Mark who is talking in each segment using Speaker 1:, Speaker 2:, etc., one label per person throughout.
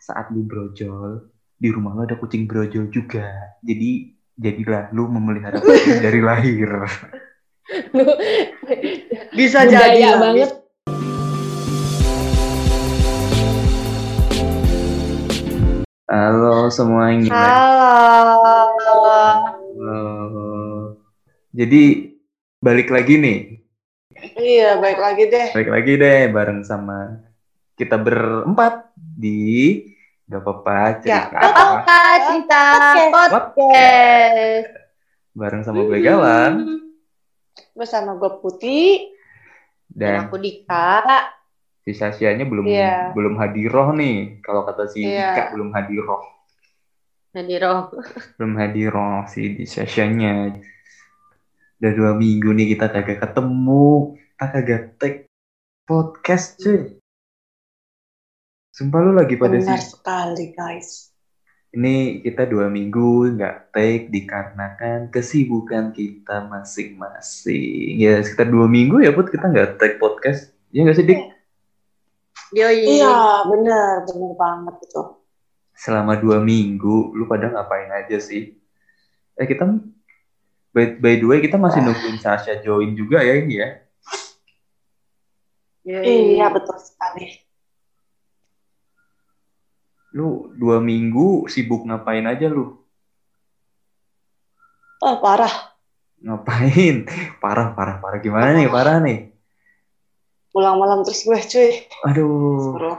Speaker 1: saat lu brojol di rumah lu ada kucing brojol juga jadi jadilah lu memelihara kucing dari lahir
Speaker 2: Lu
Speaker 3: Bisa jadi lah,
Speaker 2: banget.
Speaker 1: halo semuanya
Speaker 3: Halo.
Speaker 1: Halo. jadi balik lagi nih
Speaker 3: Iya, baik lagi deh.
Speaker 1: balik lagi deh bareng sama kita berempat di gak apa-apa
Speaker 3: Ya,
Speaker 1: cerita
Speaker 3: gak apa-apa cerita
Speaker 1: Podcast.
Speaker 3: podcast.
Speaker 1: bareng sama gue Galang
Speaker 3: Bersama gue Putih.
Speaker 1: dan
Speaker 2: Dan aku Dika.
Speaker 1: si Sasyanya belum
Speaker 3: Iya.
Speaker 1: belum hadiroh nih kalau kata si
Speaker 3: Iya.
Speaker 1: Dika belum hadiroh
Speaker 2: Nadiro.
Speaker 1: belum hadiroh si di Sasyanya udah dua minggu nih kita kagak ketemu kita kagak tag podcast cuy sumpah lu lagi pada
Speaker 3: Benar
Speaker 1: sih
Speaker 3: sekali, guys.
Speaker 1: ini kita dua minggu nggak take dikarenakan kesibukan kita masing-masing ya sekitar dua minggu ya put kita nggak take podcast ya nggak sih dik
Speaker 2: Yoi.
Speaker 3: Iya, benar, benar banget itu.
Speaker 1: selama dua minggu lu pada ngapain aja sih eh kita by, by the way kita masih nungguin Sasha join juga ya ini ya
Speaker 2: Yoi.
Speaker 3: Iya, betul sekali.
Speaker 1: Lu dua minggu sibuk ngapain aja lu
Speaker 3: Oh, parah.
Speaker 1: ngapain parah parah parah gimana nih parah nih
Speaker 3: Pulang malam terus gue, cuy.
Speaker 1: aduh
Speaker 3: Suruh.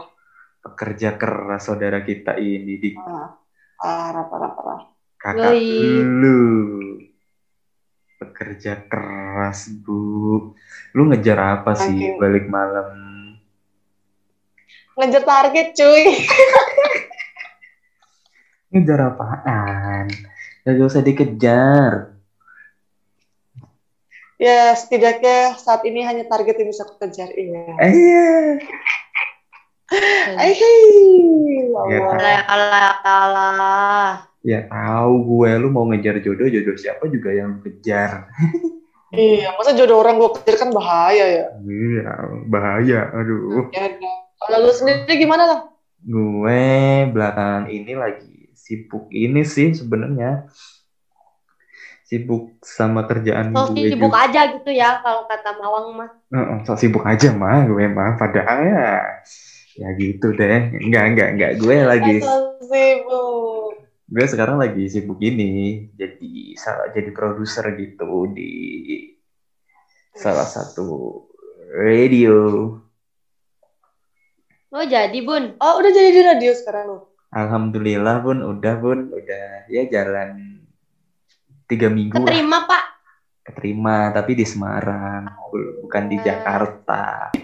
Speaker 1: pekerja keras saudara kita ini di
Speaker 3: Ah, Parah, parah, parah.
Speaker 1: kakak
Speaker 2: Yoi.
Speaker 1: lu pekerja keras bu lu ngejar apa sih balik malam
Speaker 3: Ngejar target, cuy.
Speaker 1: ngejar apaan gak usah dikejar
Speaker 3: Ya, setidaknya saat ini hanya target yang bisa kekejar. Iya.
Speaker 1: eh iya
Speaker 3: Eh, hei.
Speaker 1: Ya,
Speaker 3: Allah.
Speaker 2: Kalah, kalah,
Speaker 1: ya tahu gue lu mau ngejar jodoh jodoh siapa juga yang kejar
Speaker 3: Iya, masa jodoh orang gue kejar kan bahaya ya.
Speaker 1: iya bahaya aduh
Speaker 3: Ya, kalau lu sendiri gimana lah?
Speaker 1: gue belakangan ini lagi sibuk ini sih sebenarnya sibuk sama kerjaan
Speaker 2: So
Speaker 1: gue
Speaker 2: sibuk
Speaker 1: juga.
Speaker 2: aja gitu ya kalau kata Mawang mah.
Speaker 1: Heeh, so sibuk aja mah gue mah padahal ya ya gitu deh enggak enggak enggak gue lagi
Speaker 3: Masa sibuk.
Speaker 1: gue sekarang lagi sibuk ini jadi salah jadi produser gitu di salah satu radio
Speaker 2: Oh jadi bun.
Speaker 3: Oh, udah jadi di radio sekarang lu.
Speaker 1: Alhamdulillah pun udah pun udah ya jalan tiga minggu lah.
Speaker 2: Keterima pak.
Speaker 1: keterima tapi di Semarang bu- bukan di
Speaker 2: Hmm.
Speaker 1: Jakarta.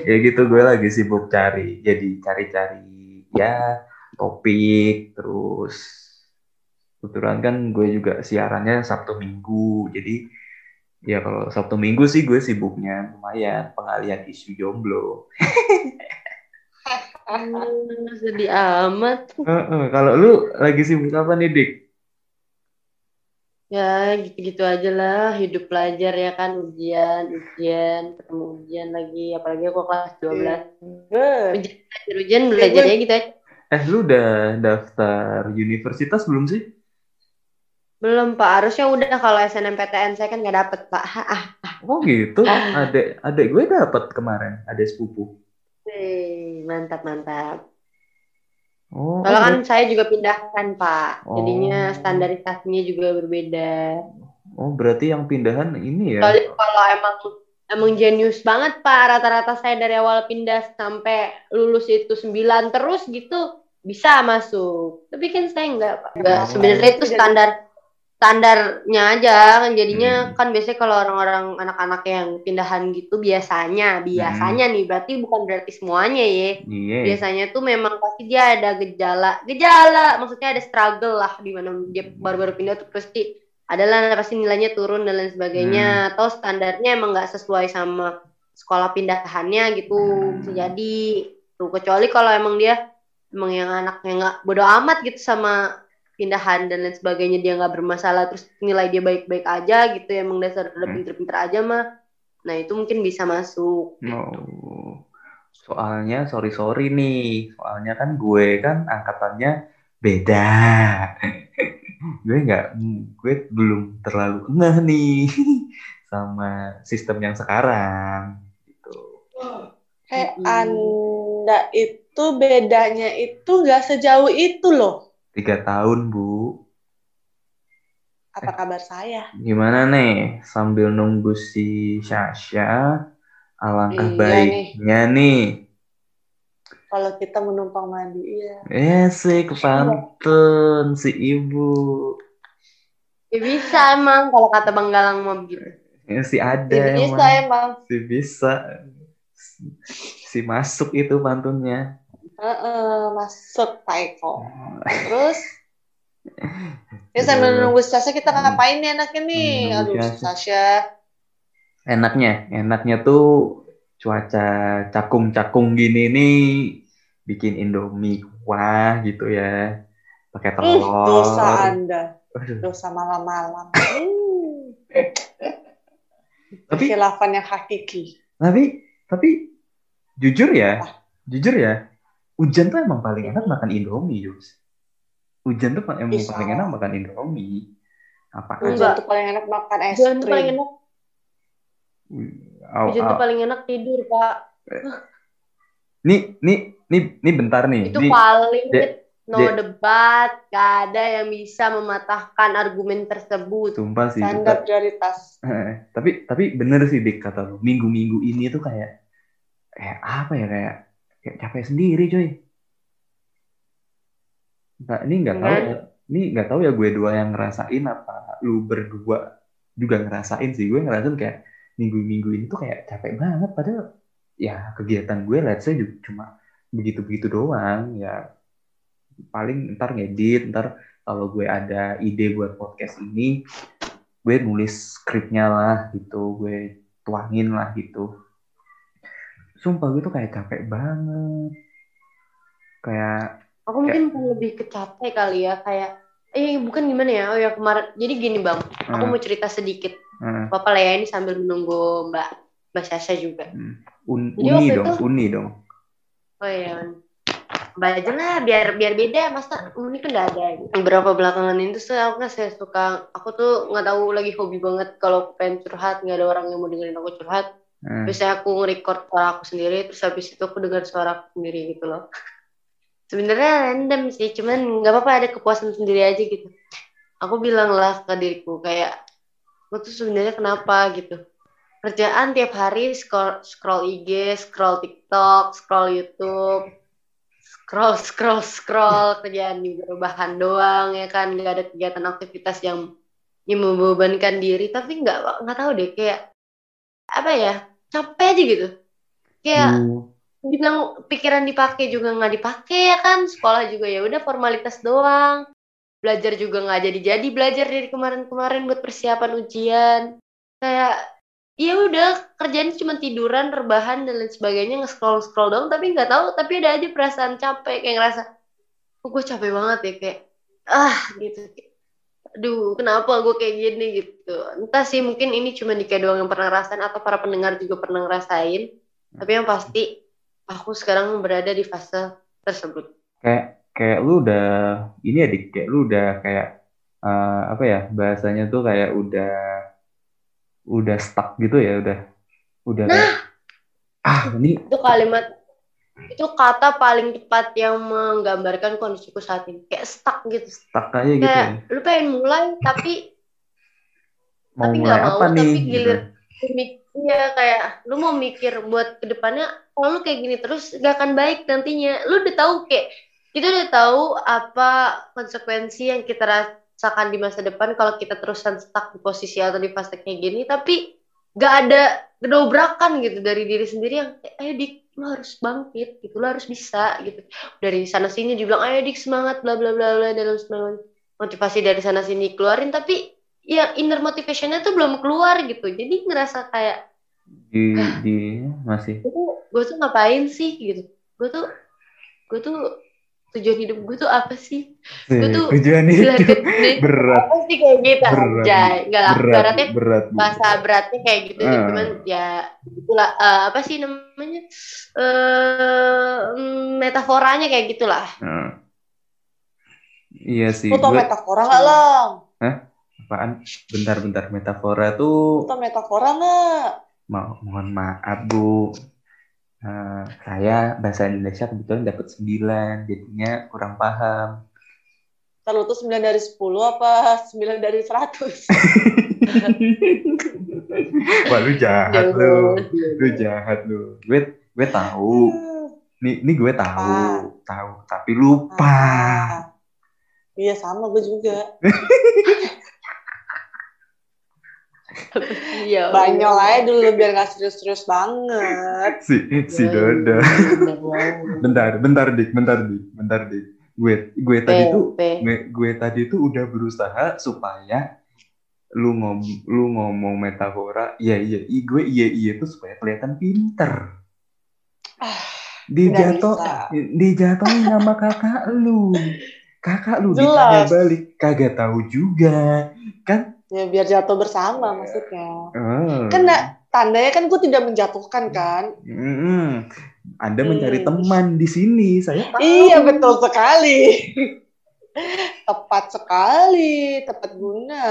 Speaker 1: Ya gitu gue lagi sibuk cari jadi cari-cari ya topik terus kebetulan kan gue juga siarannya Sabtu Minggu jadi ya kalau Sabtu Minggu sih gue sibuknya. Lumayan pengalian isu jomblo
Speaker 2: Hmm, sedih amat.
Speaker 1: Heeh, kalau lu lagi sibuk apa nih Dik?
Speaker 2: Ya gitu-gitu aja lah. Hidup pelajar ya kan ujian, ujian, ketemu ujian lagi. Apalagi aku kelas 12.
Speaker 3: Ber.
Speaker 2: Belajar ujian belajarnya gitu aja.
Speaker 1: Eh lu udah daftar universitas belum sih?
Speaker 2: Belum pak. Harusnya udah kalau SNMPTN saya kan nggak dapet pak. Ah,
Speaker 1: Oh gitu. Adek adek gue dapat kemarin, ada sepupu.
Speaker 2: Mantap mantap.
Speaker 1: Oh,
Speaker 2: Kalau kan
Speaker 1: oh,
Speaker 2: saya juga pindahkan Pak, jadinya
Speaker 1: Oh.
Speaker 2: standarisasinya juga berbeda.
Speaker 1: oh, berarti yang pindahan ini ya?
Speaker 2: Soalnya kalau emang emang jenius banget Pak, rata-rata saya dari awal pindah sampai lulus itu 9 terus gitu bisa masuk. Tapi kan saya enggak Pak. Enggak,
Speaker 1: Oh.
Speaker 2: sebenarnya itu standar standarnya aja kan jadinya
Speaker 1: Hmm.
Speaker 2: kan biasanya kalau orang-orang anak-anak yang pindahan gitu biasanya biasanya nih berarti bukan berarti semuanya ya.
Speaker 1: Iya.
Speaker 2: biasanya tuh memang pasti dia ada gejala gejala maksudnya ada struggle lah di mana dia baru-baru pindah tuh pasti adalah pasti nilainya turun dan lain sebagainya. Atau standarnya emang nggak sesuai sama sekolah pindahannya gitu bisa jadi. Tuh kecuali kalau emang dia emang yang anaknya nggak bodo amat gitu sama pindahan dan lain sebagainya dia nggak bermasalah terus nilai dia baik-baik aja gitu emang dasar udah
Speaker 1: Hmm.
Speaker 2: pinter-pinter aja mah nah itu mungkin bisa masuk
Speaker 1: Oh. soalnya sorry sorry nih soalnya kan gue kan angkatannya beda gue nggak gue belum terlalu ngeh nih sama sistem yang sekarang gitu
Speaker 3: Kayak
Speaker 2: Mm-mm.
Speaker 3: Anda itu bedanya itu nggak sejauh itu loh.
Speaker 1: Tiga tahun bu.
Speaker 3: Apa kabar saya?
Speaker 1: gimana nih? Sambil nunggu si Sasha alangkah
Speaker 3: Iya
Speaker 1: baiknya nih.
Speaker 3: Kalau kita menumpang mandi, iya.
Speaker 1: eh sih kepantun si ibu.
Speaker 2: Ya bisa emang kalau kata Bang Galang mau begitu.
Speaker 1: ya, si ada
Speaker 3: Ya, bisa
Speaker 1: emang.
Speaker 3: emang.
Speaker 1: si bisa. Si masuk itu pantunnya
Speaker 3: Heeh, masuk Pak Eko. Terus ya sambil nunggu Sasha kita ngapain nih enaknya nih?
Speaker 1: Nunggu
Speaker 3: Aduh,
Speaker 1: Sasha. Enaknya enaknya tuh cuaca cakung-cakung gini nih bikin indomie kuah gitu ya pakai
Speaker 3: Hmm,
Speaker 1: telur
Speaker 3: dosa Anda.
Speaker 1: Aduh.
Speaker 3: Dosa malam-malam. Hmm.
Speaker 1: Tapi-
Speaker 3: Khilafan yang hakiki.
Speaker 1: tapi tapi jujur ya jujur ya hujan tuh emang paling enak makan indomie Yus hujan tuh emang
Speaker 3: Bisa.
Speaker 1: paling enak makan indomie apa.
Speaker 3: Hujan tuh paling enak makan es
Speaker 2: Hujan tuh paling
Speaker 3: krim.
Speaker 2: enak,
Speaker 1: Au,
Speaker 2: hujan tuh paling enak tidur, Pak.
Speaker 1: nih nih nih nih bentar nih
Speaker 2: Itu
Speaker 1: Nih,
Speaker 2: paling
Speaker 1: Dek,
Speaker 2: no
Speaker 1: Dek.
Speaker 2: debat, gak ada yang bisa mematahkan argumen tersebut.
Speaker 1: sumpah sih
Speaker 3: Standar prioritas.
Speaker 1: Eh, tapi tapi bener sih dik kata lu minggu-minggu ini tuh kayak kayak apa ya kayak kayak capek sendiri coy. Nah, ini nggak tahu
Speaker 2: Kan?
Speaker 1: ya. Ini nggak tahu ya gue dua yang ngerasain apa lu berdua juga ngerasain sih. Gue ngerasain kayak minggu-minggu ini tuh kayak capek banget. Padahal ya kegiatan gue let's say juga cuma begitu-begitu doang. Ya paling ntar ngedit ntar kalau gue ada ide buat podcast ini gue nulis skripnya lah gitu gue tuangin lah gitu sumpah gue tuh kayak capek banget kayak
Speaker 2: Aku mungkin lebih ke capek kali ya, kayak eh bukan gimana ya? Oh ya kemarin. Jadi gini, Bang. Aku
Speaker 1: eh,
Speaker 2: mau cerita sedikit.
Speaker 1: eh,
Speaker 2: Apa lah ya ini sambil menunggu Mbak Mbak Sasha juga.
Speaker 1: un-
Speaker 2: Jadi
Speaker 1: uni dong
Speaker 2: itu-
Speaker 1: uni dong
Speaker 2: Oh iya. Mbak aja lah biar biar beda masa ini kan nggak ada beberapa belakangan itu tuh aku nggak saya suka aku tuh nggak tahu lagi hobi banget kalau aku pengen curhat nggak ada orang yang mau dengerin aku curhat
Speaker 1: Eh,
Speaker 2: biasanya aku nge-record suara aku sendiri terus habis itu aku dengar suara aku sendiri gitu loh. Sebenarnya random sih cuman nggak apa-apa ada kepuasan sendiri aja gitu. Aku bilang lah ke diriku kayak aku tuh sebenarnya kenapa? gitu. Kerjaan tiap hari scroll scroll IG scroll TikTok scroll YouTube scroll scroll scroll kerjaan juga rebahan doang ya kan? Nggak ada kegiatan aktivitas yang yang membebankan diri tapi nggak nggak tahu deh kayak apa ya capek aja gitu. Kayak
Speaker 1: lu-
Speaker 2: dibilang pikiran dipakai juga nggak dipakai ya kan sekolah juga ya udah formalitas doang. Belajar juga nggak jadi jadi belajar dari kemarin-kemarin buat persiapan ujian. Kayak ya udah kerjaan cuma tiduran rebahan dan lain sebagainya nge scroll scroll doang tapi nggak tahu tapi ada aja perasaan capek kayak ngerasa kok gue capek banget ya? Kayak ah gitu aduh kenapa gue kayak gini gitu? Entah sih mungkin ini cuma Dika doang yang pernah ngerasain atau para pendengar juga pernah ngerasain. Tapi yang pasti aku sekarang berada di fase tersebut.
Speaker 1: Kayak kayak lu udah ini ya dik kayak lu udah kayak eh, apa ya bahasanya tuh kayak udah udah stuck gitu ya udah. Udah kayak, ah ini
Speaker 2: itu kalimat itu kata paling tepat yang menggambarkan kondisiku saat ini. Kayak stuck gitu.
Speaker 1: Stuck aja gitu
Speaker 2: kayak
Speaker 1: ya?
Speaker 2: lu pengen mulai tapi
Speaker 1: mau
Speaker 2: tapi
Speaker 1: mulai
Speaker 2: nggak mau
Speaker 1: apa nih
Speaker 2: tapi
Speaker 1: gitu.
Speaker 2: gilir. Mik- iya kayak lu mau mikir buat ke depannya kalau lu kayak gini terus gak akan baik nantinya. Lu udah tahu kayak kita udah tahu apa konsekuensi yang kita rasakan di masa depan kalau kita terusan stuck di posisi atau di fase kayak gini tapi gak ada gedobrakan gitu dari diri sendiri yang ayo dik lu harus bangkit gitu lu harus bisa gitu. Dari sana sini dibilang ayo dik semangat bla bla bla bla dalam semangat. Motivasi dari sana sini keluarin tapi ya inner motivationnya tuh belum keluar gitu. Jadi ngerasa kayak
Speaker 1: di di masih
Speaker 2: gue tuh ngapain sih gitu? Gue tuh gue tuh tujuan hidup gue tuh apa sih? Gue tuh
Speaker 1: tujuan hidup berat.
Speaker 2: Apa sih kayak gitu?
Speaker 1: Berat.
Speaker 2: anjay. Enggak lah
Speaker 1: berat
Speaker 2: ibaratnya
Speaker 1: berat
Speaker 2: bahasa beratnya kayak gitu
Speaker 1: Ah.
Speaker 2: cuman ya itulah eh, apa sih namanya? Eh mm, metaforanya kayak gitulah.
Speaker 1: Nah. iya sih gue
Speaker 3: metafora nggak Lang?
Speaker 1: apaan? Bentar-bentar metafora tuh
Speaker 3: tau metafora nggak?
Speaker 1: mau mohon maaf bu Eh, saya bahasa Indonesia kebetulan dapat 9 jadinya kurang paham
Speaker 3: Kalau tuh 9 dari 10 apa 9 dari 100?
Speaker 1: Wah lu jahat lu, lu jahat lu. Gue gue tahu, nih nih gue tahu, tahu, tapi lupa.
Speaker 3: Ah. Iya sama gue juga.
Speaker 2: iya
Speaker 3: Banyol aja dulu biar gak serius-serius banget.
Speaker 1: Si si Dodo. Bentar, bentar dik, bentar dik, bentar dik. Gue gue tadi tuh gue, gue tadi tuh udah berusaha supaya lu ngom lu ngomong metafora, iya iya, i- gue iya iya tuh supaya kelihatan pinter.
Speaker 3: Ah,
Speaker 1: Dijatuh, dijatuhin sama kakak lu. Kakak lu
Speaker 3: Jelas.
Speaker 1: ditanya balik, kagak tahu juga. Kan
Speaker 3: Ya biar jatuh bersama maksudnya.
Speaker 1: Oh.
Speaker 3: Kan tandanya kan gue tidak menjatuhkan kan?
Speaker 1: Mm-mm. Anda mencari
Speaker 3: Hmm.
Speaker 1: teman di sini, saya tahu.
Speaker 3: Iya betul sekali. tepat sekali, tepat guna.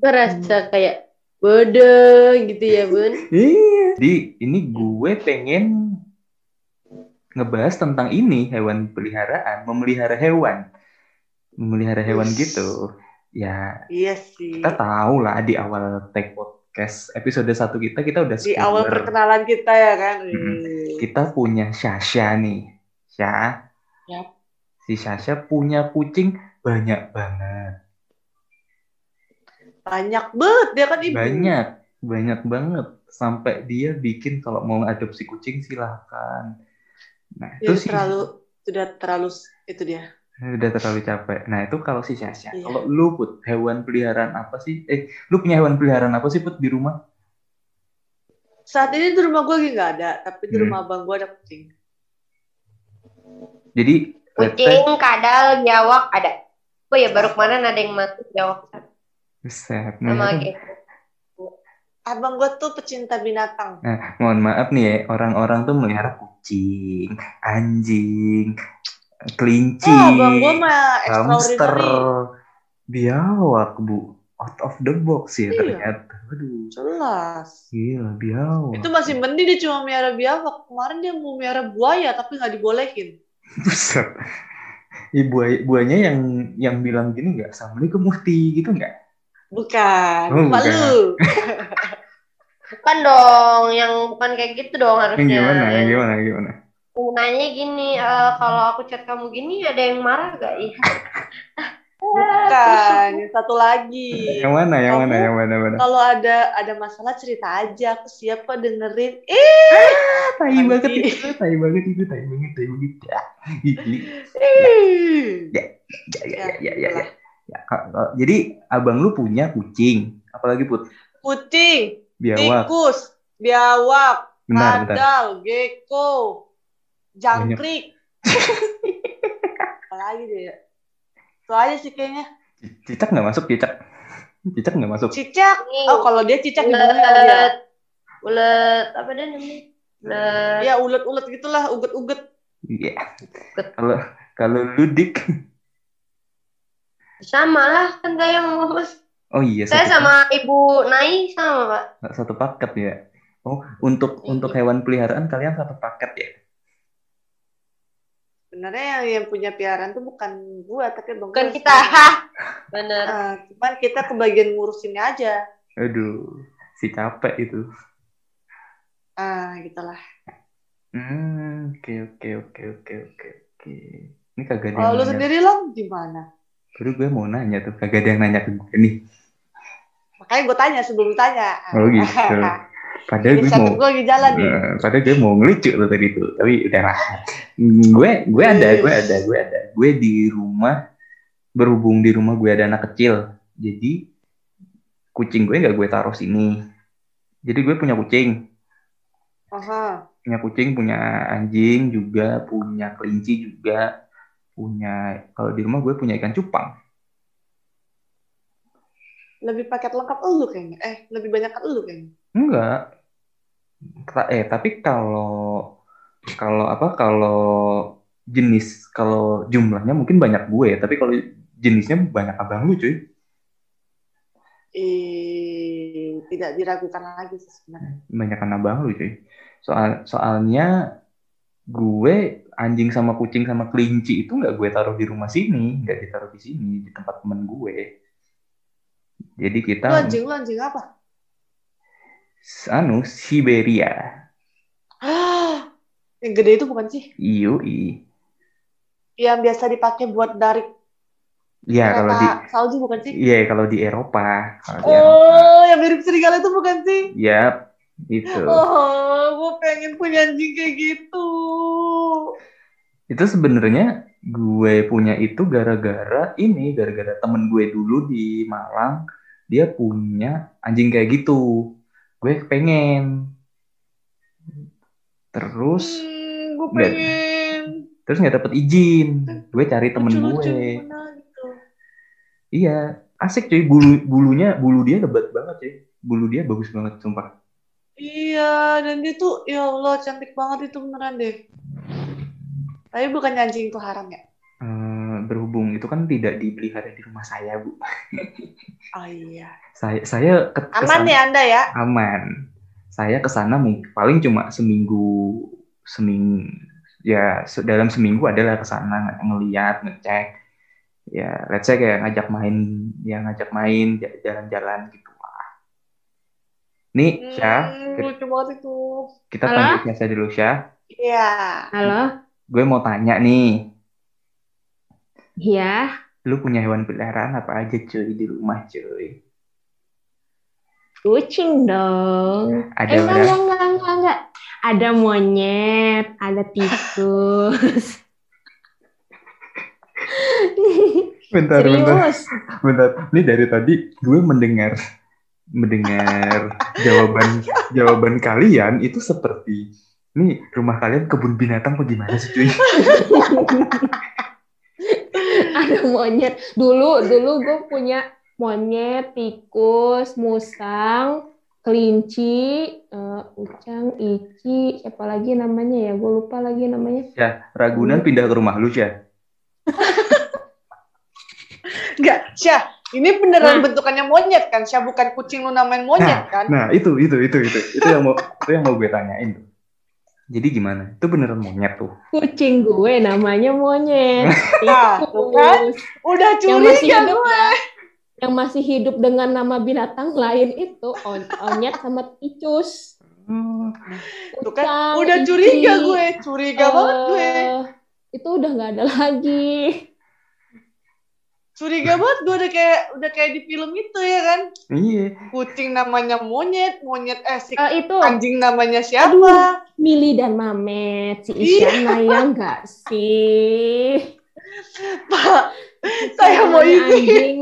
Speaker 2: merasa kayak bodoh gitu ya bun
Speaker 1: Iya. Jadi ini gue pengen ngebahas tentang ini hewan peliharaan, memelihara hewan, memelihara hewan
Speaker 3: Ush.
Speaker 1: gitu. Ya
Speaker 3: Iya sih.
Speaker 1: kita tahu lah di awal take podcast episode satu kita kita udah
Speaker 3: Di awal
Speaker 1: spoiler.
Speaker 3: perkenalan kita ya kan. Wih.
Speaker 1: kita punya Sasha nih, Sya.
Speaker 3: Yap.
Speaker 1: Si Sasha punya kucing banyak banget.
Speaker 3: Banyak banget dia kan ibu.
Speaker 1: Banyak, banyak banget. Sampai dia bikin kalau mau adopsi kucing silahkan. Nah,
Speaker 3: Dia
Speaker 1: itu sih
Speaker 3: terlalu sudah terlalu itu dia.
Speaker 1: Udah terlalu capek. Nah, itu kalau si Sasha.
Speaker 3: Iya.
Speaker 1: Kalau lu put hewan peliharaan apa sih? Eh, lu punya hewan peliharaan apa sih put di rumah?
Speaker 3: Saat ini di rumah gue lagi nggak ada, tapi di
Speaker 1: Hmm.
Speaker 3: rumah abang gue ada kucing.
Speaker 1: Jadi let's
Speaker 2: kucing kadal biawak ada oh ya baru kemarin ada yang mati biawak
Speaker 1: Buset,
Speaker 2: sama
Speaker 1: nah,
Speaker 2: kayak
Speaker 3: Abang gue tuh pecinta binatang.
Speaker 1: Nah, mohon maaf nih ya, orang-orang tuh melihara kucing, anjing, kelinci,
Speaker 3: Oh, abang gue mah
Speaker 1: hamster, biawak, Bu. Out of the box ya
Speaker 3: Iya.
Speaker 1: ternyata. Aduh,
Speaker 3: Jelas.
Speaker 1: gila biawak.
Speaker 3: Itu masih mending dia cuma miara biawak. Kemarin dia mau miara buaya tapi nggak dibolehin.
Speaker 1: Buset. Ih, buaya, buayanya yang yang bilang gini nggak, Assalamualaikum Mufti, gitu nggak?
Speaker 3: Bukan.
Speaker 1: Oh, bukan.
Speaker 3: lu.
Speaker 2: bukan dong yang bukan kayak gitu dong
Speaker 1: Yang
Speaker 2: harusnya
Speaker 1: gimana, yang gimana, yang gimana?
Speaker 2: Nanya gini eh, kalau aku chat kamu gini ada yang marah gak ya
Speaker 3: Bukan. Yang satu lagi.
Speaker 1: Yang mana, yang mana, yang mana, mana?
Speaker 3: Kalau ada ada masalah cerita aja. Aku siap kok dengerin. Eh.
Speaker 1: Tai
Speaker 3: Anjing.
Speaker 1: banget itu, tai banget itu, tai banget, tai banget. Ya,
Speaker 3: eh.
Speaker 1: ya, ya, ya, ya, ya. Ya, ka- ka- jadi abang lu punya kucing, apalagi put
Speaker 3: Kucing,
Speaker 1: biawak.
Speaker 3: tikus, biawak,
Speaker 1: Bentar, bentar.
Speaker 3: kadal, gecko, jangkrik. Apalagi deh ya. Itu aja sih kayaknya.
Speaker 1: Cicak nggak masuk, cicak. Cicak nggak masuk.
Speaker 3: Cicak. Oh, kalau dia cicak gimana ya dia?
Speaker 2: ulet ulet apa dia namanya ulet
Speaker 3: Ya ulet-ulet gitulah, uget-uget.
Speaker 1: Iya. Kalau kalau lu dik,
Speaker 2: sama lah kan saya yang ngurus
Speaker 1: oh iya
Speaker 2: saya sama ibu Nai sama pak
Speaker 1: satu paket ya. Oh untuk
Speaker 3: Iya.
Speaker 1: untuk hewan peliharaan kalian satu paket ya?
Speaker 3: Sebenarnya yang, yang punya piaraan tuh bukan gua, tapi bang
Speaker 2: bukan kita hah bener
Speaker 3: Ah, cuman kita kebagian ngurusinnya aja.
Speaker 1: Aduh, si capek itu.
Speaker 3: Ah, gitulah.
Speaker 1: Hmm, oke oke oke oke oke oke. Ini kagak ada
Speaker 3: Kalau lu sendiri lang gimana?
Speaker 1: Baru gue mau nanya tuh, kagak ada yang nanya ke gue nih.
Speaker 3: Makanya gue tanya sebelum tanya.
Speaker 1: Oh gitu. Padahal gue mau
Speaker 3: gue lagi jalan nih.
Speaker 1: Eh, padahal gue mau ngelucu tuh tadi tuh, tapi udah lah. gue gue ada, gue ada, gue ada. Gue di rumah berhubung di rumah gue ada anak kecil, jadi kucing gue nggak gue taruh sini. Jadi gue punya kucing,
Speaker 3: Aha.
Speaker 1: punya kucing, punya anjing juga, punya kelinci juga. punya kalau di rumah gue punya ikan cupang.
Speaker 3: Lebih paket lengkap lu kayaknya. Eh, lebih banyak lu kayaknya.
Speaker 1: Enggak. Ta- Eh, tapi kalau kalau apa kalau jenis kalau jumlahnya mungkin banyak gue, tapi kalau jenisnya banyak abang lu cuy.
Speaker 3: Eh, tidak diragukan lagi sih sebenarnya.
Speaker 1: Banyak abang lu cuy. Soal soalnya gue anjing sama kucing sama kelinci itu nggak gue taruh di rumah sini, nggak ditaruh di sini di tempat temen gue. Jadi kita
Speaker 3: Lu anjing lu anjing apa?
Speaker 1: Anu Siberia.
Speaker 3: Ah, yang gede itu bukan sih?
Speaker 1: Yui.
Speaker 3: Yang biasa dipakai buat dari
Speaker 1: Ya kalau di
Speaker 3: salju bukan sih?
Speaker 1: Iya kalau di Eropa, kalau di Eropa.
Speaker 3: Oh, yang mirip serigala itu bukan sih?
Speaker 1: Yap, itu.
Speaker 3: Oh, gue pengen punya anjing kayak gitu.
Speaker 1: Itu sebenarnya gue punya itu gara-gara ini, gara-gara temen gue dulu di Malang, dia punya anjing kayak gitu. Gue pengen. Terus,
Speaker 3: Hmm, gue pengen.
Speaker 1: terus nggak dapet izin. Gue cari temen
Speaker 3: Lucu-lucu
Speaker 1: gue.
Speaker 3: gitu.
Speaker 1: Iya, asik cuy. Bulu bulunya, bulu dia lebat banget cuy. Bulu dia bagus banget, sumpah.
Speaker 3: Iya, dan dia tuh, ya Allah, cantik banget itu beneran deh. Tapi bukan anjing itu haram ya?
Speaker 1: Eh, berhubung itu kan tidak dipelihara di rumah saya, Bu.
Speaker 3: Oh iya.
Speaker 1: Saya saya ke,
Speaker 3: Aman
Speaker 1: kesana-
Speaker 3: ya Anda ya?
Speaker 1: aman. Saya ke sana mungkin paling cuma seminggu seminggu ya dalam seminggu adalah ke sana ng- ngeliat ngecek ya let's say kayak ngajak main ya ngajak main jalan-jalan gitu lah. Nih, Syah,
Speaker 3: Hmm,
Speaker 1: kita,
Speaker 3: lucu banget itu.
Speaker 1: kita
Speaker 4: Halo?
Speaker 1: panggil Syah dulu Syah.
Speaker 3: Iya.
Speaker 4: Halo?
Speaker 1: Gue mau tanya nih,
Speaker 4: Iya.
Speaker 1: lu punya hewan peliharaan apa aja cuy di rumah cuy?
Speaker 4: Kucing dong.
Speaker 1: Ada
Speaker 4: Eh, enggak, enggak, enggak, enggak, enggak. Ada monyet, ada tikus.
Speaker 1: Bentar, bentar. Bentar, ini dari tadi gue mendengar mendengar jawaban jawaban kalian itu seperti ini rumah kalian kebun binatang apa gimana sih cuy?
Speaker 4: ada monyet. Dulu, dulu gue punya monyet, tikus, musang, kelinci, eh, ucang, ici, siapa lagi namanya ya? Gue lupa lagi namanya.
Speaker 1: Ya, Ragunan pindah ke rumah lu ya.
Speaker 3: Enggak, Syah. Ini beneran
Speaker 4: Nah.
Speaker 3: bentukannya monyet kan? Syah bukan kucing lu namain monyet kan?
Speaker 1: Nah, itu itu itu itu itu yang mau itu yang mau gue tanyain tuh. Jadi gimana? Itu beneran monyet tuh.
Speaker 4: Kucing gue namanya monyet.
Speaker 3: Ah, tuh kan?
Speaker 4: Tikus.
Speaker 3: Udah
Speaker 4: Yang masih
Speaker 3: curiga
Speaker 4: hidup
Speaker 3: gue.
Speaker 4: ya. Yang masih hidup dengan nama binatang lain itu on- onyet sama ticus.
Speaker 3: Tuh kan?
Speaker 4: Ucang,
Speaker 3: Udah curiga gue. Curiga banget gue.
Speaker 4: eh, Itu udah nggak ada lagi.
Speaker 3: Curiga banget gue udah kayak udah kayak di film itu ya kan?
Speaker 1: Iya.
Speaker 3: Kucing namanya monyet, monyet eh si
Speaker 4: Eh, itu
Speaker 3: anjing namanya siapa?
Speaker 4: Mili dan Mamet, si
Speaker 3: Iya.
Speaker 4: Isyana ya enggak sih?
Speaker 3: Pak, saya mau ini.
Speaker 4: Anjing,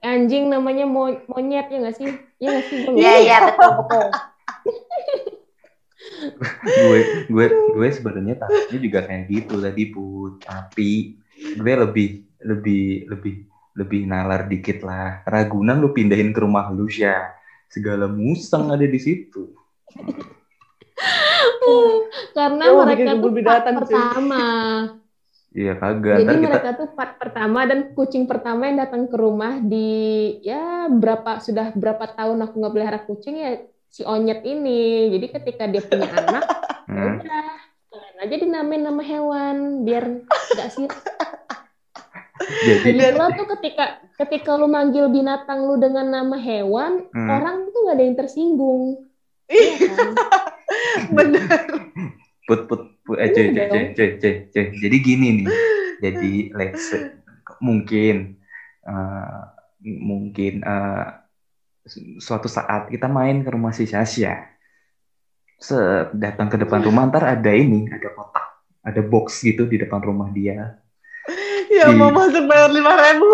Speaker 4: anjing namanya mo- monyet ya nggak sih? Ya nggak sih?
Speaker 3: Iya, iya, betul, betul.
Speaker 1: gue gue gue sebenarnya takutnya juga kayak gitu tadi put tapi gue lebih lebih lebih lebih nalar dikit lah Ragunan lu pindahin ke rumah lu ya segala musang ada di situ
Speaker 4: Karena
Speaker 3: Oh,
Speaker 4: mereka tuh part pertama.
Speaker 1: iya kagak
Speaker 4: Jadi
Speaker 1: ntar kita
Speaker 4: mereka tuh part pertama dan kucing pertama yang datang ke rumah di ya berapa sudah berapa tahun aku nggak pelihara kucing ya si Onyet ini. Jadi ketika dia punya anak, ya
Speaker 1: Hmm.
Speaker 4: udah kalian aja dinamain nama hewan biar nggak sih.
Speaker 1: Jadi
Speaker 4: Jadi pula tuh ketika ketika lu manggil binatang lu dengan nama hewan,
Speaker 1: Hmm.
Speaker 4: orang tuh nggak ada yang tersinggung. Iya kan?
Speaker 3: Bener.
Speaker 1: put put put eh cuy,
Speaker 4: Iya
Speaker 1: cuy, cuy, cuy, cuy, cuy. jadi gini nih jadi let's mungkin eh, mungkin eh, su- suatu saat kita main ke rumah si Sasha Set, datang ke depan rumah ntar ada ini ada kotak ada box gitu di depan rumah dia
Speaker 3: Ya
Speaker 1: Di-
Speaker 3: mau masuk bayar lima ribu.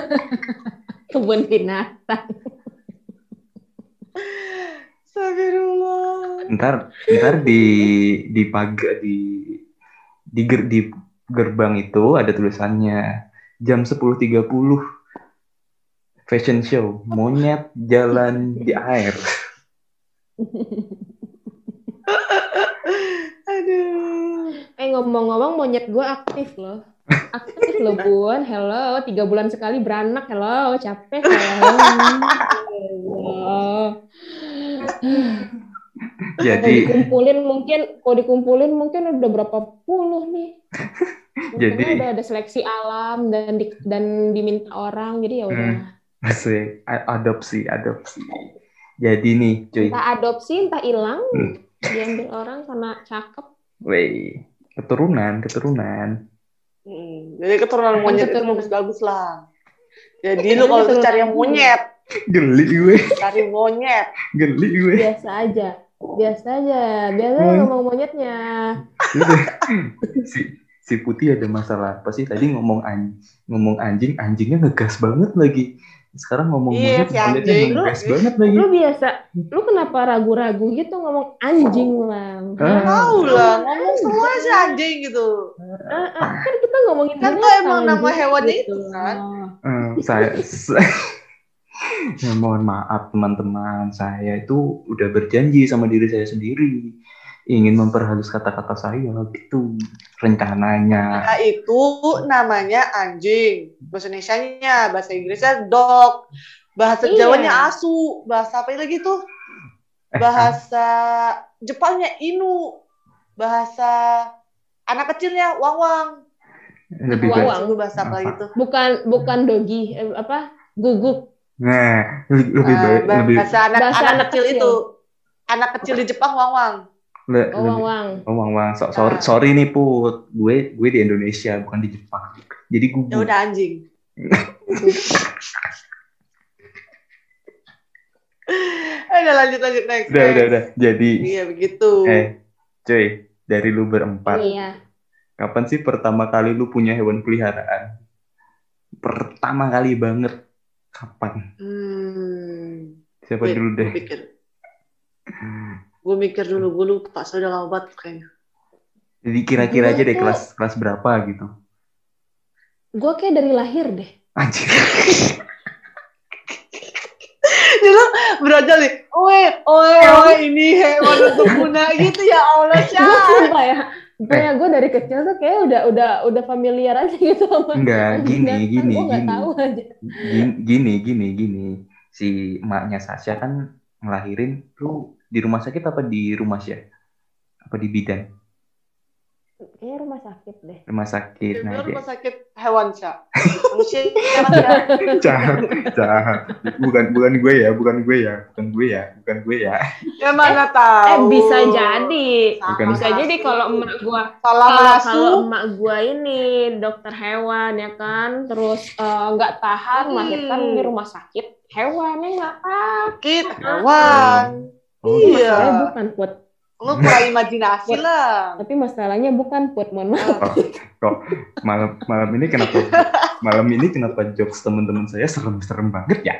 Speaker 4: Kebun binatang.
Speaker 3: Astagfirullah.
Speaker 1: ntar ntar di di pagar di di ger- di gerbang itu ada tulisannya jam 10.30 fashion show monyet jalan di air.
Speaker 3: Aduh.
Speaker 4: Eh ngomong-ngomong monyet gue aktif loh. Aktif loh Bun. Hello, tiga bulan sekali beranak. Hello, capek hello. Hello. Kalau
Speaker 1: Jadi
Speaker 4: dikumpulin mungkin, kalau dikumpulin mungkin udah berapa puluh nih.
Speaker 1: Jadi-
Speaker 4: Untungnya udah ada seleksi alam dan di, dan diminta orang, jadi ya udah.
Speaker 1: Hmm. asik A- adopsi adopsi. Jadi nih cuy,
Speaker 4: Entah adopsi, entah hilang,
Speaker 1: Hmm.
Speaker 4: diambil orang karena cakep.
Speaker 1: Wey, keturunan keturunan.
Speaker 3: Hmm, Jadi keturunan monyet itu bagus-bagus lah. Jadi lu kalau tuh cari yang monyet,
Speaker 1: Geli gue,
Speaker 3: cari monyet.
Speaker 1: geli gue.
Speaker 4: Biasa aja, biasa aja. Biasa
Speaker 1: Hmm.
Speaker 4: ngomong monyetnya.
Speaker 1: Udah. si si putih ada masalah apa sih tadi ngomong an ngomong anjing anjingnya ngegas banget lagi sekarang ngomong
Speaker 3: Iya,
Speaker 1: monyet
Speaker 3: si anjing.
Speaker 1: ngegas banget lagi
Speaker 4: Lu biasa, lu kenapa ragu-ragu gitu ngomong anjing lang?
Speaker 1: Ah.
Speaker 3: Tahu lah, ngomong semua sih anjing gitu.
Speaker 4: Ah, ah, kan kita ngomongin
Speaker 3: Kan tuh emang nama
Speaker 4: anjing
Speaker 3: hewannya
Speaker 4: gitu.
Speaker 3: itu kan.
Speaker 1: Saya saya- ya, mohon maaf teman-teman saya itu udah berjanji sama diri saya sendiri ingin memperhalus kata-kata saya gitu rencananya
Speaker 3: Nah itu namanya anjing. Bahasa Indonesia-nya, bahasa Inggrisnya dog. Bahasa
Speaker 4: Iya.
Speaker 3: Jawanya asu. Bahasa apa lagi tuh?
Speaker 1: Eh,
Speaker 3: Bahasa Jepangnya inu. Bahasa anak kecilnya wang-wang.
Speaker 1: lebih
Speaker 4: Wawang.
Speaker 1: baik
Speaker 3: Lu bahasa apa lagi tuh?
Speaker 4: Bukan bukan dogi, eh, apa? Guguk.
Speaker 1: nah lebih lebih
Speaker 3: Eh,
Speaker 1: baik lebih
Speaker 3: bahasa anak,
Speaker 4: Bahasa
Speaker 3: anak
Speaker 4: anak
Speaker 3: kecil
Speaker 4: kecil.
Speaker 3: itu. Anak kecil di Jepang wang-wang.
Speaker 1: Le-
Speaker 4: Oh,
Speaker 1: lebih-
Speaker 4: wawang.
Speaker 1: Oh, Wang Wang, so, sorry,
Speaker 3: Ah.
Speaker 1: sorry nih Put, gue gue di Indonesia bukan di Jepang. Jadi
Speaker 3: Ya
Speaker 1: gugup.
Speaker 3: udah anjing. Eh, udah lanjut lanjut next.
Speaker 1: Udah,
Speaker 3: next.
Speaker 1: udah, udah. Jadi,
Speaker 3: Iya begitu.
Speaker 1: eh, cuy, dari lu berempat,
Speaker 4: Iya.
Speaker 1: kapan sih pertama kali lu punya hewan peliharaan? Pertama kali banget, kapan?
Speaker 3: Hmm.
Speaker 1: Siapa
Speaker 3: Wait,
Speaker 1: dulu deh?
Speaker 3: Gue mikir. Gue mikir dulu, gue lupa. Saya udah lama banget kayaknya.
Speaker 1: Jadi kira-kira aja deh
Speaker 4: Gue
Speaker 1: kelas kelas berapa gitu.
Speaker 4: Gue kayak dari lahir deh.
Speaker 1: Anjir.
Speaker 3: Dulu berajal nih. Oe, oe, oe, ini hewan untuk guna gitu ya Allah,
Speaker 4: gue
Speaker 3: Syah.
Speaker 4: sumpah ya. Kayak gue dari kecil tuh kayak udah udah udah familiar aja gitu sama
Speaker 1: Enggak, gini,
Speaker 4: binatang.
Speaker 1: gini,
Speaker 4: Gue
Speaker 1: gini.
Speaker 4: tahu aja.
Speaker 1: Gini, gini, gini, gini. Si emaknya Sasha kan ngelahirin lu di rumah sakit apa di rumah sih? Apa di bidan?
Speaker 4: Kayak rumah sakit deh.
Speaker 1: Rumah sakit. Nah, dia,
Speaker 3: rumah sakit hewan. Manusia ya.
Speaker 1: jahat, jahat. Bukan bukan gue ya, bukan gue ya, bukan gue ya, bukan gue ya.
Speaker 3: Ya mana
Speaker 4: Eh
Speaker 3: tahu.
Speaker 4: bisa jadi.
Speaker 1: Bukan.
Speaker 4: Bisa jadi kalau emak gue
Speaker 3: salah
Speaker 4: kalau kalau emak gua ini dokter hewan ya kan terus eh, nggak tahan
Speaker 3: Hmm.
Speaker 4: melahirkan di rumah sakit hewannya nggak tahan
Speaker 3: sakit hewan.
Speaker 1: Oh,
Speaker 3: Iya.
Speaker 4: masalahnya bukan put
Speaker 3: Lu kurang imajinasi lah.
Speaker 4: tapi masalahnya bukan put mohon maaf
Speaker 1: kok malam malam ini kenapa malam ini kenapa jokes teman-teman saya serem-serem banget ya?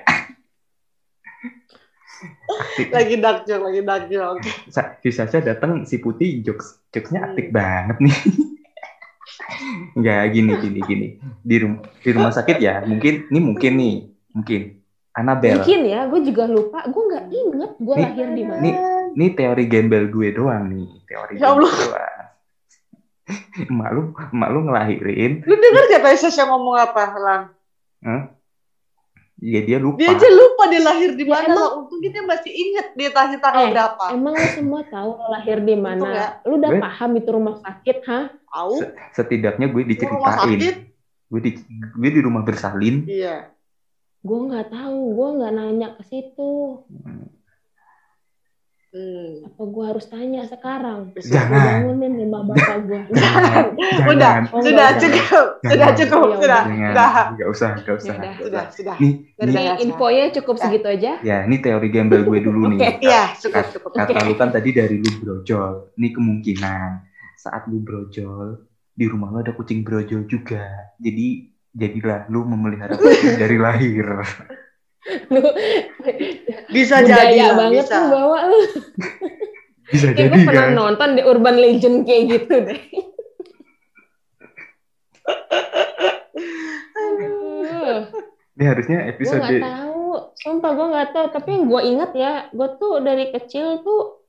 Speaker 1: Aktif.
Speaker 3: Lagi dark joke, lagi dark joke.
Speaker 1: Sa- si Sasha datang si putih jokes jokesnya aktif
Speaker 3: Hmm.
Speaker 1: banget nih. Enggak gini gini gini di rumah di rumah sakit ya mungkin ini mungkin nih mungkin Annabelle
Speaker 4: mungkin ya gue juga lupa gue nggak inget gue
Speaker 1: Nih,
Speaker 4: lahir di mana
Speaker 1: nih ini teori gembel gue doang nih teori
Speaker 3: Ya
Speaker 1: gembel
Speaker 3: Allah.
Speaker 1: doang. emak lu emak lu ngelahirin
Speaker 3: Lu denger gak tadi Sasha ngomong apa, Lang?
Speaker 1: ya dia lupa
Speaker 3: Dia aja lupa dia lahir di
Speaker 4: Ya,
Speaker 3: mana
Speaker 4: emang-
Speaker 3: lah. Untung dia masih inget dia lahir tanggal
Speaker 4: Eh,
Speaker 3: berapa.
Speaker 4: emang lu semua tahu lo lahir di mana
Speaker 3: ya.
Speaker 4: lu udah
Speaker 1: Gue-
Speaker 4: paham itu rumah sakit hah
Speaker 3: Tahu?
Speaker 1: Se- setidaknya gue
Speaker 3: rumah
Speaker 1: diceritain
Speaker 3: sakit?
Speaker 1: gue di gue di rumah bersalin
Speaker 3: Iya.
Speaker 4: Gue nggak tahu gue nggak nanya ke situ
Speaker 3: Hmm.
Speaker 4: apa gue harus tanya sekarang
Speaker 1: Jangan.
Speaker 4: Bangunin rumah bapak gue
Speaker 1: Jangan,
Speaker 3: Udah,
Speaker 1: jangan,
Speaker 4: Oh,
Speaker 3: sudah
Speaker 4: enggak,
Speaker 3: cukup,
Speaker 1: Jangan.
Speaker 3: sudah cukup,
Speaker 4: Ya
Speaker 3: sudah,
Speaker 1: jangan,
Speaker 3: sudah,
Speaker 1: nggak usah, nggak usah,
Speaker 4: Ya udah.
Speaker 3: sudah, sudah.
Speaker 1: Nih,
Speaker 4: Ini
Speaker 3: Sasha.
Speaker 4: infonya cukup segitu aja.
Speaker 1: ya, ini teori gembel gue dulu nih.
Speaker 4: Oke.
Speaker 3: Iya, cukup, cukup.
Speaker 1: Kata lu kan tadi dari lu brojol. Ini kemungkinan saat lu brojol di rumah lu ada kucing brojol juga. Jadi jadilah lu memelihara kucing dari lahir.
Speaker 4: Lu
Speaker 3: bisa
Speaker 4: Budaya
Speaker 3: jadi
Speaker 4: banget
Speaker 3: bisa.
Speaker 4: bawa lu.
Speaker 1: bisa
Speaker 4: Kayak
Speaker 1: jadi
Speaker 4: gue pernah
Speaker 1: kan?
Speaker 4: nonton di Urban Legend kayak gitu deh.
Speaker 1: Ini harusnya episode.
Speaker 4: Gue nggak tahu, sumpah gue nggak tahu. Tapi yang gue inget ya, gue tuh dari kecil tuh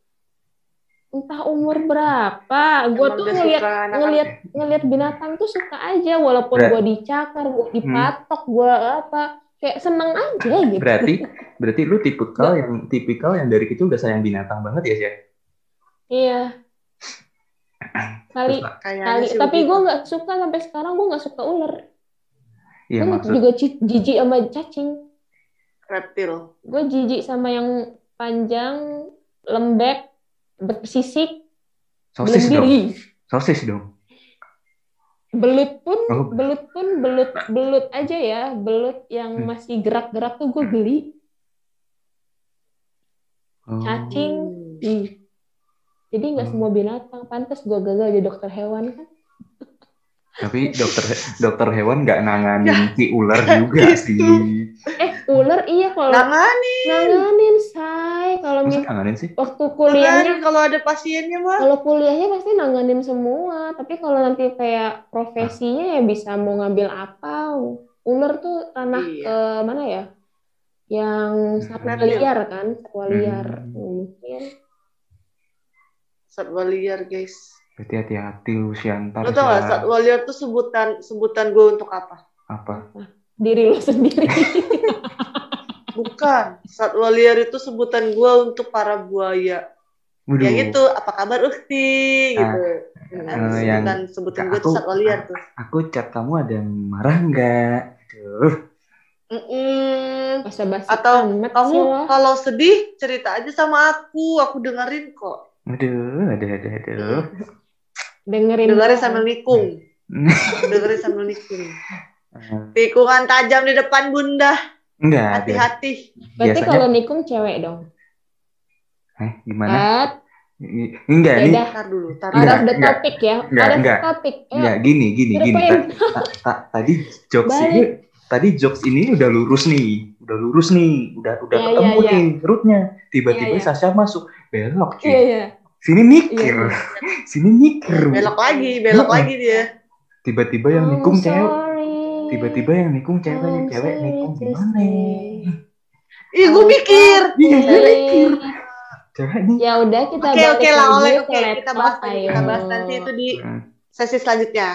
Speaker 4: entah umur berapa, gue tuh
Speaker 3: suka anak-
Speaker 4: ngeliat ngeliat binatang tuh suka aja, walaupun gue dicakar, gue dipatok, gue apa, kayak seneng aja gitu.
Speaker 1: berarti berarti lu tipikal yang tipikal yang dari kecil udah sayang binatang banget ya sih.
Speaker 4: Iya. Kali
Speaker 1: Terus,
Speaker 4: kali, tapi gue nggak suka sampai sekarang gue nggak suka ular.
Speaker 1: Iya
Speaker 4: gue
Speaker 1: maksud
Speaker 4: juga jijik sama cacing.
Speaker 3: reptil.
Speaker 4: Gue jijik sama yang panjang, lembek, bersisik,
Speaker 1: sosis dong. Sosis dong.
Speaker 4: Belut pun,
Speaker 1: Oh.
Speaker 4: belut pun, belut, belut aja ya, belut yang
Speaker 1: Hmm.
Speaker 4: masih gerak-gerak tuh gue geli.
Speaker 1: Oh.
Speaker 4: Cacing,
Speaker 3: Hmm.
Speaker 4: Jadi nggak
Speaker 1: Hmm.
Speaker 4: semua binatang. Pantas gue gagal jadi dokter hewan kan.
Speaker 1: Tapi dokter dokter hewan nggak nanganin si ular juga sih.
Speaker 4: Eh, ular iya kalau
Speaker 3: Nangani,
Speaker 4: nanganin, say. Kalau
Speaker 1: Masa
Speaker 4: mis-
Speaker 1: nanganin sih?
Speaker 4: waktu kuliahnya
Speaker 3: nanganin kalau ada pasiennya mah.
Speaker 4: Kalau kuliahnya pasti nanganin semua, tapi kalau nanti kayak profesinya ya bisa mau ngambil apa. Ular tuh tanah
Speaker 3: Iya.
Speaker 4: ke mana ya? Yang satwa
Speaker 3: Reptil.
Speaker 4: liar kan, satwa liar.
Speaker 1: Hmm.
Speaker 4: Mungkin.
Speaker 3: Satwa liar, guys.
Speaker 1: Berarti hati-hati lu Siantar.
Speaker 3: Lo tau gak, satwa liar tuh sebutan sebutan gue untuk apa?
Speaker 1: Apa?
Speaker 4: Diri lo sendiri.
Speaker 3: Bukan. Satwa liar itu sebutan gue untuk para buaya.
Speaker 1: Waduh.
Speaker 3: Ya gitu, apa kabar Ukti? Gitu. Nah,
Speaker 1: eh, yang-
Speaker 3: sebutan sebutan gue tuh satwa liar tuh.
Speaker 1: Aku chat kamu ada yang marah nggak? Aduh.
Speaker 3: Mm-mm.
Speaker 4: Basa-basi
Speaker 3: Atau
Speaker 4: amat
Speaker 3: Kamu kalau sedih cerita aja sama aku, aku dengerin kok.
Speaker 1: Aduh, aduh, aduh, aduh.
Speaker 4: dengerin
Speaker 3: Dengerin sambil nikung. Dengerin sambil nikung.
Speaker 1: Eh,
Speaker 3: Tikungan tajam di depan bunda.
Speaker 1: Enggak.
Speaker 3: Hati-hati.
Speaker 4: Berarti
Speaker 1: Biasanya-
Speaker 4: kalau nikung cewek dong.
Speaker 1: Eh, gimana?
Speaker 4: At,
Speaker 1: Enggak
Speaker 4: ya udah.
Speaker 3: Ntar dulu,
Speaker 1: Enggak,
Speaker 4: the topic ya.
Speaker 1: Enggak, enggak.
Speaker 4: the topic. Ayo,
Speaker 1: Enggak gini, gini, gini.
Speaker 4: point.
Speaker 1: Ta- ta- ta- tadi jokes ini tadi jokes ini udah lurus nih, udah lurus nih, udah udah
Speaker 4: Iya,
Speaker 1: ketemu
Speaker 4: iya, iya.
Speaker 1: nih rootnya. Tiba-tiba
Speaker 4: iya.
Speaker 1: Sasha masuk belok cuy.
Speaker 4: Iya, iya.
Speaker 1: Sini mikir,
Speaker 4: Iya,
Speaker 1: sini mikir.
Speaker 3: Belok lagi, belok lagi dia.
Speaker 1: Tiba-tiba yang nikung cewek. Tiba-tiba yang nikung cewek,
Speaker 4: I'm
Speaker 1: cewek
Speaker 4: sorry
Speaker 1: nikung gimana?
Speaker 4: say.
Speaker 3: Ih, gue mikir.
Speaker 1: Iya, cewek
Speaker 4: Ih.
Speaker 1: mikir. Cewek nih.
Speaker 4: Ya udah kita
Speaker 3: Oke, oke lah, oleh,
Speaker 4: ke
Speaker 3: oke. Kita bahas lagi, kita bahas nanti itu di
Speaker 1: Hmm.
Speaker 3: sesi selanjutnya.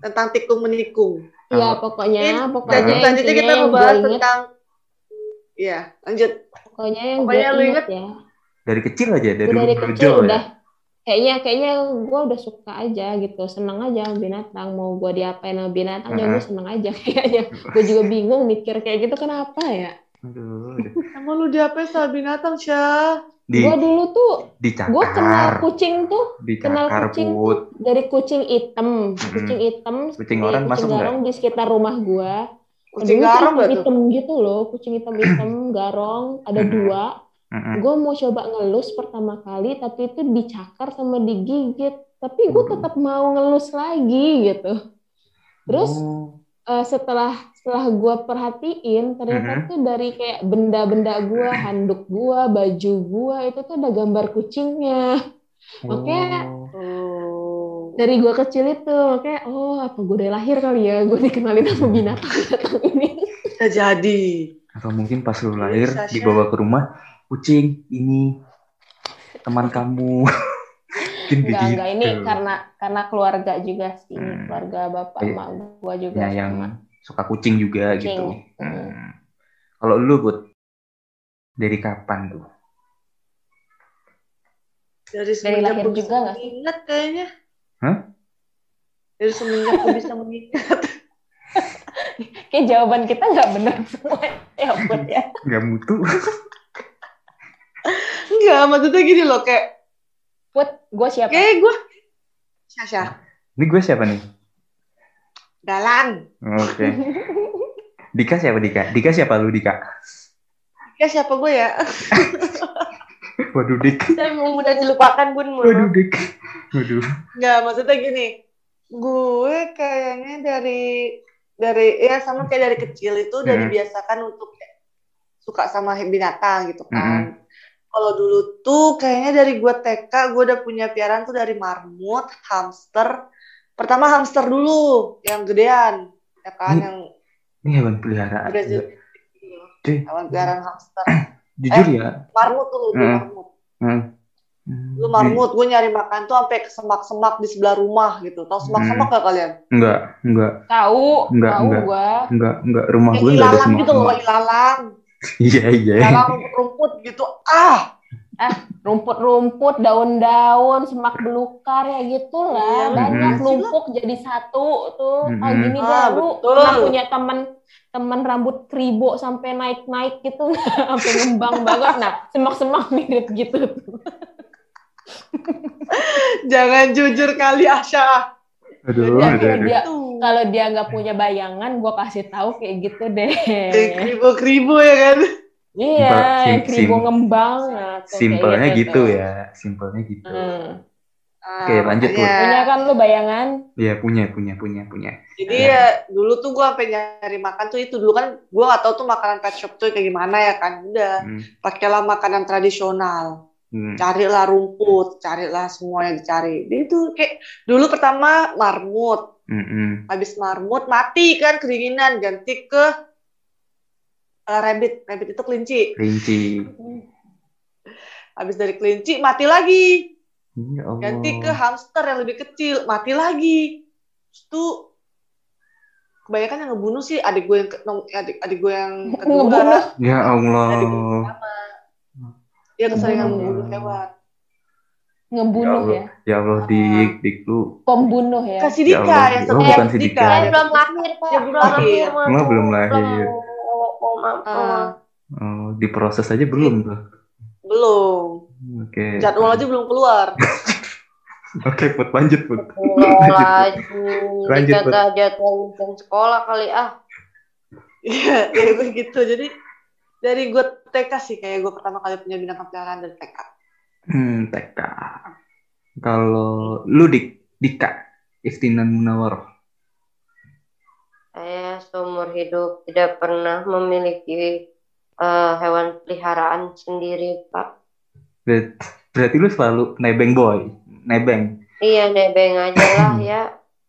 Speaker 3: Tentang tikung menikung.
Speaker 4: Ya pokoknya,
Speaker 3: Ini
Speaker 4: pokoknya
Speaker 3: Lanjut, selanjutnya kita
Speaker 4: yang
Speaker 3: mau
Speaker 4: gue
Speaker 3: bahas tentang Iya, lanjut.
Speaker 4: pokoknya yang gue
Speaker 3: pokoknya lu
Speaker 4: inget ya.
Speaker 1: Dari kecil aja, dari
Speaker 4: Gue dari
Speaker 1: dulu
Speaker 4: kecil
Speaker 1: ya.
Speaker 4: udah kayaknya kayaknya gue udah suka aja gitu, seneng aja sama binatang. Mau gue diapain sama binatang ya gue seneng aja kayaknya. Gue juga bingung mikir kayak gitu kenapa ya?
Speaker 1: Aduh.
Speaker 3: Emang lu diapain sama binatang, Syah?
Speaker 1: Di
Speaker 4: Gue dulu tuh gue kenal
Speaker 1: dicakar,
Speaker 4: kucing tuh kenal
Speaker 1: dicakar
Speaker 4: kucing
Speaker 1: put.
Speaker 4: dari kucing hitam, kucing hitam,
Speaker 1: Kucing
Speaker 4: seperti
Speaker 1: orang masuk nggak?
Speaker 4: garong di sekitar rumah gue.
Speaker 3: Kucing
Speaker 4: Dulu
Speaker 3: garong gak tuh?
Speaker 4: hitam gitu loh, kucing hitam-hitam, garong, ada dua.
Speaker 1: Mm-mm.
Speaker 4: Gue mau coba ngelus pertama kali, tapi itu dicakar sama digigit. Tapi gue
Speaker 1: Waduh.
Speaker 4: tetap mau ngelus lagi gitu. Terus
Speaker 1: Oh.
Speaker 4: eh, setelah setelah gue perhatiin, ternyata
Speaker 1: Mhm.
Speaker 4: tuh dari kayak benda-benda gue, handuk gue, baju gue, itu tuh ada gambar kucingnya.
Speaker 1: Oh.
Speaker 4: Dari gue kecil itu, makanya oh apa gue dari lahir kali ya, gue dikenalin sama binatang-binatang ini.
Speaker 3: Bisa jadi.
Speaker 1: Atau mungkin pas lu lahir
Speaker 3: Sasha.
Speaker 1: dibawa ke rumah, kucing ini teman kamu. mungkin
Speaker 4: Enggak,
Speaker 1: begitu.
Speaker 4: enggak. Ini karena karena keluarga juga sih.
Speaker 1: Hmm.
Speaker 4: Keluarga bapak
Speaker 1: Iya.
Speaker 4: emak gua juga.
Speaker 1: ya yang
Speaker 4: sama.
Speaker 1: suka kucing juga
Speaker 4: Kucing.
Speaker 1: gitu.
Speaker 4: Hmm.
Speaker 1: Hmm. Kalau lu Bud, dari kapan tuh?
Speaker 3: Dari
Speaker 4: lahir
Speaker 3: bisa
Speaker 4: juga nggak sih?
Speaker 3: mengingat kayaknya.
Speaker 1: Hah?
Speaker 3: Dari semenjak gue bisa mengingat.
Speaker 4: Kayak jawaban kita nggak benar semua ya buat ya.
Speaker 1: Gak mutu.
Speaker 3: Enggak, maksudnya gini loh, kayak
Speaker 4: Put, gue siapa?
Speaker 3: kayak gue Syasha,
Speaker 1: Ini gue siapa nih?
Speaker 3: Galang.
Speaker 1: Oke. Dika siapa Dika? Dika siapa lu Dika?
Speaker 3: Ya siapa gue ya?
Speaker 1: Waduh Dik.
Speaker 2: Saya mau mudah dilupakan bun.
Speaker 1: Waduh Dik. Waduh.
Speaker 3: Enggak, maksudnya gini. Gue kayaknya dari dari ya sama kayak dari kecil itu udah
Speaker 1: Hmm.
Speaker 3: dibiasakan untuk suka sama binatang gitu kan. Kalau dulu tuh kayaknya dari gue TK gue udah punya piaraan tuh dari marmut, hamster. Pertama hamster dulu yang gedean, ya kan
Speaker 1: Hmm.
Speaker 3: yang
Speaker 1: Ini hewan peliharaan. Cuy,
Speaker 3: hewan peliharaan hamster.
Speaker 1: jujur
Speaker 3: Eh.
Speaker 1: ya.
Speaker 3: Marmut tuh, lu
Speaker 1: Hmm.
Speaker 3: marmut.
Speaker 1: Hmm.
Speaker 3: Lu marmut, gue nyari makan tuh sampai ke semak-semak di sebelah rumah gitu. Tahu semak-semak gak kalian?
Speaker 1: Enggak, enggak,
Speaker 4: Tahu,
Speaker 1: Enggak,
Speaker 4: tahu
Speaker 1: enggak.
Speaker 4: gua.
Speaker 1: enggak, enggak. Rumah gue enggak ada
Speaker 3: ilalang
Speaker 1: semua.
Speaker 3: gitu loh, ilalang.
Speaker 1: Iya, iya.
Speaker 3: Ilalang rumput-rumput gitu. Ah,
Speaker 4: Rumput-rumput, daun-daun, semak belukar ya gitulah.
Speaker 3: Iya,
Speaker 4: Banyak numpuk jadi satu tuh. Oh
Speaker 1: Mhm.
Speaker 4: gini
Speaker 3: Ah,
Speaker 4: deh, lu
Speaker 3: betul.
Speaker 4: pernah punya temen temen rambut kribo sampai naik-naik gitu sampai ngembang banget. Nah, semak-semak mirip gitu tuh.
Speaker 3: jangan jujur kali Asya.
Speaker 1: Aduh, aduh,
Speaker 4: kalau
Speaker 1: aduh.
Speaker 4: dia kalau nggak punya bayangan, gua kasih tahu kayak gitu deh.
Speaker 3: Kribo-kribo ya kan?
Speaker 4: Iya, yang
Speaker 1: sim-
Speaker 4: ngembang. Nah, tuh, kayak
Speaker 1: Simpelnya gitu
Speaker 4: tuh.
Speaker 1: ya, simpelnya gitu.
Speaker 4: Hmm.
Speaker 3: Ah,
Speaker 1: Oke, lanjut, Bu.
Speaker 3: makanya.
Speaker 4: Punya kan lu bayangan?
Speaker 1: Iya, punya, punya, punya, punya.
Speaker 3: Jadi ya dulu tuh gue sampai nyari makan tuh itu dulu kan gue nggak tahu tuh makanan pet shop tuh kayak gimana ya kan udah
Speaker 1: Hmm.
Speaker 3: pakailah makanan tradisional
Speaker 1: Hmm.
Speaker 3: carilah rumput carilah semua yang dicari Dia itu kayak dulu pertama marmut
Speaker 1: Mm-mm.
Speaker 3: habis marmut mati kan kedinginan ganti ke eh, rabbit rabbit itu kelinci
Speaker 1: Kelinci.
Speaker 3: habis dari kelinci mati lagi
Speaker 1: Ya Allah.
Speaker 3: ganti ke hamster yang lebih kecil mati lagi Terus tuh kebanyakan yang ngebunuh sih adik gue yang adik adik gue yang kedua
Speaker 4: Ngebunuh.
Speaker 1: Ya Allah.
Speaker 3: dia keseringan
Speaker 1: Hmm.
Speaker 3: membunuh hewan
Speaker 4: Ngebunuh
Speaker 1: Ya
Speaker 4: ya.
Speaker 1: Ya Allah, dik, dik lu.
Speaker 4: Pembunuh ya.
Speaker 3: Kasih
Speaker 1: Ya
Speaker 3: Dika
Speaker 1: Allah.
Speaker 3: yang
Speaker 1: Oh,
Speaker 3: satu
Speaker 1: bukan si Dika.
Speaker 2: Saya
Speaker 3: Dia-
Speaker 2: belum lahir, Pak.
Speaker 3: Dia belum lahir.
Speaker 1: Emang belum lahir.
Speaker 2: Oh, oh, maaf, oh,
Speaker 3: Ah.
Speaker 1: Oh, diproses aja belum tuh.
Speaker 3: belum
Speaker 1: Oke.
Speaker 3: jadwal aja belum keluar
Speaker 1: Oke, Put, lanjut, Put.
Speaker 2: Lanjut.
Speaker 1: Lanjut,
Speaker 2: jadwal jam sekolah kali ah.
Speaker 3: Iya, kayak begitu. Jadi dari gue TK sih kayak gue pertama kali punya binatang peliharaan dari TK.
Speaker 1: Hmm, TK. Kalau lu dik, Dika, Iftinan Munawar.
Speaker 2: Saya seumur hidup tidak pernah memiliki eh, hewan peliharaan sendiri, Pak.
Speaker 1: Ber- Berarti lu selalu nebeng boy, nebeng.
Speaker 2: Iya, nebeng aja lah ya.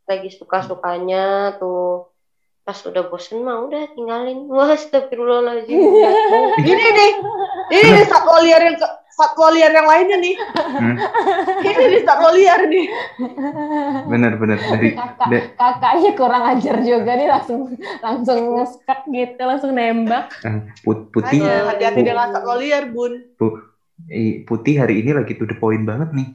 Speaker 2: Lagi suka-sukanya tuh. Pas udah bosen mah udah tinggalin. Wah, astagfirullahaladzim.
Speaker 3: Ini nih, ini nih satwa liar yang ke, satwa liar yang lainnya nih.
Speaker 1: Hmm,
Speaker 3: Ini nih satwa liar nih.
Speaker 1: bener, bener. Dari,
Speaker 4: Kakak,
Speaker 1: da-
Speaker 4: kakaknya kurang ajar juga nih langsung langsung nge-skak gitu, langsung nembak.
Speaker 1: eh, Put- putih,
Speaker 3: hati-hati dengan satwa liar, Bun.
Speaker 1: putih hari ini lagi to the point banget nih.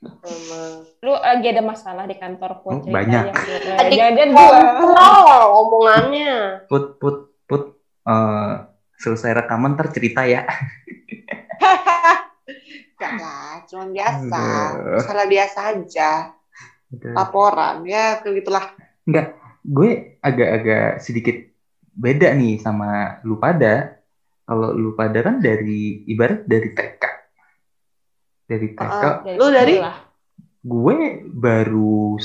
Speaker 2: Emang.
Speaker 4: Lu lagi ada masalah di kantor
Speaker 1: Oh,
Speaker 4: pun
Speaker 1: banyak.
Speaker 2: Adik
Speaker 4: Jangan
Speaker 2: Oh,
Speaker 4: gua.
Speaker 2: kontrol omongannya.
Speaker 1: Put, put, put. eh, selesai rekaman ntar cerita ya.
Speaker 3: Enggak lah, cuma biasa.
Speaker 1: Aduh.
Speaker 3: Masalah biasa aja. Laporan, ya kayak gitulah.
Speaker 1: gue agak-agak sedikit beda nih sama lu pada. Kalau lu pada kan dari ibarat dari TK. Dari TK,
Speaker 3: Ah, Lu dari?
Speaker 1: gue baru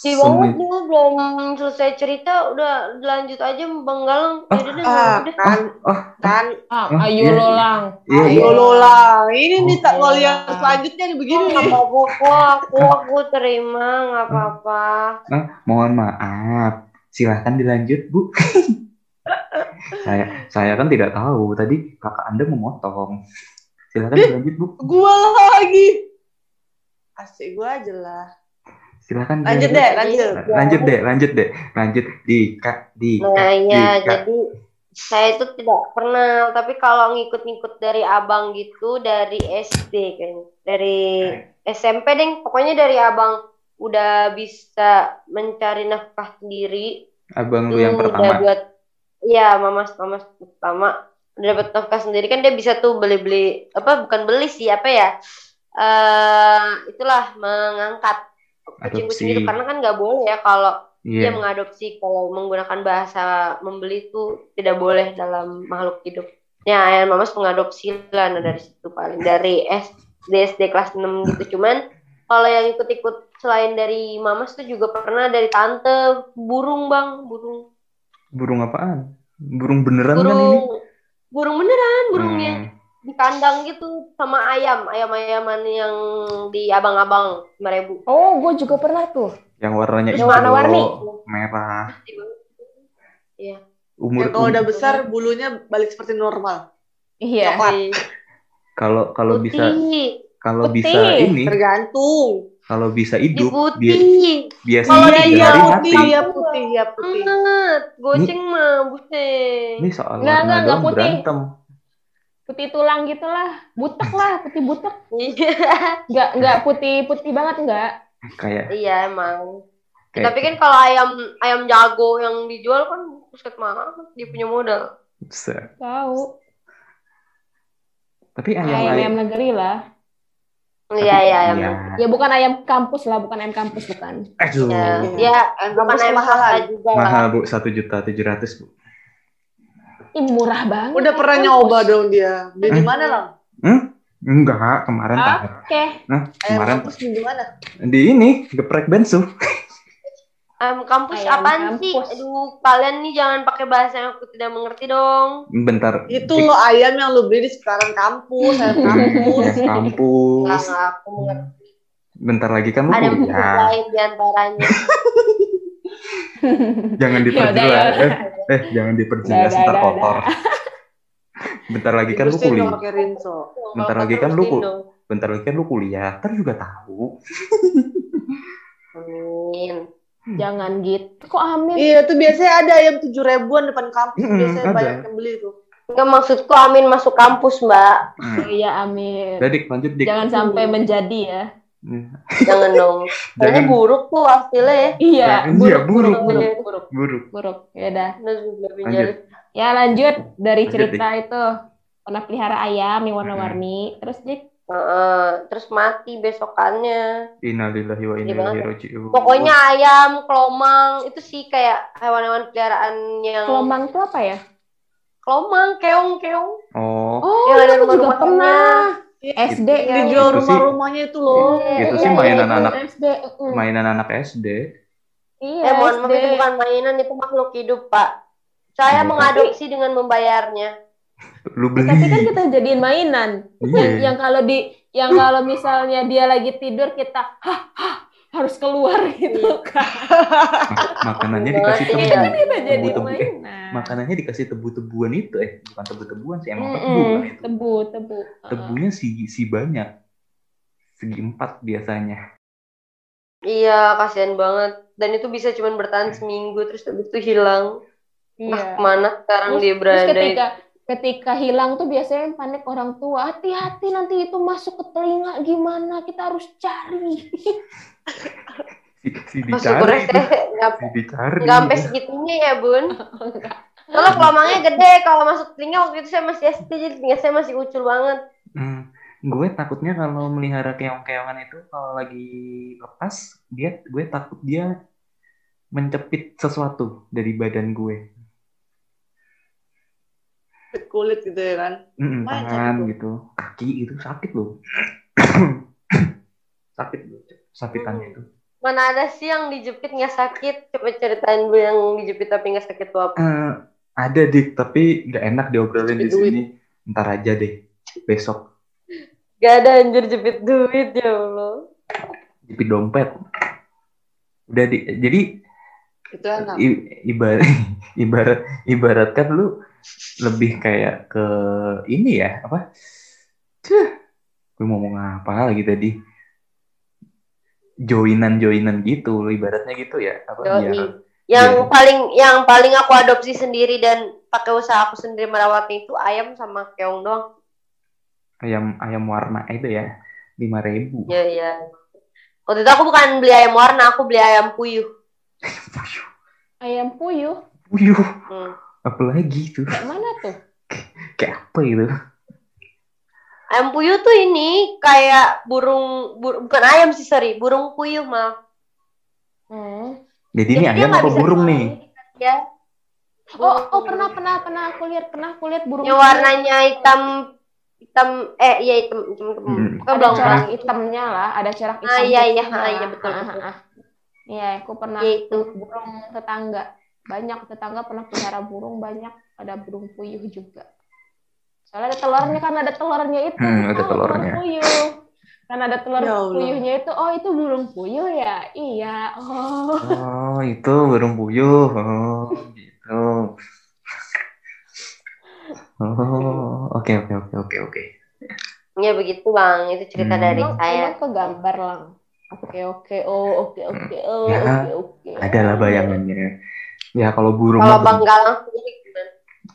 Speaker 2: Si Wawan dia belum selesai cerita udah lanjut aja Bang Galang.
Speaker 1: Oh,
Speaker 2: Yaudah deh,
Speaker 3: Ah,
Speaker 2: udah.
Speaker 3: kan,
Speaker 1: oh,
Speaker 3: kan.
Speaker 4: Ah,
Speaker 1: Oh,
Speaker 4: ayo
Speaker 1: iya.
Speaker 4: lo lang.
Speaker 1: Iya,
Speaker 3: Ayo
Speaker 1: iya.
Speaker 3: Lola, ini nih satwa liar selanjutnya nih begini
Speaker 2: Nggak
Speaker 3: nih.
Speaker 2: apa-apa kok, aku aku terima nggak apa-apa.
Speaker 1: Ah, mohon maaf. Silahkan dilanjut, Bu. saya saya kan tidak tahu. Tadi kakak Anda memotong. Silahkan dilanjut, Bu.
Speaker 3: Gua lagi. Asik gua aja lah.
Speaker 1: Silahkan
Speaker 3: Lanjut
Speaker 1: dilanjut.
Speaker 3: deh, lanjut.
Speaker 1: Lanjut deh, lanjut deh. Lanjut di Kak, di
Speaker 2: Nah iya, jadi saya itu tidak pernah, tapi kalau ngikut-ngikut dari abang gitu dari SD kayaknya, dari SMP deh, pokoknya dari abang udah bisa mencari nafkah sendiri.
Speaker 1: Abang lu yang
Speaker 2: udah
Speaker 1: pertama.
Speaker 2: buat, iya mamas mamas pertama udah dapat nafkah sendiri kan dia bisa tuh beli-beli apa bukan beli sih apa ya eh itulah mengangkat kucing-kucing
Speaker 1: Adopsi.
Speaker 2: itu karena kan nggak boleh ya kalau dia
Speaker 1: Iya.
Speaker 2: mengadopsi kalau menggunakan bahasa membeli itu tidak boleh dalam makhluk hidup. Ya, ayah mamas mengadopsi lah nah dari situ paling dari SD SD kelas 6 gitu. Cuman kalau yang ikut-ikut selain dari mamas tuh juga pernah dari tante burung bang burung
Speaker 1: Burung apaan? Burung beneran kan ini?
Speaker 2: burung burung beneran burungnya
Speaker 1: Hmm.
Speaker 2: Di kandang gitu sama ayam ayam ayaman yang di abang-abang lima ribu
Speaker 4: Oh, gue juga pernah tuh.
Speaker 1: Yang warnanya
Speaker 4: Yang
Speaker 1: hijau,
Speaker 4: warna-warni.
Speaker 1: merah.
Speaker 2: Iya.
Speaker 1: umur
Speaker 3: Yang kalau udah besar bulunya balik seperti normal.
Speaker 4: Iya.
Speaker 3: Coklat.
Speaker 1: kalau kalau bisa kalau bisa ini
Speaker 3: Tergantung.
Speaker 1: kalau bisa
Speaker 2: Di
Speaker 1: hidup
Speaker 2: putih.
Speaker 1: bi- biasanya
Speaker 2: Kalau
Speaker 1: tiga
Speaker 2: iya,
Speaker 1: hari
Speaker 3: putih,
Speaker 1: mati
Speaker 3: iya putih, iya putih.
Speaker 2: Banget. Goceng mah, buset.
Speaker 1: ini soal
Speaker 4: Nggak,
Speaker 1: warna
Speaker 4: nggak,
Speaker 1: doang
Speaker 4: putih.
Speaker 1: berantem
Speaker 4: Putih tulang gitulah. Butek lah, putih butek.
Speaker 2: Iya.
Speaker 4: Nggak, nggak putih-putih banget nggak.
Speaker 1: kayak
Speaker 2: Iya emang.
Speaker 1: kayak
Speaker 2: Tapi kan kalau ayam ayam jago yang dijual kan buset mahal, dia punya modal.
Speaker 4: Tahu.
Speaker 1: tapi ayam
Speaker 4: Ayam
Speaker 1: ayam
Speaker 4: ayam negeri lah.
Speaker 2: Iya iya ayam.
Speaker 1: iya.
Speaker 4: Ya bukan ayam kampus lah, bukan ayam kampus bukan.
Speaker 1: Aduh,
Speaker 2: Ya,
Speaker 3: Iya.
Speaker 2: ya
Speaker 3: Ayam
Speaker 2: bukan
Speaker 3: kampus
Speaker 2: ayam swasta juga
Speaker 1: mahal bu satu juta tujuh ratus bu
Speaker 4: Ih, murah banget.
Speaker 3: Udah pernah
Speaker 4: Kampus.
Speaker 3: nyoba dong dia. Beli di
Speaker 1: Hmm.
Speaker 3: mana lah?
Speaker 1: hmm? enggak kemarin
Speaker 4: Ah.
Speaker 1: tak
Speaker 4: Oke.
Speaker 1: nah
Speaker 3: Ayam
Speaker 1: kemarin
Speaker 3: kampus beli di mana?
Speaker 1: di ini geprek bensu
Speaker 2: Ayam kampus
Speaker 4: Ayam
Speaker 2: apaan sih?
Speaker 4: kampus.
Speaker 2: Aduh, kalian nih jangan pakai bahasa yang aku tidak mengerti dong.
Speaker 1: bentar
Speaker 3: Itu lo ayam yang lo beli di sekitaran kampus, ayam kampus.
Speaker 1: Ayam kampus
Speaker 2: nggak, aku mengerti.
Speaker 1: bentar lagi kan lu
Speaker 2: Ada
Speaker 1: kuliah
Speaker 2: lain di antaranya.
Speaker 1: jangan
Speaker 4: Ya udah,
Speaker 1: diperjelas
Speaker 4: ya
Speaker 1: eh, eh jangan diperjelas
Speaker 4: Udah,
Speaker 1: ntar kotor bentar lagi kan lu kuliah. Bentar lagi kan lu bentar lagi kan lu kuliah ntar juga tahu
Speaker 2: Amin.
Speaker 4: Jangan gitu. Kok amin?
Speaker 3: Iya tuh biasanya ada ayam tujuh ribuan depan kampus
Speaker 1: Mm-mm,
Speaker 3: biasanya
Speaker 1: ada.
Speaker 3: banyak yang beli tuh.
Speaker 2: Enggak maksudku Amin masuk kampus, Mbak.
Speaker 1: Hmm.
Speaker 4: Iya, amin.
Speaker 1: Udah, dik lanjut dik
Speaker 4: Jangan sampai menjadi ya.
Speaker 1: Hmm.
Speaker 2: Jangan dong.
Speaker 1: Jangan
Speaker 2: buruk tuh hasilnya ya.
Speaker 4: Iya, buruk,
Speaker 1: iya,
Speaker 4: buruk,
Speaker 1: buruk,
Speaker 4: buruk,
Speaker 2: buruk.
Speaker 4: buruk. Ya udah.
Speaker 2: Lanjut.
Speaker 1: Lanjut.
Speaker 4: Ya lanjut dari
Speaker 1: Lanjut,
Speaker 4: cerita itu pernah pelihara ayam yang warna-warni. Terus Dik,
Speaker 2: Heeh, terus mati besokannya.
Speaker 1: Innalillahi wa inna ilaihi raji'un
Speaker 2: Pokoknya ayam, kelomang, itu sih kayak hewan-hewan peliharaan yang
Speaker 4: kelomang tuh apa ya?
Speaker 2: kelomang, keong, keong.
Speaker 1: oh
Speaker 4: Oh,
Speaker 2: Yang ada
Speaker 4: aku juga
Speaker 2: rumah-rumahnya.
Speaker 4: pernah.
Speaker 3: Iya.
Speaker 4: SD
Speaker 2: Iya,
Speaker 3: Dijual
Speaker 1: Itu sih-
Speaker 3: rumah-rumahnya itu loh.
Speaker 1: itu
Speaker 4: Iya,
Speaker 1: sih
Speaker 4: iya,
Speaker 1: mainan
Speaker 4: iya,
Speaker 1: anak
Speaker 4: SD. mm.
Speaker 1: mainan anak SD
Speaker 4: Iya,
Speaker 2: eh, mohon maaf
Speaker 4: SD.
Speaker 2: itu bukan mainan, itu makhluk hidup, Pak. Saya
Speaker 1: Iya.
Speaker 2: mengadopsi dengan membayarnya.
Speaker 1: lu beli
Speaker 4: Tapi kan kita jadiin mainan.
Speaker 1: Iya.
Speaker 4: Yang, yang kalau di yang kalau misalnya dia lagi tidur kita hah, hah, harus keluar gitu
Speaker 2: Iya.
Speaker 4: kan.
Speaker 1: Ma- makanannya dikasih
Speaker 2: Banget,
Speaker 1: tebu
Speaker 2: ya.
Speaker 4: Kita jadiin
Speaker 1: tebu-tebu eh,
Speaker 4: mainan.
Speaker 1: makanannya dikasih tebu-tebuan itu eh bukan tebu-tebuan sih emang tebu
Speaker 4: Mm-mm,
Speaker 1: kan itu
Speaker 4: tebu, tebu.
Speaker 1: tebunya si si banyak segi empat biasanya
Speaker 2: Iya, kasihan banget. Dan itu bisa cuma bertahan seminggu, terus habis itu hilang.
Speaker 4: Iya.
Speaker 2: Nah, ke mana sekarang
Speaker 4: Terus,
Speaker 2: dia
Speaker 4: terus
Speaker 2: berada?
Speaker 4: ketika ketika hilang tuh biasanya yang panik orang tua. Hati-hati nanti itu masuk ke telinga gimana? Kita harus cari.
Speaker 1: si, si dicari itu.
Speaker 2: nggak
Speaker 1: si dicari
Speaker 2: nggak sampai segitunya ya, Bun. Kalau kelomangnya gede, kalau masuk telinga waktu itu saya masih SD, jadi telinga saya masih ucul banget.
Speaker 1: Hmm, gue takutnya kalau melihara keong-keongan itu kalau lagi lepas dia gue takut dia mencepit sesuatu dari badan gue
Speaker 3: Kulit gitu ya kan.
Speaker 1: Mm,
Speaker 3: Lumayan
Speaker 1: tangan
Speaker 3: tuh.
Speaker 1: gitu kaki itu sakit loh sakit loh sakitannya itu
Speaker 2: Mana ada sih yang dijepit nggak sakit? Coba ceritain dulu yang dijepit tapi nggak sakit tuh apa?
Speaker 1: Eh, ada dik tapi nggak enak diobrolin di
Speaker 3: duit.
Speaker 1: sini ntar aja deh besok
Speaker 2: Gak ada anjir jepit duit ya Allah.
Speaker 1: jepit dompet udah di, jadi
Speaker 3: Itu enak.
Speaker 1: i- ibarat ibarat ibaratkan lu lebih kayak ke ini ya apa Cuh, gue mau ngomong apa lagi tadi joinan joinan gitu ibaratnya gitu ya apa
Speaker 2: Yoi.
Speaker 1: biar
Speaker 2: Yang
Speaker 1: Iya.
Speaker 2: paling yang paling aku adopsi sendiri dan pakai usaha aku sendiri merawatnya itu ayam sama keong doang.
Speaker 1: ayam ayam warna itu ya lima ribu
Speaker 2: Ya ya. Waktu itu aku bukan beli ayam warna, aku beli ayam puyuh.
Speaker 4: Ayam puyuh.
Speaker 1: Wuyuh,
Speaker 2: Hmm.
Speaker 1: apalagi tuh
Speaker 4: Kayak mana tuh?
Speaker 1: kayak apa itu
Speaker 2: Ayam puyuh tuh ini kayak burung, bur- bukan ayam sih sorry, burung puyuh malah.
Speaker 4: Hmm.
Speaker 1: jadi ini
Speaker 2: Jadi dia
Speaker 1: ayam apa burung nih
Speaker 2: Ya.
Speaker 4: Oh, oh pernah pernah pernah aku lihat pernah aku lihat burung
Speaker 2: Yang warnanya hitam hitam eh iya hitam hitam, hitam.
Speaker 1: Hmm.
Speaker 4: Ada corak hitamnya lah, ada corak hitam.
Speaker 2: Ah, iya, iya, ah, iya, betul,
Speaker 4: Ah,
Speaker 2: betul.
Speaker 4: ah, ah. Iya, aku pernah
Speaker 2: Iya, itu.
Speaker 4: burung tetangga. Banyak tetangga pernah pelihara burung banyak, ada burung puyuh juga. Soalnya ada telurnya kan ada telurnya itu.
Speaker 1: Hmm, ada
Speaker 4: Oh,
Speaker 1: telurnya.
Speaker 4: Burung puyuh. Kan ada telur
Speaker 3: Ya Allah.
Speaker 4: puyuhnya itu. Oh, itu burung puyuh ya? Iya. Oh.
Speaker 1: oh itu burung puyuh oh gitu Oh, oke oke oke oke oke.
Speaker 2: Ya begitu bang, itu cerita
Speaker 1: Hmm.
Speaker 2: dari saya.
Speaker 4: emang ke gambar lang. Oke oke oh oke oke oh
Speaker 1: Ya,
Speaker 4: oke oke.
Speaker 1: Ada lah bayangannya. Ya kalau burung
Speaker 2: Kalau bang Galang sendiri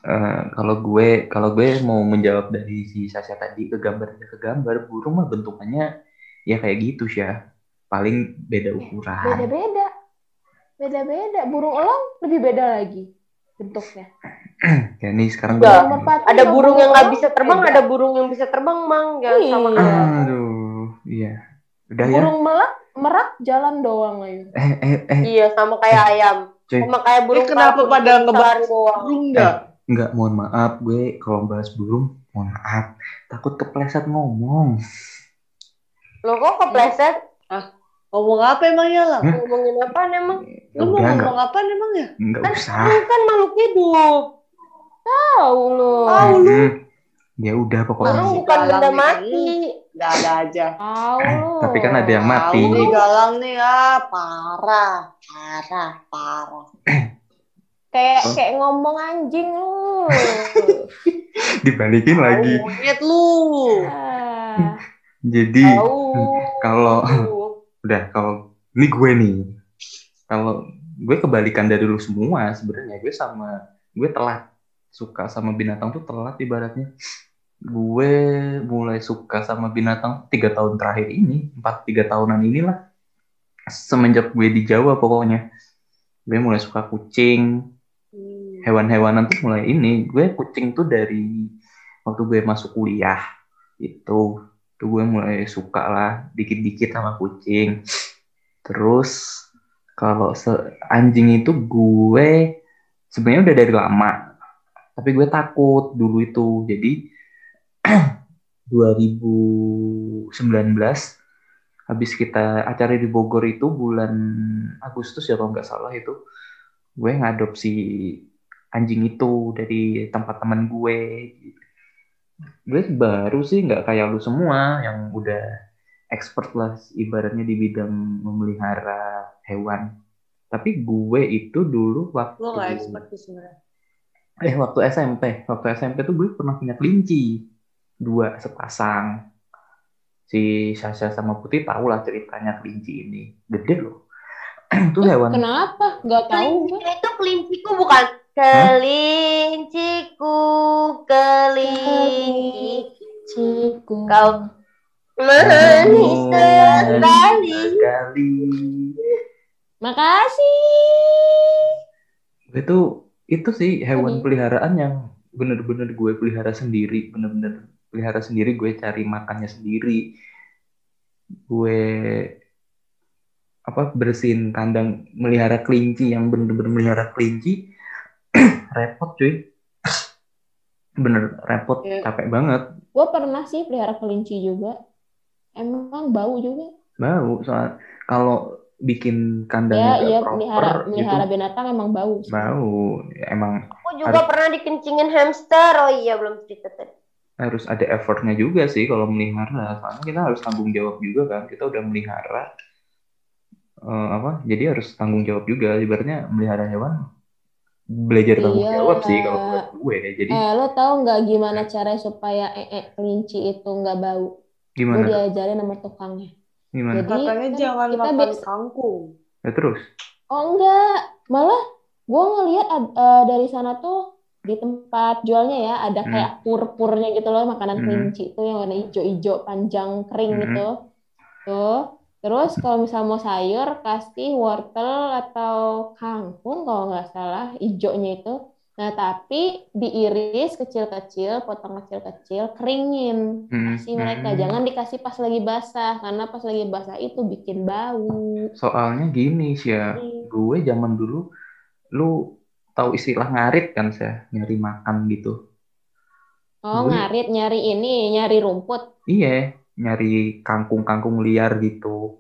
Speaker 1: Eh, kalau gue kalau gue mau menjawab dari si Sasha tadi ke gambar ke gambar burung mah bentukannya ya kayak gitu sih ya paling beda ukuran
Speaker 4: Beda-beda. Beda-beda. Burung elang lebih beda lagi bentuknya.
Speaker 1: kayak nih sekarang
Speaker 2: Enggak.
Speaker 1: gue-
Speaker 4: Burung merpati
Speaker 2: Ada burung yang nggak bisa terbang,
Speaker 4: beda.
Speaker 2: ada burung yang bisa terbang bang. Jangan
Speaker 4: Iya.
Speaker 2: sama
Speaker 1: aduh iya udah ya
Speaker 4: Burung merak merak jalan doang ayo.
Speaker 1: eh eh eh
Speaker 2: Iya sama kayak ayam.
Speaker 1: cuy
Speaker 2: Sama kayak burung
Speaker 3: Eh, kenapa pada
Speaker 2: bisa
Speaker 3: ngebahas
Speaker 2: lari doang.
Speaker 3: Burung nggak?
Speaker 1: nggak mohon maaf gue kalau bahas burung mohon maaf takut kepleset ngomong
Speaker 2: Lo kok kepleset?
Speaker 3: Ngomong apa emang ya lah?
Speaker 1: Hah?
Speaker 2: Ngomongin apa emang?
Speaker 3: Lu mau ngomong apa emang ya?
Speaker 1: nggak
Speaker 2: Kan
Speaker 1: usah
Speaker 2: lu kan makhluk hidup.
Speaker 4: Tahu lu.
Speaker 3: Tahu lu.
Speaker 1: Hmm. ya udah pokoknya
Speaker 3: si
Speaker 2: bukan benda mati.
Speaker 3: Udah ada aja.
Speaker 4: Tahu
Speaker 1: Eh,
Speaker 4: lu.
Speaker 1: tapi kan ada yang mati
Speaker 3: Tahu nih galang nih ah parah, parah, parah.
Speaker 4: Kayak
Speaker 1: Oh.
Speaker 4: kayak ngomong anjing lu.
Speaker 1: dibalikin lagi
Speaker 3: monyet lu.
Speaker 4: Ah,
Speaker 1: jadi
Speaker 2: Tahu.
Speaker 1: kalau udah kalau ini gue nih kalau gue kebalikan dari lu semua sebenarnya gue sama gue telat suka sama binatang tuh telat ibaratnya gue mulai suka sama binatang tiga tahun terakhir ini empat tiga tahunan inilah semenjak gue di Jawa pokoknya gue mulai suka kucing. Hewan-hewanan tuh mulai ini gue kucing tuh dari waktu gue masuk kuliah itu tuh gue mulai suka lah dikit-dikit sama kucing. Terus kalau anjing itu gue sebenarnya udah dari lama tapi gue takut dulu itu. Jadi 2019 habis kita acara di Bogor itu bulan Agustus ya kalau nggak salah itu gue ngadopsi anjing itu dari tempat teman gue. Gue baru sih nggak kayak lu semua yang udah expert lah ibaratnya di bidang memelihara hewan. Tapi gue itu dulu waktu
Speaker 3: Lu nggak expert sih sebenarnya.
Speaker 1: eh waktu SMP waktu SMP tuh gue pernah punya kelinci. Dua sepasang. Si Sasha sama Putih tahu lah ceritanya kelinci ini. Gede loh. Itu hewan.
Speaker 4: Kenapa? Gak tahu.
Speaker 2: Kelinci itu kelinciku bukan kelinciku kelinci
Speaker 4: Ciku.
Speaker 2: Kau manis sekali
Speaker 1: sekali
Speaker 4: Makasih.
Speaker 1: tuh itu sih hewan peliharaan yang bener-bener gue pelihara sendiri. Bener-bener pelihara sendiri gue cari makannya sendiri. Gue apa bersihin kandang melihara kelinci yang bener-bener melihara kelinci repot cuy bener repot
Speaker 3: Ya.
Speaker 1: capek banget
Speaker 4: Gue pernah sih pelihara kelinci juga. Emang bau juga.
Speaker 1: bau soal kalau bikin
Speaker 4: Ya,
Speaker 1: kandangnya
Speaker 4: iya
Speaker 1: nggak proper
Speaker 4: melihara,
Speaker 1: itu
Speaker 4: melihara binatang emang bau. sih.
Speaker 1: bau Ya, emang
Speaker 2: Aku juga pernah dikencingin hamster Oh iya belum cerita tadi
Speaker 1: harus ada effortnya juga sih kalau melihara soalnya kita harus tanggung jawab juga kan kita udah melihara eh, apa jadi harus tanggung jawab juga ibaratnya melihara hewan belajar tanggung
Speaker 4: Iya.
Speaker 1: jawab sih kalau menurut gue jadi
Speaker 4: Eh, lo tau nggak gimana caranya supaya ee kelinci itu nggak bau? Gue
Speaker 1: gimana
Speaker 4: diajarin sama tukangnya.
Speaker 1: gimana
Speaker 4: Jadi
Speaker 3: Katanya
Speaker 4: kan
Speaker 3: jangan
Speaker 4: kita
Speaker 3: makan
Speaker 4: biasa-
Speaker 3: kangkung.
Speaker 1: ya terus
Speaker 4: Oh enggak, malah gue ngelihat eh, dari sana tuh di tempat jualnya ya ada
Speaker 1: Hmm.
Speaker 4: kayak pur-purnya gitu loh makanan
Speaker 1: Hmm.
Speaker 4: kelinci itu yang warna hijau-hijau panjang kering
Speaker 1: Hmm.
Speaker 4: gitu. Tuh. Terus kalau misal mau sayur kasih wortel atau kangkung kalau nggak salah hijaunya itu. Nah tapi diiris kecil-kecil, potong kecil-kecil, keringin.
Speaker 1: Hmm,
Speaker 4: Kasih mereka,
Speaker 1: hmm.
Speaker 4: jangan dikasih pas lagi basah karena pas lagi basah itu bikin bau.
Speaker 1: soalnya gini sih ya gue zaman dulu lu tahu istilah ngarit kan saya nyari makan gitu
Speaker 4: Oh,
Speaker 1: Gue-
Speaker 4: ngarit nyari ini, nyari rumput.
Speaker 1: Iya, nyari kangkung-kangkung liar gitu.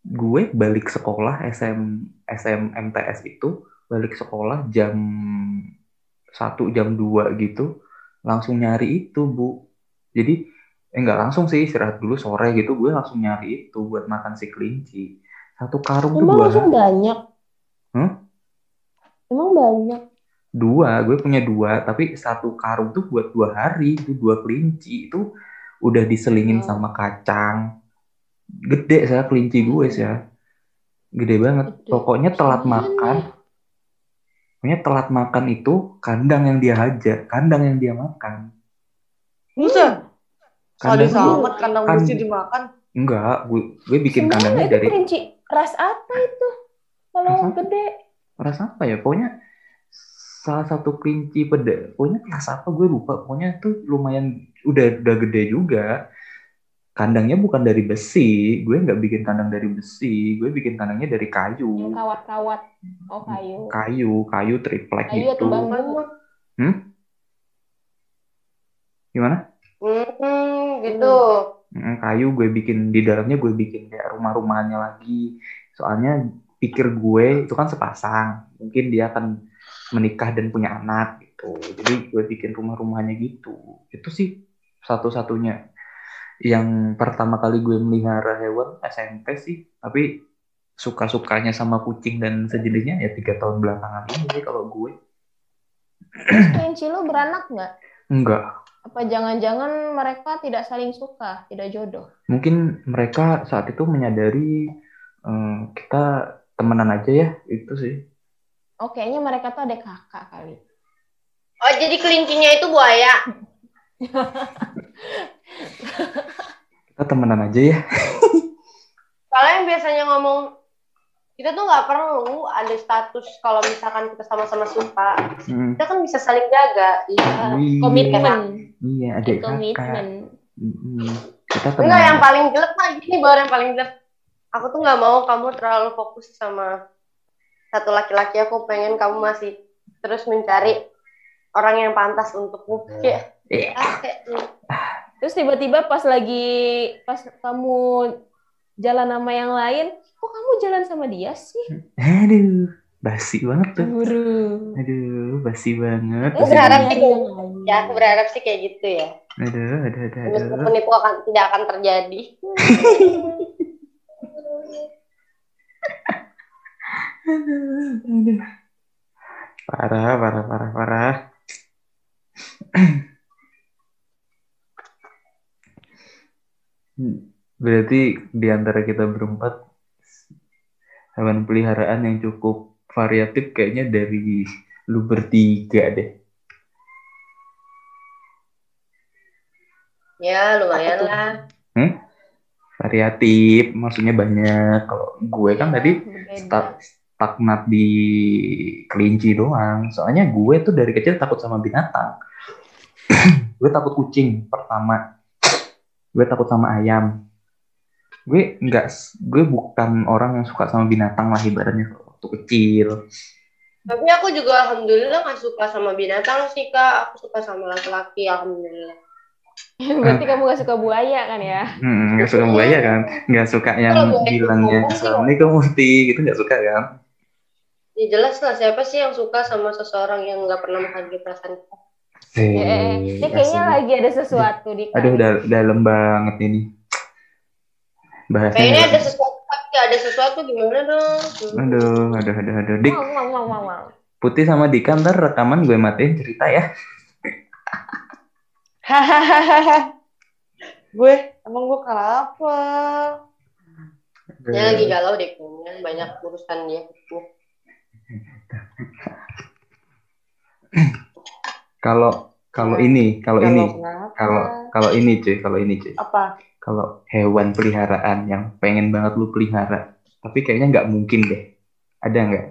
Speaker 1: Gue balik sekolah SM SM MTS itu balik sekolah jam 1 jam 2 gitu langsung nyari itu, Bu. Jadi eh nggak langsung sih istirahat dulu sore gitu gue langsung nyari itu buat makan si kelinci. Satu karung
Speaker 4: Emang
Speaker 1: dua
Speaker 4: langsung banyak.
Speaker 1: Hah?
Speaker 4: Emang banyak.
Speaker 1: dua gue punya dua tapi satu karung tuh buat dua hari itu dua kelinci itu udah diselingin
Speaker 4: Oh.
Speaker 1: sama kacang. Gede saya kelinci gue sih ya. Gede banget.
Speaker 4: Gede.
Speaker 1: pokoknya telat makan. Pokoknya telat makan itu kandang yang dia hajar kandang yang dia makan.
Speaker 3: Buset.
Speaker 1: Kandang
Speaker 3: Sadis
Speaker 1: tuh-
Speaker 3: amat kandang
Speaker 1: kan-
Speaker 3: mesti dimakan.
Speaker 1: enggak gue gue bikin
Speaker 4: Sebenarnya
Speaker 1: kandangnya
Speaker 4: itu
Speaker 1: dari
Speaker 4: kelinci. Ras apa itu? Kalau
Speaker 1: Ras
Speaker 4: gede.
Speaker 1: rasa apa ya? Pokoknya salah satu kelinci peda pokoknya kelas apa? Gue lupa. Pokoknya tuh lumayan udah udah gede juga. Kandangnya bukan dari besi. Gue nggak bikin kandang dari besi. Gue bikin kandangnya dari
Speaker 4: Yang
Speaker 1: kayu
Speaker 4: kawat-kawat. Oh kayu.
Speaker 1: kayu kayu triplek
Speaker 4: Kayu
Speaker 1: gitu.
Speaker 4: atau bambu.
Speaker 1: gimana?
Speaker 2: Hmm, gitu.
Speaker 1: Mm, kayu gue bikin. Di dalamnya gue bikin kayak rumah-rumahannya lagi. Soalnya pikir gue itu kan sepasang. Mungkin dia akan menikah dan punya anak gitu. Jadi gue bikin rumah-rumahannya gitu. Itu sih satu-satunya yang pertama kali gue melihara hewan SMP sih tapi suka-sukanya sama kucing dan sejenisnya ya tiga tahun belakangan ini sih kalau gue
Speaker 4: Kelinci lu beranak nggak?
Speaker 1: enggak
Speaker 4: Apa jangan-jangan mereka tidak saling suka, tidak jodoh?
Speaker 1: mungkin mereka saat itu menyadari eh, kita temenan aja ya itu sih
Speaker 4: Oh kayaknya mereka tuh ada kakak kali.
Speaker 2: Oh, jadi kelincinya itu buaya.
Speaker 1: Kita temenan aja ya
Speaker 2: Kalau yang biasanya ngomong kita tuh nggak perlu ada status kalau misalkan kita sama-sama suka.
Speaker 1: Hmm,
Speaker 2: Kita kan bisa saling jaga. Iya.
Speaker 4: Komitmen.
Speaker 1: iya adik kakak
Speaker 4: Komitmen.
Speaker 1: Kita
Speaker 2: Enggak, yang paling jelek mah gini baru yang paling jelek. Aku tuh nggak mau kamu terlalu fokus sama satu laki-laki. Aku pengen kamu masih terus mencari orang yang pantas untukmu. Kayak,
Speaker 1: Iya.
Speaker 2: ah, kayak, hmm.
Speaker 4: Terus tiba-tiba pas lagi pas kamu jalan sama yang lain, kok kamu jalan sama dia sih?
Speaker 1: aduh basi banget tuh
Speaker 4: Cemburu.
Speaker 1: aduh basi banget
Speaker 2: Aku berharap sih kayak- ya aku berharap sih kayak gitu ya.
Speaker 1: aduh aduh aduh aduh
Speaker 2: Meskipun itu akan tidak akan terjadi.
Speaker 1: Aduh, aduh. Parah, parah, parah, parah. Berarti di antara kita berempat hewan peliharaan yang cukup variatif kayaknya dari lu bertiga deh.
Speaker 2: Ya lumayan lah.
Speaker 1: Variatif, maksudnya banyak. Kalau gue kan tadi
Speaker 4: Berbeda.
Speaker 1: sta- stagnat di kelinci doang. Soalnya gue tuh dari kecil takut sama binatang. Gue takut kucing pertama. Gue takut sama ayam. Gue nggak, gue bukan orang yang suka sama binatang lah ibaratnya waktu kecil.
Speaker 2: Tapi aku juga alhamdulillah gak suka sama binatang sih kak. Aku suka sama laki-laki alhamdulillah.
Speaker 4: Berarti kamu gak suka buaya kan ya?
Speaker 1: Hmm, nggak suka buaya kan? Nggak suka yang
Speaker 2: Kalau
Speaker 1: bilangnya assalamualaikum Mufti gitu nggak suka kan?
Speaker 2: Ya jelas lah siapa sih yang suka sama seseorang yang nggak pernah menghargai perasaan kita.
Speaker 4: Eh. Ini kayaknya
Speaker 1: asli.
Speaker 4: lagi ada sesuatu di
Speaker 1: Aduh, udah dalam banget ini. Bahasanya.
Speaker 2: Kayaknya ada sesuatu ada sesuatu gimana dong?
Speaker 1: Aduh, aduh, aduh, aduh. Dik,
Speaker 4: Wow, wow, wow, wow, wow.
Speaker 1: Putih sama Dika ntar rekaman gue matiin cerita ya.
Speaker 3: Hahaha. gue emang gue kenapa?
Speaker 2: Dia lagi galau deh kayaknya banyak urusan dia.
Speaker 1: Kalau kalau ini, kalau
Speaker 3: Kalau
Speaker 1: ini,
Speaker 3: kenapa?
Speaker 1: kalau kalau ini cuy, kalau ini cuy.
Speaker 3: apa?
Speaker 1: Kalau hewan peliharaan yang pengen banget lu pelihara, tapi kayaknya nggak mungkin deh. Ada nggak?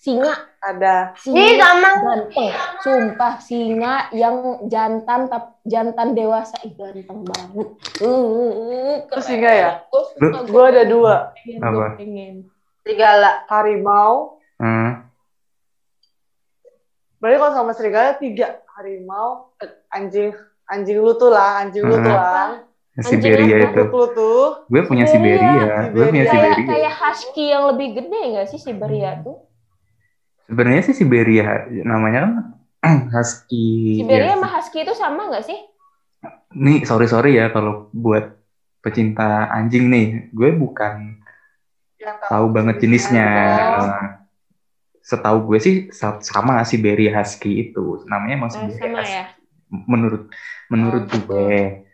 Speaker 4: Singa,
Speaker 3: Ada.
Speaker 4: Singa
Speaker 2: sama.
Speaker 4: ganteng. Sumpah singa yang jantan tap jantan dewasa ih ganteng banget. Uh,
Speaker 3: Itu singa ya? Gue ada dua.
Speaker 1: Apa?
Speaker 4: gua pengen.
Speaker 2: Serigala.
Speaker 3: Harimau.
Speaker 1: Hmm,
Speaker 3: Berarti kalau sama serigala tiga. Harimau, eh, anjing, anjing lu tuh lah, anjing lu tuh
Speaker 1: Hmm.
Speaker 3: lah.
Speaker 1: Siberia itu.
Speaker 3: Lu tuh.
Speaker 1: Gue punya Siberia,
Speaker 4: Siberia.
Speaker 1: gue punya
Speaker 3: Siberia.
Speaker 4: Kayak kayak husky yang lebih gede nggak sih Siberia tuh?
Speaker 1: Sebenarnya sih Siberia namanya kan husky.
Speaker 4: Siberia
Speaker 1: ya.
Speaker 4: sama husky itu sama nggak sih?
Speaker 1: Nih, sorry sorry ya kalau buat pecinta anjing nih, gue bukan
Speaker 3: Yang
Speaker 1: tahu banget jenisnya.
Speaker 3: Oh.
Speaker 1: Setahu gue sih sa- sama si Berry Husky itu namanya emang si
Speaker 4: Oh, sama
Speaker 1: Husky.
Speaker 4: ya.
Speaker 1: menurut menurut
Speaker 4: Oh,
Speaker 1: gue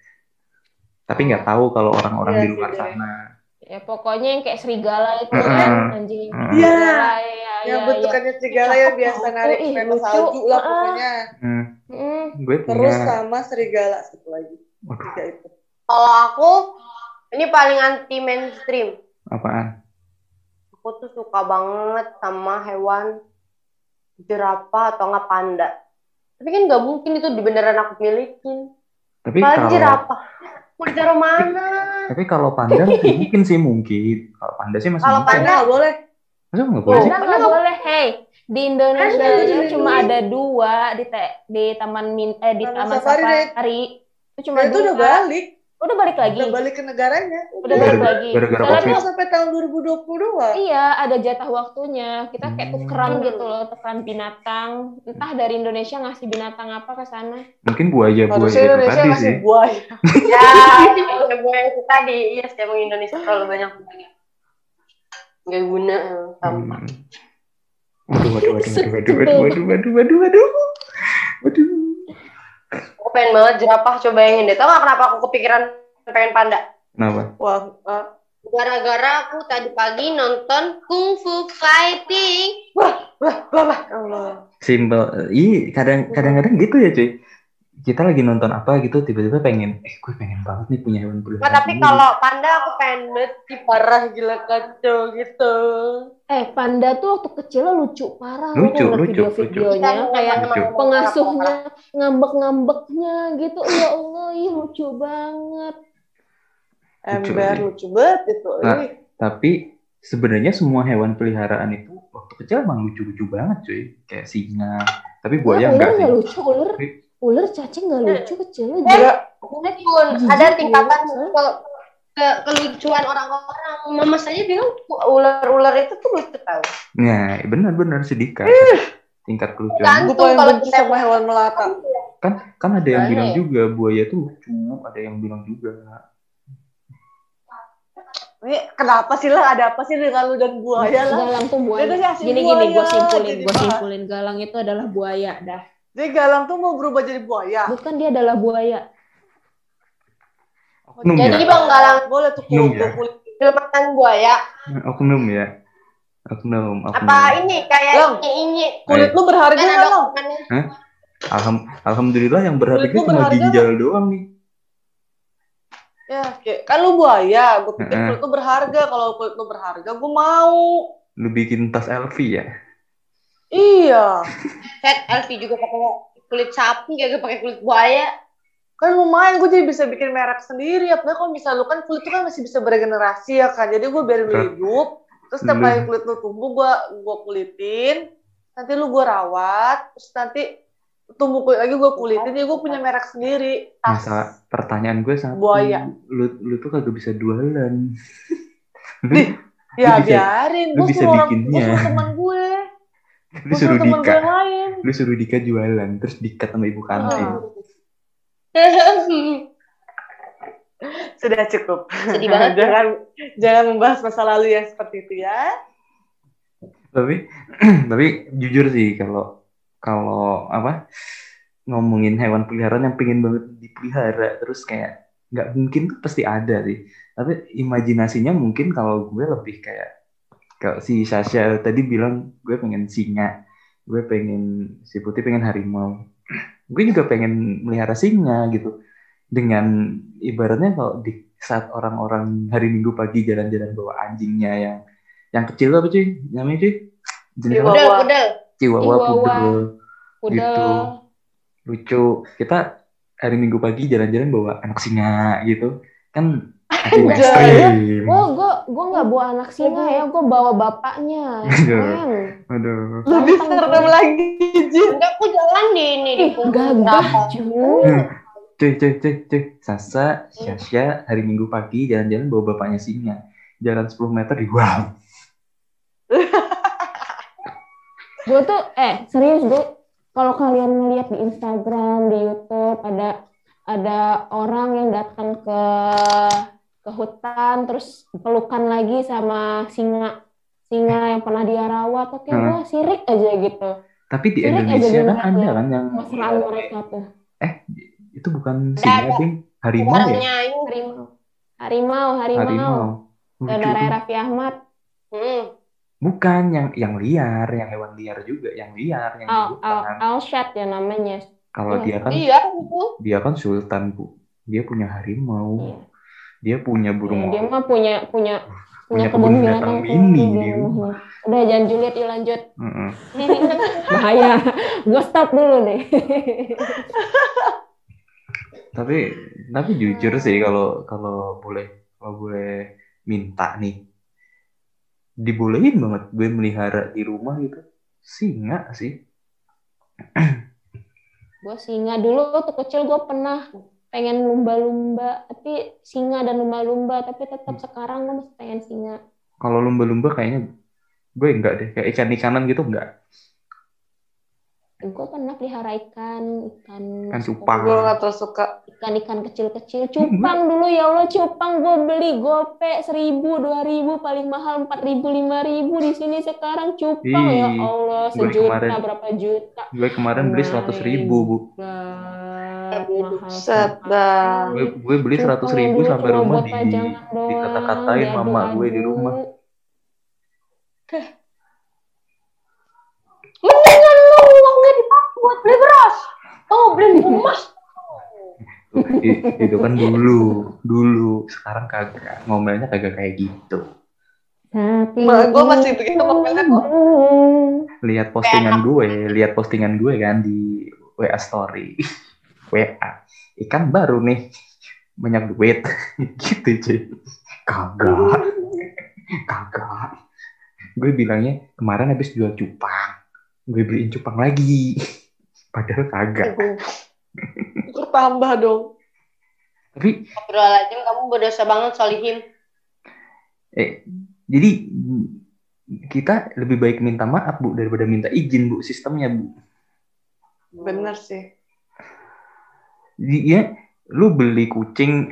Speaker 1: tapi nggak tahu kalau orang-orang
Speaker 3: Iya
Speaker 1: di luar sana
Speaker 4: Ya pokoknya yang kayak serigala itu
Speaker 1: Heeh.
Speaker 4: kan anjing.
Speaker 3: Iya.
Speaker 4: Serigala, ya,
Speaker 3: yang
Speaker 4: ya,
Speaker 3: bentukannya serigala
Speaker 4: Ih,
Speaker 3: yang
Speaker 4: cakep
Speaker 3: biasa narik
Speaker 4: lucu.
Speaker 3: salju lah
Speaker 4: Ah.
Speaker 3: pokoknya.
Speaker 1: Hmm,
Speaker 4: Mm.
Speaker 1: gue
Speaker 3: Terus
Speaker 1: punya
Speaker 3: sama serigala satu lagi.
Speaker 1: waduh
Speaker 3: itu.
Speaker 2: Kalau aku ini paling anti mainstream.
Speaker 1: apaan
Speaker 2: Aku tuh suka banget sama hewan jerapah atau nggak panda. Tapi kan nggak mungkin itu di beneran aku milikin.
Speaker 1: tapi
Speaker 2: Apalagi
Speaker 1: kalau
Speaker 2: jerapah. Mau ditaruh mana?
Speaker 1: tapi kalau panda mungkin sih mungkin kalau panda sih masih
Speaker 2: Kalau
Speaker 1: mungkin
Speaker 3: Panda nggak boleh.
Speaker 1: masa nggak boleh sih
Speaker 4: Panda nggak boleh, hey. Di Indonesia
Speaker 2: Kan
Speaker 3: ada
Speaker 4: cuma
Speaker 3: dulu.
Speaker 4: ada dua di te- di taman min eh di
Speaker 3: Taman
Speaker 4: taman
Speaker 3: Safari,
Speaker 4: safari. Itu cuma
Speaker 3: Nah, itu
Speaker 4: dua.
Speaker 3: udah balik.
Speaker 4: Udah balik lagi.
Speaker 3: Udah balik ke negaranya.
Speaker 4: Udah balik
Speaker 1: Gara-gara-
Speaker 4: lagi.
Speaker 1: gara-gara
Speaker 4: Soalnya
Speaker 1: COVID.
Speaker 3: Cuma sampai tahun 2022.
Speaker 4: Iya, ada jatah waktunya. Kita kayak
Speaker 1: Hmm.
Speaker 4: tukeran gitu loh, tukeran binatang. Entah dari Indonesia ngasih binatang apa ke sana.
Speaker 1: mungkin buaya buaya
Speaker 3: Harusnya
Speaker 1: itu
Speaker 3: Indonesia
Speaker 1: tadi
Speaker 3: masih
Speaker 1: sih
Speaker 3: buaya.
Speaker 2: ya, gue itu tadi. Iya, sih emang Indonesia terlalu banyak nggak guna sampah.
Speaker 1: Hmm. Waduh, waduh, waduh, waduh, waduh, waduh, waduh, waduh, waduh, waduh, waduh.
Speaker 2: Aku pengen banget jerapah cobain deh. Tau gak kenapa aku kepikiran pengen panda?
Speaker 1: Kenapa?
Speaker 3: Wah, ah,
Speaker 2: Gara-gara aku tadi pagi nonton Kung Fu Fighting.
Speaker 3: wah, wah, wah, Allah.
Speaker 1: Simple. Ih, kadang kadang-kadang gitu ya, cuy. Kita lagi nonton apa gitu, tiba-tiba pengen, eh, gue pengen banget nih punya hewan peliharaan.
Speaker 2: Nah, tapi
Speaker 1: ini.
Speaker 2: kalau panda aku pengen banget sih parah gila kacau gitu.
Speaker 4: Eh, panda tuh waktu kecil lucu parah.
Speaker 1: Lucu,
Speaker 4: kalau
Speaker 1: lucu,
Speaker 4: video-videonya
Speaker 2: lucu.
Speaker 4: kayak
Speaker 1: Lucu.
Speaker 4: pengasuhnya ngambek-ngambeknya gitu. Ya Allah, ih lucu banget.
Speaker 1: Lucu,
Speaker 3: Ember
Speaker 1: iya.
Speaker 3: lucu banget itu.
Speaker 1: Nah.
Speaker 3: Ih,
Speaker 1: Tapi sebenarnya semua hewan peliharaan itu waktu kecil emang lucu-lucu banget, cuy. Kayak singa. Tapi buaya
Speaker 4: Nah,
Speaker 1: enggak
Speaker 4: ular
Speaker 1: sih.
Speaker 4: lucu, ular. Ular cacing nggak lucu kecilnya.
Speaker 2: Pun
Speaker 4: Jijik
Speaker 2: ada tingkatan ke, ke kelucuan orang-orang. Mama saya bilang ular-ular itu tuh lucu tau.
Speaker 1: Nah, benar-benar sedikit. Tingkat kelucuan.
Speaker 2: Kan-
Speaker 3: Gue paling
Speaker 2: kalau
Speaker 3: benci
Speaker 2: kita-
Speaker 3: sama hewan melata.
Speaker 1: Kan kan ada yang bilang
Speaker 4: ya?
Speaker 1: juga buaya tuh lucu, ada yang bilang juga.
Speaker 3: Ini kenapa sih lah? Ada apa sih dengan lu dan buaya lah?
Speaker 4: Galang tuh buaya.
Speaker 3: Dia tuh ngasih
Speaker 4: Gini gini, gue simpulin, gue
Speaker 3: bahas.
Speaker 4: simpulin. Galang itu adalah buaya, dah.
Speaker 3: Jadi galang tuh mau berubah jadi buaya.
Speaker 4: Bukan dia adalah buaya.
Speaker 1: Oknum
Speaker 2: Jadi
Speaker 1: ya?
Speaker 2: Bang Galang
Speaker 3: Boleh tuh kulit
Speaker 1: ya?
Speaker 3: kulit.
Speaker 2: Filmatan buaya.
Speaker 1: Oknum ya. Oknum, oknum.
Speaker 2: Apa ini kayak
Speaker 3: Lang.
Speaker 2: ini
Speaker 3: Kulit lu berharga
Speaker 2: kan
Speaker 3: nggak.
Speaker 1: Alham- Alhamdulillah yang berharga
Speaker 3: Kulitmu
Speaker 1: cuma
Speaker 3: berharga
Speaker 1: ginjal doang nih.
Speaker 3: Ya, kayak kan lu buaya. Gue pikir kulit lu berharga. Kalau kulit lu berharga, gue mau.
Speaker 1: Lu bikin tas LV ya?
Speaker 3: Iya.
Speaker 2: Set LV juga pakai kulit sapi kayak pakai kulit buaya.
Speaker 3: Kan lumayan gue jadi bisa bikin merek sendiri. Apalagi kalau misalnya lu kan kulit tuh kan masih bisa beregenerasi ya kan. Jadi gue biarin lu hidup. Terus setiap kali kulit lu tumbuh, gue gua kulitin. Nanti lu gue rawat. Terus nanti tumbuh kulit lagi gue kulitin. Jadi gue punya merek sendiri. Tas.
Speaker 1: Masa pertanyaan gue satu.
Speaker 3: Buaya.
Speaker 1: Lu, lu tuh kagak bisa jualan.
Speaker 3: Nih, Ya
Speaker 1: Lu bisa-
Speaker 3: biarin.
Speaker 1: lu
Speaker 3: Gue
Speaker 1: bisa
Speaker 3: suruh orang,
Speaker 1: bikinnya.
Speaker 3: gue suruh teman gue.
Speaker 1: Lu suruh Dika. Lu suruh Dika jualan. Terus dikat sama ibu kantin.
Speaker 3: Ah. Sudah cukup.
Speaker 2: Sedih banget.
Speaker 3: jangan jangan membahas masa lalu yang seperti itu ya.
Speaker 1: Tapi, tapi jujur sih kalau kalau apa ngomongin hewan peliharaan yang pengen banget dipelihara terus kayak nggak mungkin tuh pasti ada sih tapi imajinasinya mungkin kalau gue lebih kayak kalau si Sasha tadi bilang gue pengen singa gue pengen si putih pengen harimau gue juga pengen melihara singa gitu dengan ibaratnya kalau di saat orang-orang hari minggu pagi jalan-jalan bawa anjingnya yang yang kecil apa cuy namanya cuy jenis apa?
Speaker 3: Chihuahua.
Speaker 2: Udel, udel.
Speaker 1: Chihuahua
Speaker 4: Chihuahua.
Speaker 1: pudel Gitu. lucu kita hari minggu pagi jalan-jalan bawa anak singa gitu kan
Speaker 3: Anjay.
Speaker 1: ekstrim
Speaker 4: Gue gue gue nggak bawa anak singa ya, gue bawa bapaknya.
Speaker 1: Aduh. Aduh
Speaker 3: Lebih serem lagi, Jin.
Speaker 2: Enggak aku jalan di ini di
Speaker 4: gagah cuy.
Speaker 1: cuy cuy cuy cuy Sasa Syasya hari minggu pagi jalan-jalan bawa bapaknya singa jalan 10 meter di wow
Speaker 4: Gue tuh, eh serius gue, kalau kalian ngeliat di Instagram, di YouTube ada ada orang yang datang ke ke hutan terus pelukan lagi sama singa singa yang pernah dia rawat oke
Speaker 1: Hmm.
Speaker 4: gue sirik aja gitu
Speaker 1: Tapi di
Speaker 4: Sirik aja
Speaker 1: Indonesia kan ada kan yang
Speaker 4: mesraan mereka tuh
Speaker 1: eh itu bukan singa,
Speaker 2: ada.
Speaker 1: Bing. Harimau ya?
Speaker 4: Harimau harimau harimau,
Speaker 1: tuh.
Speaker 4: Raffi Ahmad
Speaker 2: Hmm.
Speaker 1: Bukan yang yang liar, yang hewan liar juga, yang liar, yang
Speaker 4: Al Al ya namanya
Speaker 1: Kalau
Speaker 4: Iya.
Speaker 1: dia kan
Speaker 2: Iya,
Speaker 1: dia kan sultan, Bu. Dia punya harimau.
Speaker 4: Iya.
Speaker 1: Dia punya burung
Speaker 4: dia mah punya punya
Speaker 1: punya kebun binatang mini
Speaker 4: tuh.
Speaker 1: di rumah.
Speaker 4: udah jangan julid yuk lanjut. Bahaya. Gue stop dulu deh.
Speaker 1: Tapi tapi jujur sih kalau kalau boleh kalau boleh minta nih dibolehin banget gue melihara di rumah gitu. Singa sih.
Speaker 4: Gue singa. Dulu waktu kecil gue pernah pengen lumba-lumba tapi singa dan lumba-lumba tapi tetap sekarang gue masih pengen singa.
Speaker 1: Kalau lumba-lumba kayaknya gue enggak deh kayak ikan-ikanan gitu enggak?
Speaker 4: Gue pernah pelihara ikan ikan
Speaker 1: Ikan cupang.
Speaker 3: Gue gak terlalu suka.
Speaker 4: ikan-ikan kecil-kecil. Cupang dulu ya Allah cupang gue beli gope seribu dua ribu paling mahal empat ribu lima ribu. Di sini sekarang cupang ya
Speaker 1: Ih,
Speaker 4: Allah
Speaker 1: gue
Speaker 4: sejuta
Speaker 1: kemarin-
Speaker 4: berapa juta.
Speaker 1: gue kemarin beli seratus ribu bu.
Speaker 3: Aduh,
Speaker 4: mahal
Speaker 3: dah.
Speaker 1: gue, gue beli seratus ribu sampai rumah di
Speaker 4: doang,
Speaker 1: dikata-katain mama gue di rumah.
Speaker 2: Mendingan lu uangnya dipakai buat beli beras. Oh, beli emas.
Speaker 1: Itu kan dulu dulu. Sekarang kagak ngomelnya kagak kayak gitu.
Speaker 4: Tapi
Speaker 3: Ma, gue masih begitu ngomelnya kok.
Speaker 1: lihat postingan gue lihat postingan gue kan di WA story WA ikan baru nih. Banyak duit. Gitu cuy kagak. Kagak. Gue bilangnya kemarin habis jual cupang gue beliin cupang lagi. Padahal kagak.
Speaker 3: Bertambah dong.
Speaker 1: tapi
Speaker 2: Astagfirullahaladzim, kamu berdosa banget, Solihin.
Speaker 1: eh jadi kita lebih baik minta maaf bu daripada minta izin bu sistemnya bu.
Speaker 3: Bener sih.
Speaker 1: Dia lu beli kucing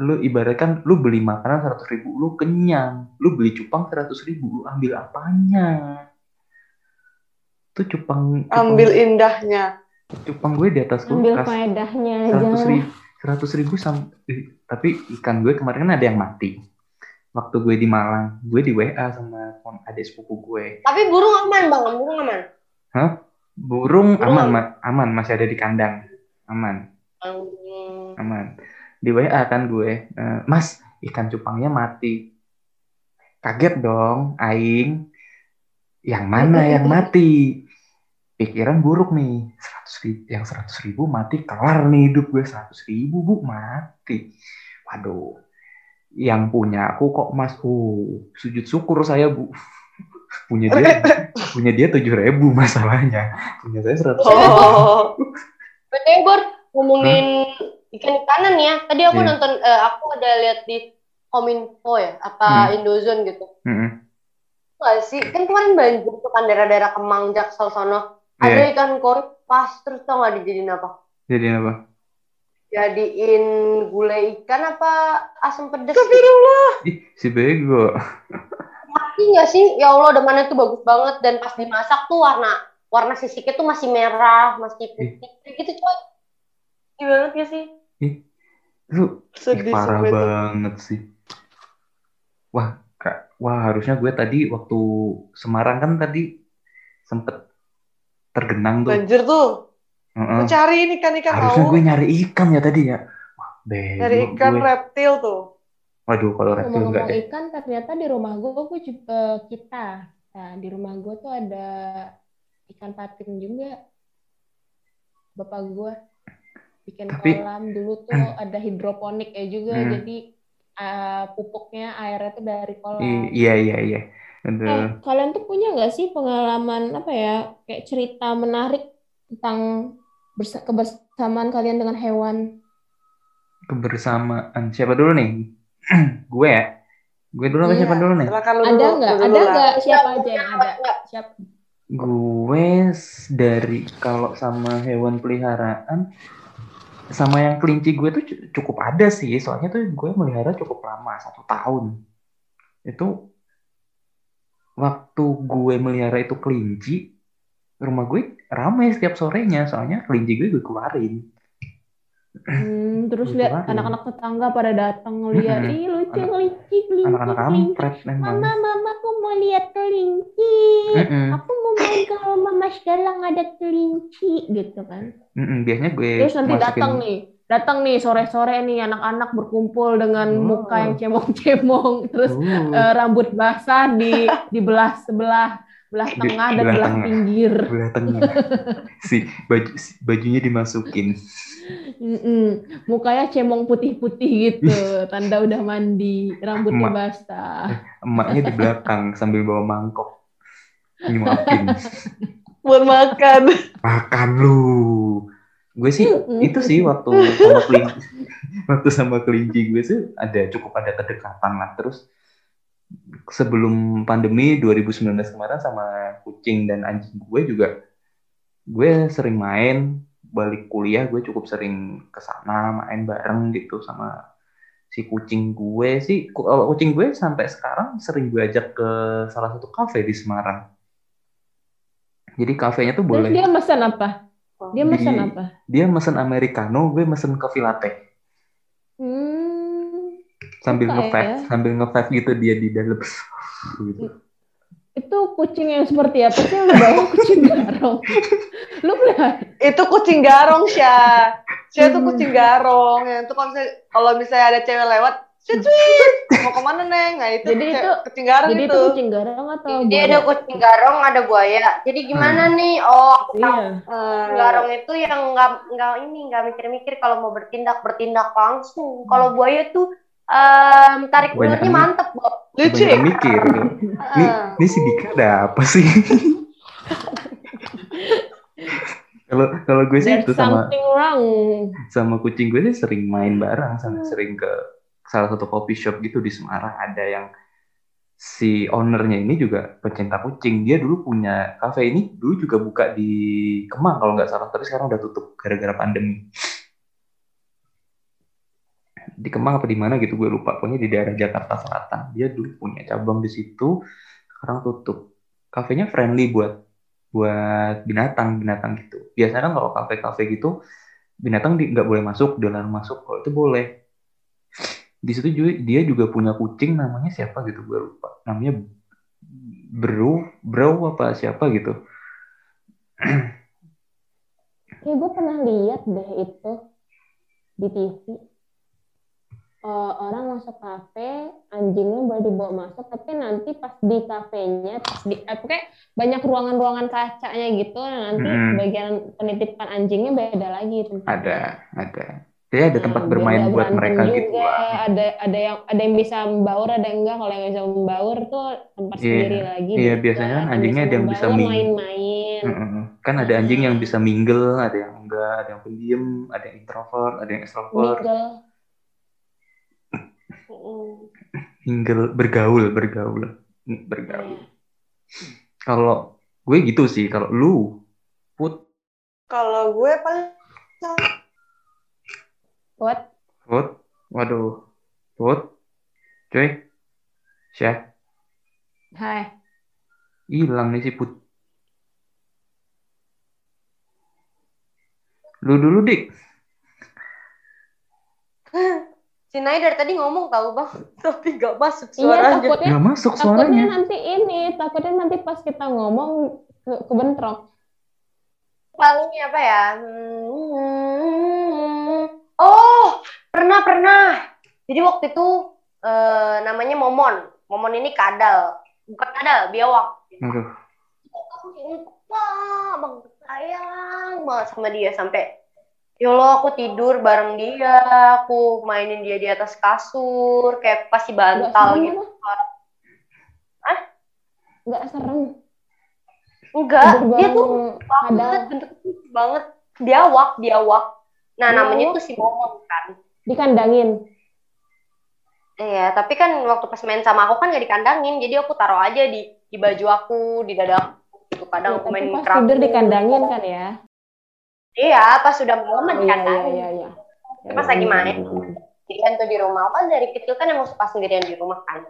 Speaker 1: lu ibaratkan lu beli makanan seratus ribu lu kenyang. Lu beli cupang seratus ribu lu ambil apanya? Tuh cupang, cupang
Speaker 3: Ambil indahnya.
Speaker 1: cupang gue di atas
Speaker 4: ambil
Speaker 1: kulkas.
Speaker 4: faedahnya aja
Speaker 1: seratus ribu seratus ribu sam- eh, tapi ikan gue kemarin kan ada yang mati. Waktu gue di Malang gue di WA sama adik sepupu gue.
Speaker 2: Tapi burung aman, Bang. Burung aman.
Speaker 1: burung
Speaker 2: Burung
Speaker 1: aman
Speaker 2: aman.
Speaker 1: Ma- aman. Masih ada di kandang. Aman Aman. Di WA kan gue "Eh, mas ikan cupangnya mati. Kaget dong aing. Yang mana yang mati? Pikiran buruk nih. Seratus ribu yang seratus ribu mati kelar nih hidup gue. Seratus ribu bu mati. Waduh. Yang punya aku kok mas? Uh sujud syukur saya bu. Punya dia punya dia tujuh ribu masalahnya. Punya saya seratus
Speaker 3: Oh.
Speaker 2: BTW, Bor, ngomongin ikan-ikanan ya. Tadi aku
Speaker 1: Iya.
Speaker 2: nonton, eh, aku ada lihat di Kominfo ya, apa Indozone gitu. Nggak sih? Kan kemarin banjir tuh kan daerah-daerah Kemang, Jaksel, sono.
Speaker 1: Iya.
Speaker 2: Ada ikan koi pas, terus tau nggak dijadiin apa?
Speaker 1: jadi apa
Speaker 2: Jadiin gulai ikan apa asam pedas?
Speaker 1: ih si bego
Speaker 2: Mati nggak sih? Ya Allah, demannya tuh bagus banget. Dan pas dimasak tuh warna warna sisiknya tuh masih merah, masih putih. Kayak gitu coy. Gimana gak sih?
Speaker 1: lu Ih,
Speaker 3: Sedih
Speaker 1: parah
Speaker 3: semua itu.
Speaker 1: banget sih. Wah, Kak, wah harusnya gue tadi waktu Semarang kan tadi sempet tergenang tuh.
Speaker 3: Banjir tuh.
Speaker 1: Heeh.
Speaker 3: Lu cari ini ikan-ikan
Speaker 1: Harusnya
Speaker 3: tahu.
Speaker 1: gue nyari ikan ya tadi ya. Wah, bego
Speaker 3: Cari ikan
Speaker 1: gue.
Speaker 3: reptil tuh.
Speaker 1: Waduh, kalau reptil enggak
Speaker 4: ngomong-ngomong
Speaker 1: deh.
Speaker 4: ikan ternyata di rumah gue gue juga kita nah di rumah gue tuh ada ikan patin juga bapak gue bikin
Speaker 1: Tapi-
Speaker 4: kolam dulu tuh ada hidroponik ya juga
Speaker 1: Hmm.
Speaker 4: jadi uh, pupuknya airnya tuh dari kolam
Speaker 1: I- Iya, iya, iya.
Speaker 4: Eh,
Speaker 1: Aduh.
Speaker 4: kalian tuh punya nggak sih pengalaman apa ya kayak cerita menarik tentang bersa- kebersamaan kalian dengan hewan?
Speaker 1: Kebersamaan. Siapa dulu nih? gue ya? Gue dulu apa
Speaker 4: Iya.
Speaker 1: siapa dulu nih?
Speaker 4: Ada nggak? Ada nggak siapa aja yang ada?
Speaker 2: Nggak.
Speaker 4: Siapa?
Speaker 1: Gue dari kalau sama hewan peliharaan sama yang kelinci gue tuh cu- cukup ada sih. Soalnya tuh gue melihara cukup lama, satu tahun. Itu waktu gue melihara itu kelinci, rumah gue ramai setiap sorenya, soalnya kelinci gue gue keluarin.
Speaker 4: Hmm, terus lihat anak-anak tetangga pada datang ngeliat, ih lucu
Speaker 1: Anak-
Speaker 4: kelinci, kelinci,
Speaker 1: Anak-anak kampret.
Speaker 4: Mama, mama, aku mau lihat kelinci. Aku mau main ke rumah Mas Galang ada kelinci gitu kan.
Speaker 1: Mm-mm, Biasanya gue
Speaker 4: Terus nanti datang nih, datang nih sore-sore nih anak-anak berkumpul dengan
Speaker 1: Oh.
Speaker 4: muka yang cemong-cemong, terus
Speaker 1: Uh,
Speaker 4: eh, rambut basah di di belah sebelah, belah tengah dan
Speaker 1: belah
Speaker 4: belah
Speaker 1: tengah.
Speaker 4: pinggir.
Speaker 1: belah tengah. si baju si- bajunya dimasukin.
Speaker 4: Mm-mm. Mukanya cemong putih-putih gitu, tanda udah mandi, rambutnya
Speaker 1: Emak.
Speaker 4: basah.
Speaker 1: Emaknya di belakang sambil bawa mangkok. Nyuapin.
Speaker 3: Buat makan.
Speaker 1: Makan lu. Gue sih itu sih waktu sama kelinci waktu sama kelinci gue sih ada cukup ada kedekatan lah terus sebelum pandemi 2019 kemarin sama kucing dan anjing gue juga gue sering main balik kuliah gue cukup sering ke sana main bareng gitu sama si kucing gue sih ku- kalau kucing gue sampai sekarang sering gue ajak ke salah satu kafe di Semarang jadi kafenya tuh
Speaker 4: Terus
Speaker 1: boleh
Speaker 4: dia pesan apa? Dia
Speaker 1: Di-
Speaker 4: pesan apa?
Speaker 1: dia mesen americano gue mesen coffee latte sambil nge-vape
Speaker 4: ya?
Speaker 1: sambil nge-vape gitu dia di dalam gitu.
Speaker 4: itu kucing yang seperti apa sih yang bawa kucing garong? lu pelihara?
Speaker 3: Itu kucing garong, Syah. Syah tuh
Speaker 4: Hmm.
Speaker 3: kucing garong. Yang tuh kalau misalnya, kalau misalnya ada cewek lewat, tweet. Mau ke mana, Neng? Nah, itu
Speaker 4: Jadi itu-
Speaker 3: kucing garong
Speaker 4: Jadi
Speaker 3: itu.
Speaker 4: itu kucing garong atau
Speaker 2: Jadi
Speaker 4: buaya?
Speaker 2: ada kucing garong, ada buaya. Jadi gimana nih? Oh, aku tahu.
Speaker 4: Iya.
Speaker 2: Kucing garong itu yang nggak nggak ini nggak mikir-mikir kalau mau bertindak bertindak langsung. Kalau buaya tuh em, tarik ulurnya mantep, Bo.
Speaker 3: lucu
Speaker 1: Banyak
Speaker 3: ya?
Speaker 1: mikir. Nih,
Speaker 2: Heeh.
Speaker 1: nih si Dika ada apa sih? Kalau kalau gue sih
Speaker 4: There's
Speaker 1: itu sama
Speaker 4: something wrong.
Speaker 1: sama kucing gue sih sering main bareng, sama sering ke salah satu coffee shop gitu di Semarang ada yang si ownernya ini juga pecinta kucing. Dia dulu punya kafe ini dulu juga buka di Kemang kalau nggak salah, tapi sekarang udah tutup gara-gara pandemi. Di Kemang apa di mana gitu gue lupa. Pokoknya di daerah Jakarta Selatan. Dia dulu punya cabang di situ, sekarang tutup. Kafenya friendly buat buat binatang binatang gitu. Biasanya kan kalau kafe-kafe gitu binatang nggak boleh masuk, dilarang masuk. Kalau itu boleh. Di situ juga dia juga punya kucing namanya siapa gitu gue lupa. Namanya Bro, Bro apa siapa gitu.
Speaker 4: Ya gue pernah lihat deh itu di TV. Eh, orang masuk kafe, anjingnya boleh dibawa masuk, tapi nanti pas di kafenya, pas di, eh, pokoknya banyak ruangan-ruangan kacanya gitu, nanti
Speaker 1: Mm-mm.
Speaker 4: bagian penitipan anjingnya beda lagi tempatnya.
Speaker 1: Ada, ada. Dia ada
Speaker 4: Nah,
Speaker 1: tempat
Speaker 4: biar
Speaker 1: bermain buat mereka
Speaker 4: juga.
Speaker 1: gitu lah.
Speaker 4: Ada ada yang ada yang bisa membaur, ada yang enggak. Kalau yang bisa membaur tuh tempat
Speaker 1: Iya.
Speaker 4: sendiri lagi.
Speaker 1: Iya,
Speaker 4: gitu.
Speaker 1: biasanya kan anjingnya ada yang bisa
Speaker 4: main-main.
Speaker 1: Kan ada anjing yang bisa mingle, ada yang enggak, ada yang pendiam, ada yang introvert, ada yang extrovert.
Speaker 4: Mingle.
Speaker 1: Mingle, bergaul, bergaul, Mm, bergaul.
Speaker 4: Iya.
Speaker 1: Kalau gue gitu sih, kalau lu, put,
Speaker 3: Kalau gue paling
Speaker 4: What?
Speaker 1: put, waduh, put, cuy, syah,
Speaker 4: Hai.
Speaker 1: hilang nih si put. Lu dulu dik,
Speaker 2: Si Nai dari tadi ngomong tahu bang, tapi nggak masuk
Speaker 4: Iya,
Speaker 2: suaranya.
Speaker 4: takutnya
Speaker 1: nggak masuk
Speaker 4: takutnya
Speaker 1: suaranya.
Speaker 4: nanti ini, takutnya nanti pas kita ngomong ke, kebentrok.
Speaker 2: Paling apa ya? Hmm, oh, pernah pernah. Jadi waktu itu eh, namanya Momon. Momon ini kadal, bukan kadal, biawak.
Speaker 1: Aduh,
Speaker 2: Wah, bang sayang banget sama dia sampai ya Allah aku tidur bareng dia, aku mainin dia di atas kasur, kayak pasti bantal gitu. Hah?
Speaker 4: Nggak serem.
Speaker 2: Enggak, dia tuh banget,
Speaker 4: kadal.
Speaker 2: bentuknya lucu banget. Biawak, biawak. Nah, namanya tuh si Momon kan.
Speaker 4: dikandangin.
Speaker 2: Iya, tapi kan waktu pas main sama aku kan gak dikandangin, jadi aku taruh aja di di baju aku, di dada aku. Gitu. Kadang
Speaker 4: Ya,
Speaker 2: aku main
Speaker 4: pas
Speaker 2: kerapu.
Speaker 4: tidur dikandangin kan ya?
Speaker 2: Iya, pas sudah malam mah
Speaker 4: Iya, iya,
Speaker 2: dikandangin.
Speaker 4: iya, iya.
Speaker 2: Pas lagi main. Sendirian tuh di rumah. Kan dari kecil kan emang suka sendirian di rumah kan.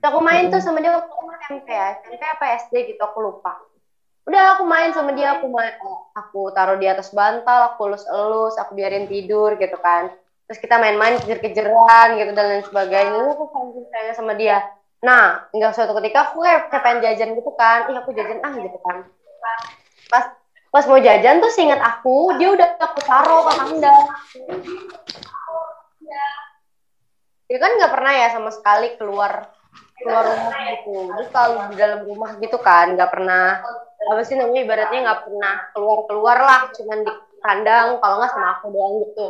Speaker 2: Terus aku main tuh sama dia waktu umur SMP ya, SMP apa SD gitu aku lupa. Udah aku main sama dia, aku main, aku taruh di atas bantal, aku elus-elus, aku biarin tidur gitu kan. Terus kita main-main kejar-kejaran gitu dan lain sebagainya. Aku sayang sama dia. Nah, hingga suatu ketika aku kayak, kayak pengen jajan gitu kan. Ih, aku jajan ah gitu kan. Pas pas mau jajan tuh seingat aku, dia udah aku taruh ke kandang. Dia kan nggak pernah ya sama sekali keluar keluar rumah gitu. Terus kalau di dalam rumah gitu kan, nggak pernah apa sih namanya ibaratnya nggak pernah keluar keluar lah, cuman di kandang kalau nggak sama aku doang gitu.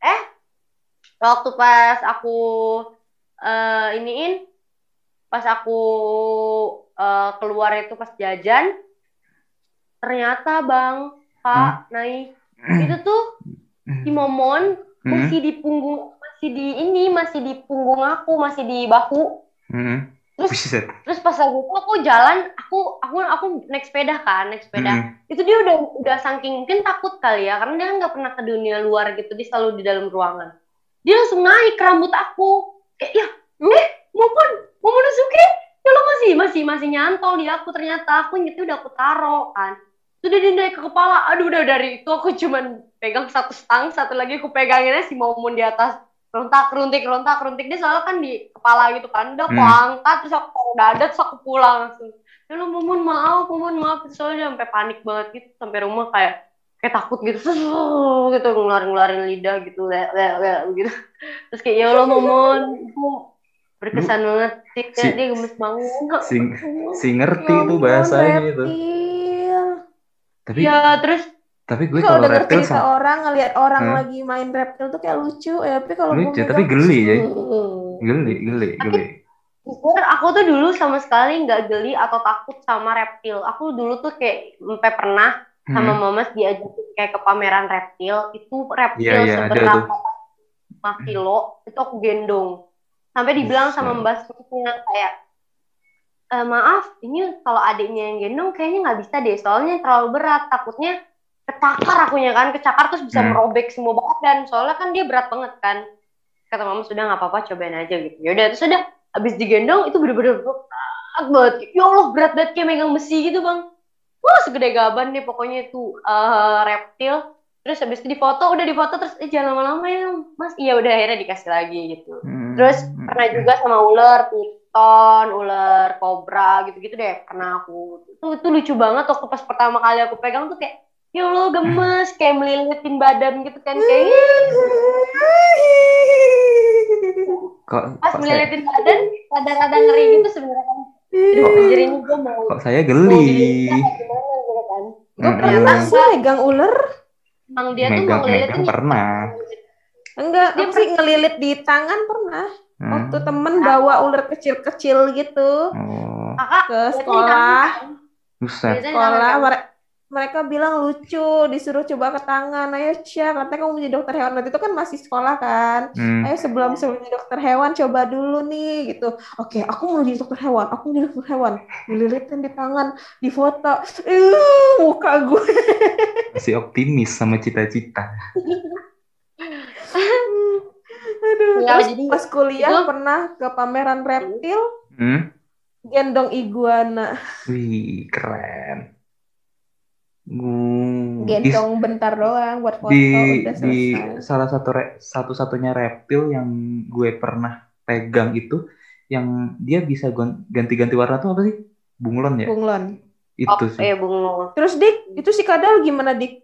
Speaker 2: Eh, waktu pas aku uh, iniin, pas aku uh, keluar itu pas jajan, ternyata bang Pak hmm. naik itu tuh si Momon hmm. masih di punggung masih di ini masih di punggung aku masih di bahu hmm. terus Bisa. terus pas itu aku jalan aku aku aku naik sepeda kan naik sepeda hmm. itu dia udah udah saking mungkin takut kali ya karena dia nggak pernah ke dunia luar gitu dia selalu di dalam ruangan dia langsung naik rambut aku kayak ya eh Momon Momon Suki ya lo masih masih masih nyantol di aku ternyata aku itu udah aku taro kan sudah naik ke kepala. Aduh udah dari itu aku cuman pegang satu stang satu lagi aku peganginnya si momun di atas. Rontak runtik rontak runtik. Dia soalnya kan di kepala gitu kan. Udah aku hmm. angkat terus aku ada terus aku pulang langsung. Ya lo momun maaf momun maaf. Soalnya sampai panik banget gitu. Sampai rumah kayak kayak takut gitu. Terus gitu ngeluarin ngeluarin lidah gitu. Le, le, le, gitu. Terus kayak ya Allah momun berkesan banget sih si, dia gemes banget.
Speaker 1: si, si ngerti ya tuh bahasanya itu
Speaker 4: tapi ya terus tapi gue kalau denger reptil cerita sama... orang ngelihat orang hmm? lagi main reptil tuh kayak lucu ya tapi kalau
Speaker 1: lucu tapi geli ya geli geli geli
Speaker 2: Jujur, aku tuh dulu sama sekali nggak geli atau takut sama reptil. Aku dulu tuh kayak sampai pernah hmm. sama mama diajak kayak ke pameran reptil. Itu reptil yeah, yeah, seberapa 5 kilo, itu aku gendong. Sampai dibilang sama mbak Sukunya kayak, e, maaf, ini kalau adiknya yang gendong kayaknya nggak bisa deh, soalnya terlalu berat. Takutnya kecakar akunya kan, kecakar terus bisa hmm. merobek semua badan. Soalnya kan dia berat banget kan. Kata mama sudah nggak apa-apa, cobain aja gitu. Ya udah, terus udah habis digendong itu bener-bener berat banget. Ya Allah berat banget kayak megang besi gitu bang. Wah segede gaban deh pokoknya itu uh, reptil. Terus habis itu difoto, udah difoto terus eh jangan lama-lama ya mas. Iya udah akhirnya dikasih lagi gitu. Hmm. Terus pernah juga sama ular, piton, ular kobra gitu-gitu deh pernah aku. Itu, itu lucu banget waktu pas pertama kali aku pegang tuh kayak ya Allah gemes kayak melilitin badan gitu kan kayak kok, pas kok melilitin saya... badan kadang-kadang ngeri gitu sebenarnya. Kan ini gue mau
Speaker 1: kok saya geli?
Speaker 4: gitu kan. gue pernah sih megang ular?
Speaker 2: Emang dia megang, tuh mau ngelilit
Speaker 1: pernah.
Speaker 4: Enggak dia sih ngelilit di tangan pernah hmm. waktu temen bawa ular kecil-kecil gitu oh. ke sekolah.
Speaker 1: Buset.
Speaker 4: sekolah mereka bilang lucu disuruh coba ke tangan. Ayo Syah katanya kamu menjadi dokter hewan. Nanti itu kan masih sekolah kan. Hmm. ayo sebelum sebelum jadi dokter hewan coba dulu nih gitu. Oke aku mau jadi dokter hewan. Aku mau jadi dokter hewan. Dililitin di tangan di foto. Uh, muka gue.
Speaker 1: Masih optimis sama cita-cita
Speaker 4: aduh ya, terus jadi, pas kuliah itu... pernah ke pameran reptil hmm? gendong iguana
Speaker 1: wih keren
Speaker 4: Hmm, Gendong bentar doang buat foto
Speaker 1: di, udah selesai. Di salah satu re, satu-satunya reptil yang gue pernah pegang itu yang dia bisa ganti-ganti warna tuh apa sih? Bunglon ya?
Speaker 4: Bunglon.
Speaker 2: Itu oh, sih. Iya, bunglon.
Speaker 4: Terus Dik, itu si kadal gimana Dik?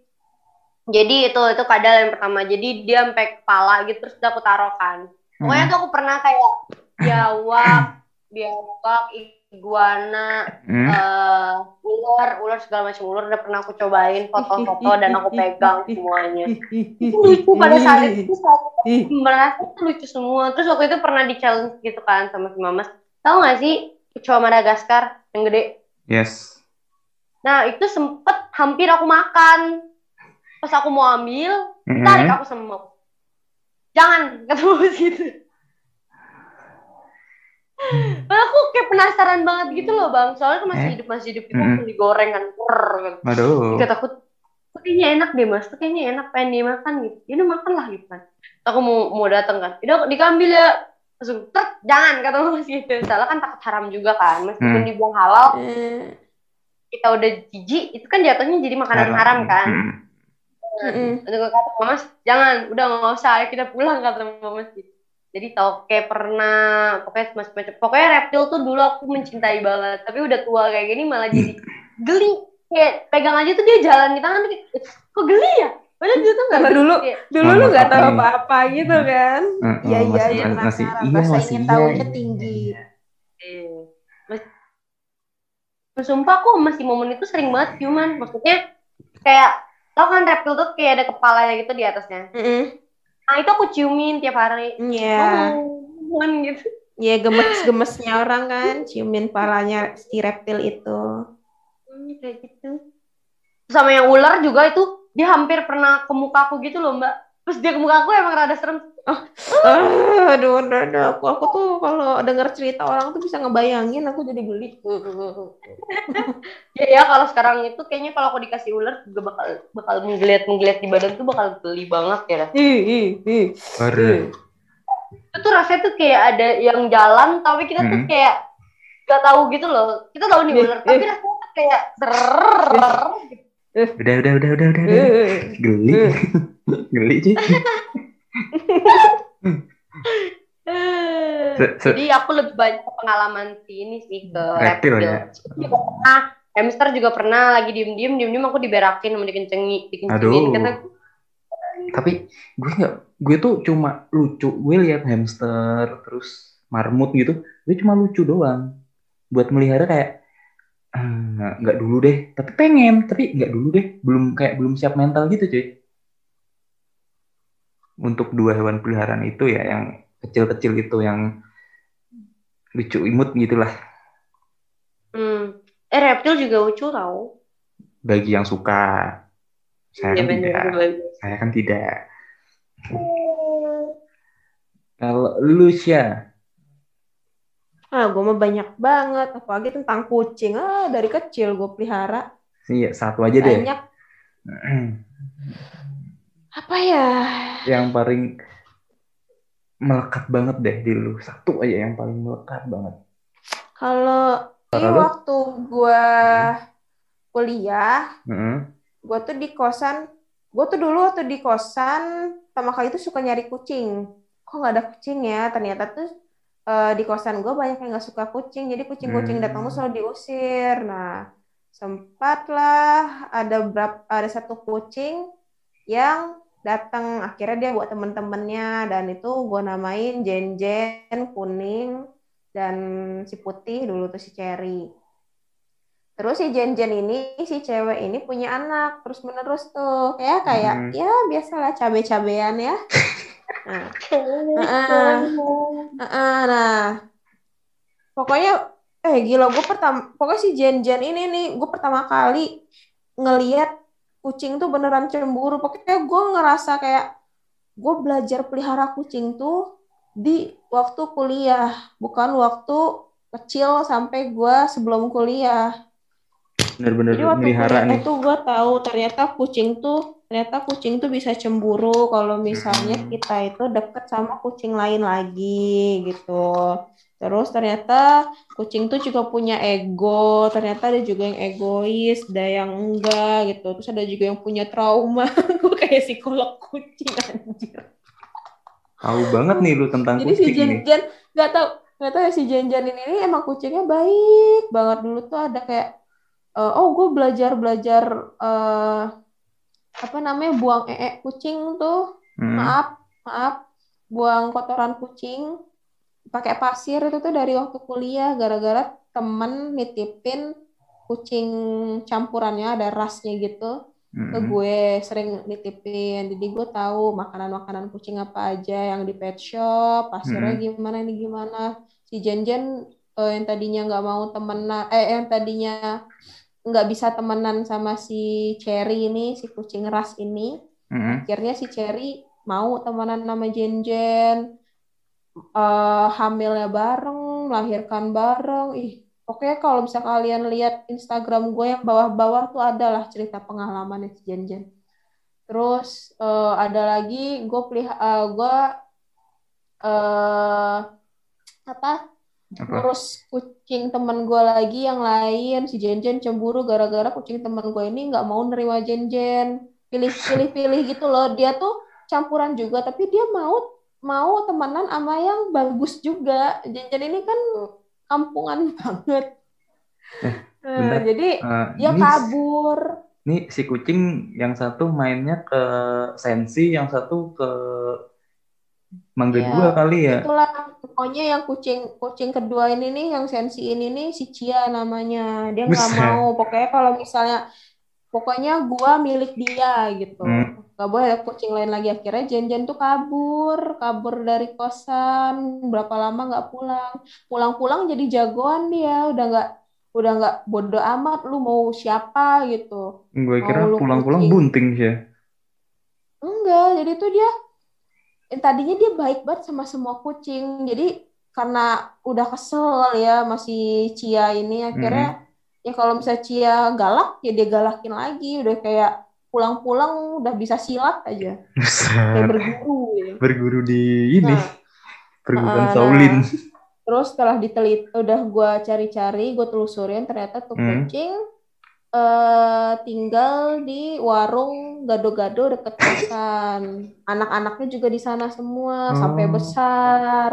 Speaker 2: Jadi itu itu kadal yang pertama. Jadi dia sampai kepala gitu terus udah aku taruh kan. Pokoknya hmm. tuh aku pernah kayak biawak, biawak, iguana, hmm. uh, ular, ular segala macam ular udah pernah aku cobain foto-foto dan aku pegang semuanya. Itu lucu pada saat itu saat itu merasa itu lucu semua. Terus waktu itu pernah di challenge gitu kan sama si Mamas. Tahu gak sih kecoa Madagaskar yang gede?
Speaker 1: Yes.
Speaker 2: Nah itu sempet hampir aku makan. Pas aku mau ambil, mm-hmm. tarik aku sama Jangan ketemu situ. Padahal aku kayak penasaran banget gitu loh bang. Soalnya kan masih eh? hidup masih hidup itu mm. digoreng kan. Gitu.
Speaker 1: Aduh.
Speaker 2: Kata aku, kayaknya enak deh mas. Kayaknya enak pengen dimakan gitu. Ya udah makan lah gitu kan. Aku mau mau datang kan. Udah diambil ya. langsung tek jangan kata mas gitu soalnya kan takut haram juga kan meskipun
Speaker 1: Hmm.
Speaker 2: dibilang halal
Speaker 4: Eh,
Speaker 2: kita udah jijik itu kan jatuhnya jadi makanan haram kan
Speaker 1: Mm.
Speaker 2: Untuk kata Mas, jangan, udah nggak usah, ayo kita pulang kata Mas gitu. Jadi toke pernah, pokoknya macam-macam. Pokoknya reptil tuh dulu aku mencintai banget, tapi udah tua kayak gini malah jadi geli. Kayak pegang aja tuh dia jalan di tangan tuh kayak, "Eh, kok geli ya? Padahal dia tuh nggak
Speaker 4: dulu-
Speaker 2: Kayak,
Speaker 4: Dulu lu nggak tahu apa-apa gitu kan? Iya iya
Speaker 1: masih-
Speaker 4: iya
Speaker 1: masih iya masih
Speaker 4: ingin
Speaker 1: iya,
Speaker 4: tahunya
Speaker 1: iya.
Speaker 4: tinggi.
Speaker 2: eh, Mas- Sumpah aku masih momen itu sering banget ciuman. Maksudnya kayak, tau kan reptil tuh kayak ada kepalanya gitu di atasnya.
Speaker 4: Mm-mm.
Speaker 2: Nah itu aku ciumin tiap hari.
Speaker 4: Iya.
Speaker 2: Oh, gitu.
Speaker 4: Iya gemes-gemesnya orang kan ciumin palanya si reptil itu.
Speaker 2: Hmm, kayak gitu. Sama yang ular juga itu dia hampir pernah ke muka aku gitu loh mbak. Terus dia ke muka aku emang rada serem.
Speaker 4: Ah, aduh, aduh, aduh. Aku, aku tuh kalau denger cerita orang tuh bisa ngebayangin, aku jadi geli.
Speaker 2: Ya ya kalau sekarang itu kayaknya kalau aku dikasih ular juga bakal bakal menggeliat menggeliat di badan tuh bakal geli banget ya. Itu tuh rasanya tuh kayak ada yang jalan tapi kita tuh
Speaker 1: Hmm.
Speaker 2: kayak gak tahu gitu loh. Kita tahu nih ular tapi rasanya tuh kayak serrrr.
Speaker 1: Udah, udah, udah, udah, udah, udah. Geli.
Speaker 4: Eh.
Speaker 1: Geli sih. Se-
Speaker 2: Jadi aku lebih banyak pengalaman ini sih ke
Speaker 1: Reptil
Speaker 2: reptil.
Speaker 1: ya?
Speaker 2: Juga pernah, hamster juga pernah lagi diem-diem, diem-diem aku diberakin sama dikencengi, dikencengin. Kata,
Speaker 1: Tapi gue nggak, gue tuh cuma lucu. Gue lihat hamster, terus marmut gitu. Gue cuma lucu doang. Buat melihara kayak "Ah, nggak dulu deh. Tapi pengen, tapi nggak dulu deh. Belum kayak belum siap mental gitu cuy. Untuk dua hewan peliharaan itu ya, yang kecil-kecil itu yang lucu imut gitulah.
Speaker 2: hmm. Eh reptil juga lucu tau.
Speaker 1: Bagi yang suka. Saya
Speaker 2: Ya
Speaker 1: kan
Speaker 2: bener,
Speaker 1: tidak. Saya kan tidak. Kalau lu Sya,
Speaker 4: Ah, gue mah banyak banget, apalagi tentang kucing. Ah, dari kecil gue pelihara.
Speaker 1: Iya, satu aja deh.
Speaker 4: Banyak. Apa ya?
Speaker 1: Yang paling melekat banget deh di lu. Satu aja yang paling melekat banget.
Speaker 4: Kalau ini waktu gue kuliah,
Speaker 1: Heeh.
Speaker 4: gue tuh di kosan, gue tuh dulu waktu di kosan, pertama kali tuh suka nyari kucing. Kok nggak ada kucing ya? Ternyata tuh eh, di kosan gue banyak yang nggak suka kucing, jadi kucing-kucing
Speaker 1: Hmm.
Speaker 4: datang tuh selalu diusir. Nah, sempatlah ada berapa, ada satu kucing yang datang, akhirnya dia buat temen-temennya, dan itu gue namain Jen-Jen, kuning, dan si putih dulu tuh si Cherry. Terus si Jen-Jen ini, si cewek ini punya anak terus menerus tuh. Kayak kayak
Speaker 1: Hmm.
Speaker 4: ya biasalah cabe-cabean ya. Nah, Heeh. heeh, nah, pokoknya eh gila gue pertama pokoknya si Jen-Jen ini nih gue pertama kali ngeliat kucing tuh beneran cemburu. Pokoknya gue ngerasa kayak gue belajar pelihara kucing tuh di waktu kuliah, bukan waktu kecil sampai gue sebelum kuliah.
Speaker 1: Bener-bener
Speaker 4: Jadi waktu
Speaker 1: melihara
Speaker 4: kuliah
Speaker 1: nih.
Speaker 4: itu gue tahu ternyata kucing tuh ternyata kucing tuh bisa cemburu kalau misalnya
Speaker 1: Hmm.
Speaker 4: kita itu deket sama kucing lain lagi gitu. Terus ternyata kucing tuh juga punya ego. Ternyata ada juga yang egois, ada yang enggak gitu. Terus ada juga yang punya trauma. gue kayak psikolog kucing anjir.
Speaker 1: Tahu banget nih lu tentang
Speaker 4: Jadi si
Speaker 1: kucing nih.
Speaker 4: Jen-Jen nggak tahu nggak tahu ya si Jen-Jen ini, ini emang kucingnya baik banget dulu tuh ada kayak eh, oh gue belajar belajar eh, apa namanya buang ee kucing tuh
Speaker 1: Hmm.
Speaker 4: maaf maaf buang kotoran kucing pakai pasir itu tuh dari waktu kuliah gara-gara temen nitipin kucing campurannya ada rasnya gitu ke gue sering nitipin. Jadi gue tahu makanan-makanan kucing apa aja yang di pet shop pasirnya gimana ini gimana. Si Jen Jen eh, yang tadinya nggak mau temenan eh yang tadinya nggak bisa temenan sama si Cherry ini si kucing ras ini akhirnya si Cherry mau temenan sama Jen Eh, hamilnya bareng melahirkan bareng. Ih Pokoknya kalau bisa kalian lihat Instagram gue yang bawah-bawah tuh adalah cerita pengalaman si Jen. Terus eh, ada lagi gue pelih eh, gue eh, apa? Ngurus kucing teman gue lagi yang lain si Jen Jen cemburu gara-gara kucing teman gue ini nggak mau nerima Jen Jen. Pilih-pilih-pilih gitu loh. Dia tuh campuran juga tapi dia mau mau temenan sama yang bagus juga Jen ini kan kampungan banget Eh,
Speaker 1: bentar.
Speaker 4: jadi
Speaker 1: Eh,
Speaker 4: dia
Speaker 1: ini,
Speaker 4: kabur
Speaker 1: ini si kucing yang satu mainnya ke sensi, yang satu ke mangga
Speaker 4: Iya.
Speaker 1: dua kali ya.
Speaker 4: itulah pokoknya yang kucing kucing kedua ini nih yang sensi ini nih si Cia namanya dia nggak mau pokoknya kalau misalnya pokoknya gua milik dia gitu
Speaker 1: Hmm.
Speaker 4: Nggak boleh ada kucing lain lagi. Akhirnya Jen Jen tuh kabur. Kabur dari kosan. Berapa lama nggak pulang? Pulang-pulang jadi jagoan dia. Udah nggak udah nggak bodo amat. Lu mau siapa gitu.
Speaker 1: Gue kira pulang-pulang bunting sih. ya.
Speaker 4: Enggak, jadi tuh dia eh, tadinya dia baik banget sama semua kucing. Jadi karena udah kesel ya masih Cia ini akhirnya ya kalau misalnya Cia galak ya dia galakin lagi. Udah kayak pulang-pulang udah bisa silat aja kayak berguru ya.
Speaker 1: Berguru di ini.
Speaker 4: Nah,
Speaker 1: Perguruan
Speaker 4: nah,
Speaker 1: Shaolin.
Speaker 4: Terus setelah ditelit udah gua cari-cari, gue telusurin ternyata tuh
Speaker 1: Hmm.
Speaker 4: kucing eh tinggal di warung gado-gado deket kosan. Anak-anaknya juga di sana semua sampai
Speaker 1: Oh.
Speaker 4: besar.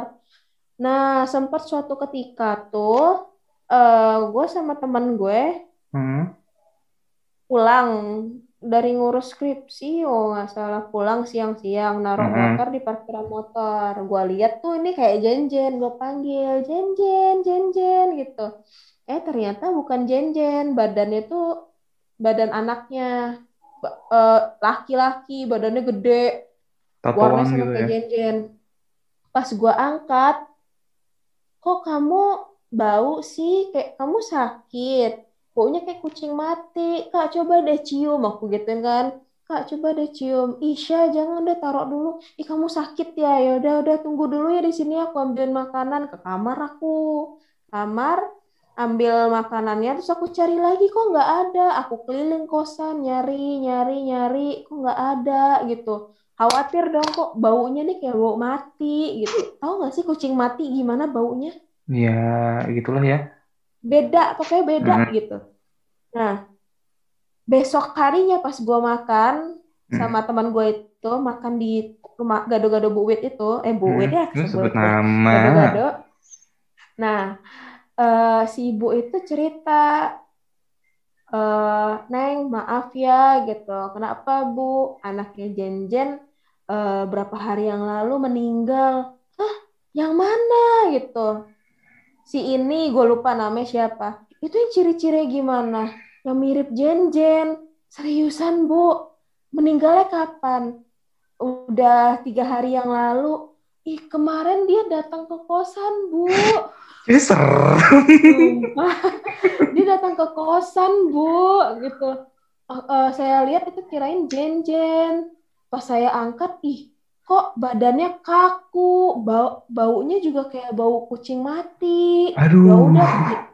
Speaker 4: Nah, sempat suatu ketika tuh eh gue sama teman gue
Speaker 1: Hmm.
Speaker 4: pulang dari ngurus skripsi, oh nggak salah pulang siang-siang naruh
Speaker 1: Mm-mm.
Speaker 4: motor di parkiran motor. Gua lihat tuh ini kayak Jen-Jen, gue panggil Jen-Jen, Jen-Jen gitu. Eh ternyata bukan Jen-Jen, badannya tuh badan anaknya eh, laki-laki, badannya gede,
Speaker 1: Tatoan
Speaker 4: sama
Speaker 1: gitu
Speaker 4: kayak
Speaker 1: ya.
Speaker 4: Jen-Jen. Pas gua angkat, kok kamu bau sih? Kayak kamu sakit. Baunya kayak kucing mati. Kak, coba deh cium. Aku gituin kan. Kak, coba deh cium. Isya, jangan deh taruh dulu. Ih, kamu sakit ya. Ya udah, udah tunggu dulu ya di sini aku ambilin makanan ke kamar aku. Kamar, ambil makanannya terus aku cari lagi kok nggak ada. Aku keliling kosan nyari, nyari, nyari, kok nggak ada gitu. Khawatir dong kok baunya nih kayak bau mati gitu. Tahu nggak sih kucing mati gimana baunya?
Speaker 1: Ya, gitulah ya.
Speaker 4: Beda pokoknya beda
Speaker 1: Hmm.
Speaker 4: gitu. Nah besok harinya pas gua makan
Speaker 1: Hmm.
Speaker 4: sama teman gue itu makan di rumah gado-gado Bu Wit itu eh Bu Wit ya
Speaker 1: Lu
Speaker 4: sebut
Speaker 1: nama.
Speaker 4: gado-gado. Nah eh, si ibu itu cerita eh Neng maaf ya gitu. Kenapa Bu? Anaknya Jen Jen eh, berapa hari yang lalu meninggal. Hah? Yang mana? gitu si ini gue lupa namanya siapa. Itu yang ciri-ciri gimana? Yang mirip Jen Jen seriusan Bu? Meninggalnya kapan? Udah tiga hari yang lalu. Ih kemarin dia datang ke kosan Bu.
Speaker 1: Ini serem.
Speaker 4: Dia datang ke kosan bu gitu. Eh, eh, saya lihat itu kirain Jen Jen pas saya angkat ih kok badannya kaku bau baunya juga kayak bau kucing mati ya
Speaker 1: Aduh.
Speaker 4: udah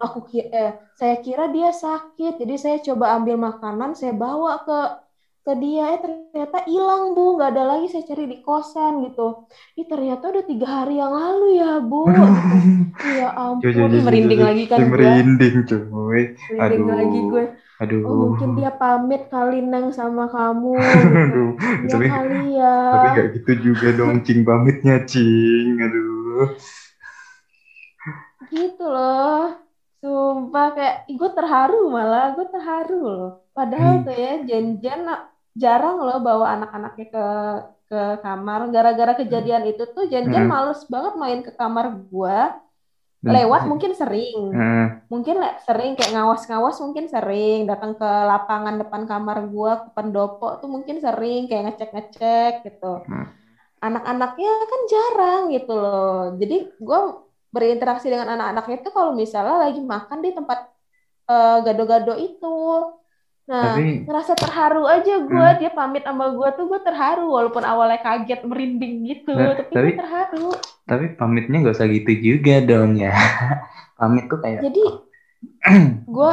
Speaker 4: aku ki- eh, saya kira dia sakit jadi saya coba ambil makanan saya bawa ke ke dia eh ternyata hilang bu nggak ada lagi saya cari di kosan gitu ih ternyata udah tiga hari yang lalu ya bu
Speaker 1: Aduh.
Speaker 4: ya
Speaker 1: Jo, jo,
Speaker 4: ampun
Speaker 1: jo, jo,
Speaker 4: merinding lagi kan
Speaker 1: Ih,
Speaker 4: gue
Speaker 1: Merinding cuy.
Speaker 4: merinding
Speaker 1: Aduh.
Speaker 4: lagi gue
Speaker 1: Aduh.
Speaker 4: oh mungkin dia pamit kali neng sama kamu
Speaker 1: Aduh.
Speaker 4: ya
Speaker 1: Tapi,
Speaker 4: kali ya
Speaker 1: tapi gak gitu juga dong, Cing pamitnya, Cing. Aduh.
Speaker 4: gitu loh sumpah kayak gue terharu malah gue terharu loh padahal
Speaker 1: Hmm.
Speaker 4: tuh ya Jen-Jen jarang loh bawa anak-anaknya ke ke kamar gara-gara kejadian itu tuh Jen-Jen
Speaker 1: Hmm.
Speaker 4: males banget main ke kamar gue lewat mungkin sering.
Speaker 1: Nah,
Speaker 4: mungkin le- sering kayak ngawas-ngawas mungkin sering. Datang ke lapangan depan kamar gua ke pendopo tuh mungkin sering kayak ngecek-ngecek gitu.
Speaker 1: Hmm.
Speaker 4: anak-anaknya kan jarang gitu loh. Jadi gua berinteraksi dengan anak-anaknya itu kalau misalnya lagi makan di tempat eh, gado-gado itu nah
Speaker 1: tapi
Speaker 4: ngerasa terharu aja gua
Speaker 1: Hmm.
Speaker 4: dia pamit sama gua tuh gua terharu walaupun awalnya kaget merinding gitu
Speaker 1: Nah,
Speaker 4: tapi
Speaker 1: tapi-
Speaker 4: terharu
Speaker 1: tapi pamitnya gak usah gitu juga dong ya. Pamit tuh kayak
Speaker 4: jadi
Speaker 1: ya?
Speaker 4: gue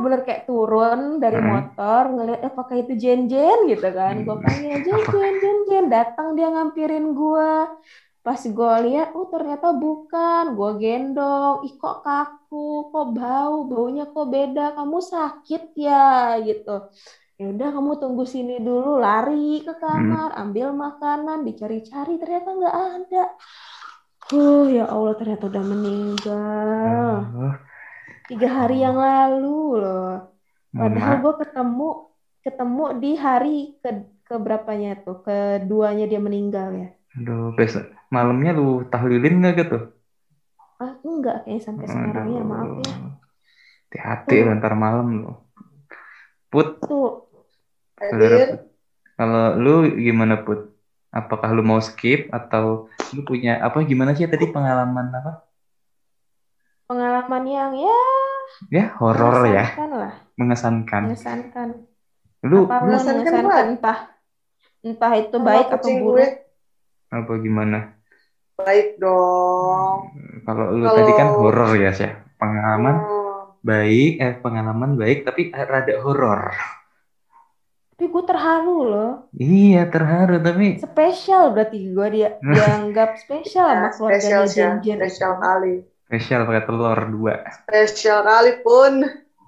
Speaker 4: bener kayak turun dari
Speaker 1: Hmm.
Speaker 4: motor ngeliat eh, apakah itu Jen Jen gitu kan gue
Speaker 1: Hmm.
Speaker 4: panggil Jen
Speaker 1: Apa?
Speaker 4: Jen Jen Jen datang dia ngampirin gue pas gue lihat oh ternyata bukan. Gue gendong. Ih kok kaku kok bau baunya kok beda. Kamu sakit ya gitu. Ya udah kamu tunggu sini dulu. Lari ke kamar ambil makanan dicari-cari. Ternyata nggak ada. Oh ya Allah ternyata udah meninggal.
Speaker 1: Oh,
Speaker 4: tiga hari yang lalu loh. Padahal gue ketemu ketemu di hari ke keberapanya tuh? Keduanya dia meninggal ya?
Speaker 1: Aduh, besok malamnya lu tahlilin nggak gitu?
Speaker 4: ah enggak kayaknya sampai sekarang ya maaf ya
Speaker 1: Aduh. Hati-hati lu ntar malam lu. Put,
Speaker 4: tuh
Speaker 1: saudara. Kalau lu gimana Put? Apakah lu mau skip atau lu punya apa gimana sih tadi pengalaman apa?
Speaker 4: pengalaman yang ya
Speaker 1: Ya, horor ya,
Speaker 4: mengesankan lah
Speaker 1: mengesankan.
Speaker 4: mengesankan
Speaker 1: Lu, lu
Speaker 3: Mengesankan
Speaker 4: mengesankan entah entah itu
Speaker 3: Sama
Speaker 4: baik atau buruk
Speaker 3: gue
Speaker 1: apa gimana?
Speaker 3: Baik dong.
Speaker 1: Kalau lu
Speaker 3: Kalau-
Speaker 1: tadi kan horor ya, sih. Pengalaman
Speaker 3: Hmm.
Speaker 1: baik, eh pengalaman baik tapi rada horor.
Speaker 4: tapi gue terharu loh
Speaker 1: Iya, terharu tapi
Speaker 4: spesial berarti gue dia dianggap spesial sama
Speaker 3: Ya,
Speaker 4: keluarganya
Speaker 3: spesial sih,
Speaker 4: Jen Jen
Speaker 3: spesial kali.
Speaker 1: spesial pakai telur dua.
Speaker 3: Spesial kali pun.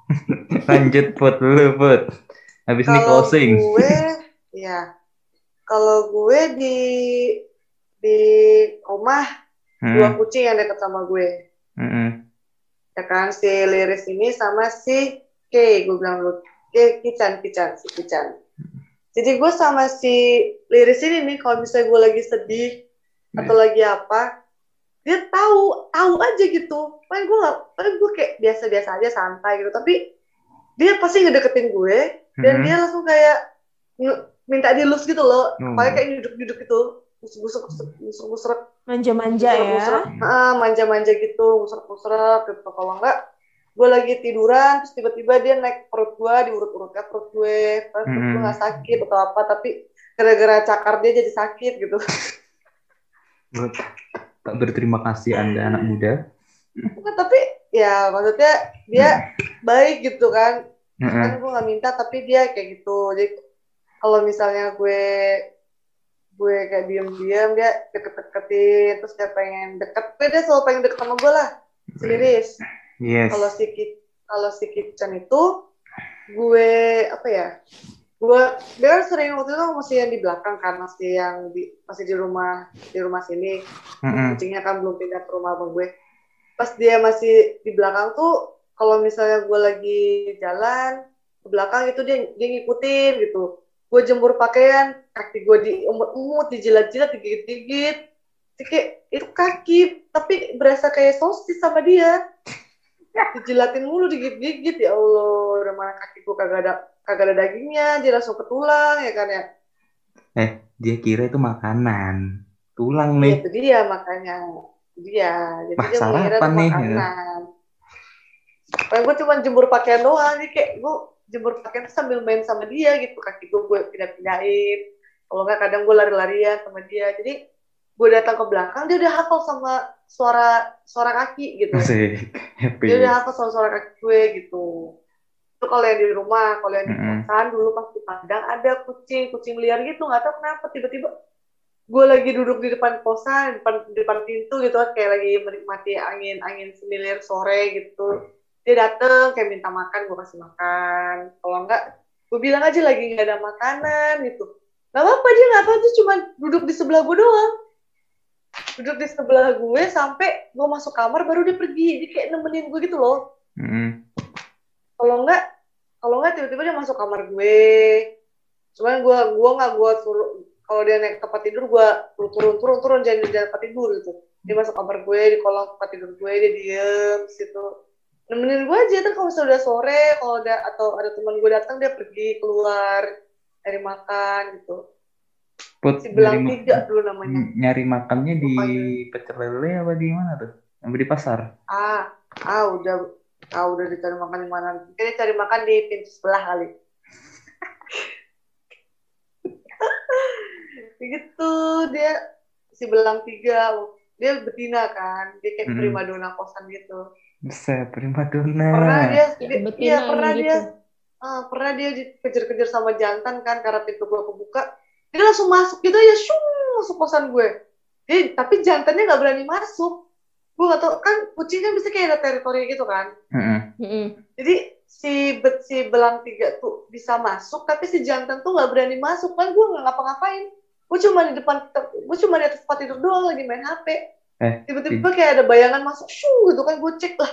Speaker 1: Lanjut Put dulu Put. Habis ini
Speaker 3: Kalau
Speaker 1: closing.
Speaker 3: gue, ya, kalau gue di di rumah dua
Speaker 1: Hmm,
Speaker 3: kucing yang deket sama gue,
Speaker 1: mm-mm.
Speaker 3: ya kan si Liris ini sama si K, gue bilang lu, K, Kican, Kican, si Kican. Jadi gue sama si Liris ini nih, kalau misalnya gue lagi sedih atau lagi apa, dia tahu, tahu aja gitu. Paling gue paling gue kayak biasa-biasa aja santai gitu. Tapi dia pasti ngedeketin gue, dan
Speaker 1: Mhm.
Speaker 3: dia langsung kayak minta dilus gitu loh
Speaker 1: Hmm.
Speaker 3: paling kayak duduk-duduk gitu busuk-busuk busuk-busuk
Speaker 4: manja-manja ya.
Speaker 3: Ah manja-manja gitu musrek-musrek gitu. Kalau enggak gue lagi tiduran terus tiba-tiba dia naik perut gue diurut-urutnya perut gue. Perut gue
Speaker 1: Hmm.
Speaker 3: nggak sakit atau apa tapi gara-gara cakar dia jadi sakit gitu.
Speaker 1: Tak berterima kasih Anda anak muda.
Speaker 3: Enggak, tapi ya maksudnya dia baik gitu kan.
Speaker 1: Mm-mm.
Speaker 3: kan gue nggak minta tapi dia kayak gitu. Jadi kalau misalnya gue gue kayak diem-diem dia deket-deketin terus dia pengen deket. Gue dia selalu pengen deket sama gue lah Liris
Speaker 1: Yes.
Speaker 3: kalau si kalau si Kitchen itu gue apa ya gue dia kan sering waktu itu masih yang di belakang kan masih yang di masih di rumah di rumah sini.
Speaker 1: Mm-mm.
Speaker 3: kucingnya kan belum pindah ke rumah abang gue. Pas dia masih di belakang tuh kalau misalnya gue lagi jalan ke belakang itu dia dia ngikutin gitu gue jemur pakaian kaki gue diumut-umut dijilat-jilat digigit-gigit. Kayak itu kaki tapi berasa kayak sosis sama dia. Dijilatin mulu digigit-gigit ya Allah. Udah mana kaki gue kagak ada kagak ada dagingnya dia langsung ke tulang ya kan ya?
Speaker 1: Dia kira itu makanan. Tulang
Speaker 3: Ya,
Speaker 1: nih.
Speaker 3: itu dia makanya. Itu dia jadi
Speaker 1: Wah,
Speaker 3: dia mengira
Speaker 1: sarapan
Speaker 3: itu
Speaker 1: nih,
Speaker 3: makanan. Paling gue cuma jemur pakaian doang jadi kayak gue jemur pakaian sambil main sama dia gitu. Kaki gue gue pindah-pindahin. Kalau nggak kadang gue lari-larian sama dia. Jadi gue datang ke belakang dia udah hafal sama suara suara kaki gitu.
Speaker 1: Asik. Happy.
Speaker 3: dia udah hafal sama suara kaki gue gitu. Itu kalau yang di rumah kalau yang di kosan dulu pas di Padang ada kucing kucing liar gitu. Nggak tahu kenapa tiba-tiba gue lagi duduk di depan kosan di depan depan pintu gitu kan. Kayak lagi menikmati angin angin semilir sore gitu dia dateng kayak minta makan gue kasih makan. Kalau enggak gue bilang aja lagi nggak ada makanan gitu. Nggak apa-apa dia nggak tahu tuh cuma duduk di sebelah gue doang. Duduk di sebelah gue sampai gue masuk kamar baru dia pergi. Dia kayak nemenin gue gitu loh.
Speaker 1: Mm-mm.
Speaker 3: kalau enggak kalau enggak tiba-tiba dia masuk kamar gue. Cuman gue gue nggak gue suruh kalau dia naik tempat tidur gue turun turun turun turun jangan di tempat tidur gitu. Dia masuk kamar gue di kolong tempat tidur gue dia diem di situ nemenin gue aja tuh kalau misalnya udah sore kalau ada atau ada teman gue datang dia pergi keluar cari makan gitu.
Speaker 1: Put,
Speaker 3: si belang tiga dulu namanya.
Speaker 1: nyari makannya di pecel lele apa di mana tuh? Apa di pasar?
Speaker 3: ah ah udah ah udah dicari makan di mana? Mungkin dia cari makan di pintu sebelah kali. Gitu dia si belang tiga. Dia betina kan dia kayak
Speaker 1: Mm-mm.
Speaker 3: primadona kosan gitu
Speaker 1: Buset, prima donna.
Speaker 3: pernah dia,
Speaker 4: Ya,
Speaker 3: dia
Speaker 4: betina
Speaker 3: iya, pernah
Speaker 4: emang
Speaker 3: dia
Speaker 4: gitu.
Speaker 3: ah, pernah dia dikejar-kejar sama jantan kan karena pintu gua kebuka dia langsung masuk gitu aja shung masuk kosan gue dia tapi jantannya nggak berani masuk gue gak tau kan kucing kan bisa kayak ada teritori gitu kan
Speaker 1: Heeh.
Speaker 4: Mm-mm.
Speaker 3: jadi si bet si belang tiga tuh bisa masuk tapi si jantan tuh nggak berani masuk kan gue nggak ngapa-ngapain gue cuma di depan gue cuma di atas tempat tidur doang lagi main hp
Speaker 1: Eh,
Speaker 3: tiba-tiba kayak ada bayangan masuk shoo gitu kan gue cek lah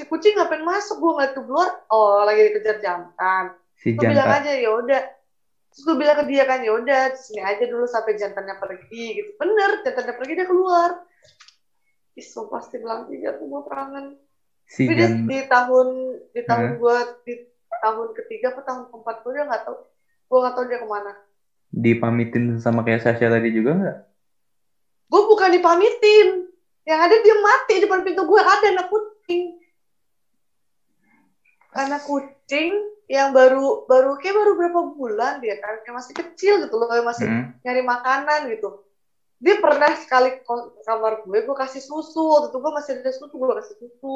Speaker 3: si kucing ngapain masuk? Gue ngeliat ke luar oh lagi dikejar jantan.
Speaker 1: Si
Speaker 3: gue bilang
Speaker 1: jantan.
Speaker 3: aja ya udah. Terus gue bilang ke dia kan ya udah di sini aja dulu sampai jantannya pergi gitu. Bener jantannya pergi dia keluar. Ih, pasti bilang tiga tuh gue perangan
Speaker 1: si
Speaker 3: tapi dia
Speaker 1: jan
Speaker 3: di tahun di tahun
Speaker 1: Hah?
Speaker 3: gue di tahun ketiga atau tahun keempat gue dia nggak tahu. Gue nggak tahu dia ke mana.
Speaker 1: Dipamitin sama kayak Sasha tadi juga nggak
Speaker 3: gue bukan dipamitin. Yang ada dia mati di depan pintu gue ada anak kucing. Anak kucing yang baru baru kayak baru berapa bulan dia kan kayak masih kecil gitu loh masih
Speaker 1: Heeh.
Speaker 3: nyari makanan gitu. Dia pernah sekali ke kamar gue gue kasih susu. Waktu itu gue masih ada susu gue kasih susu.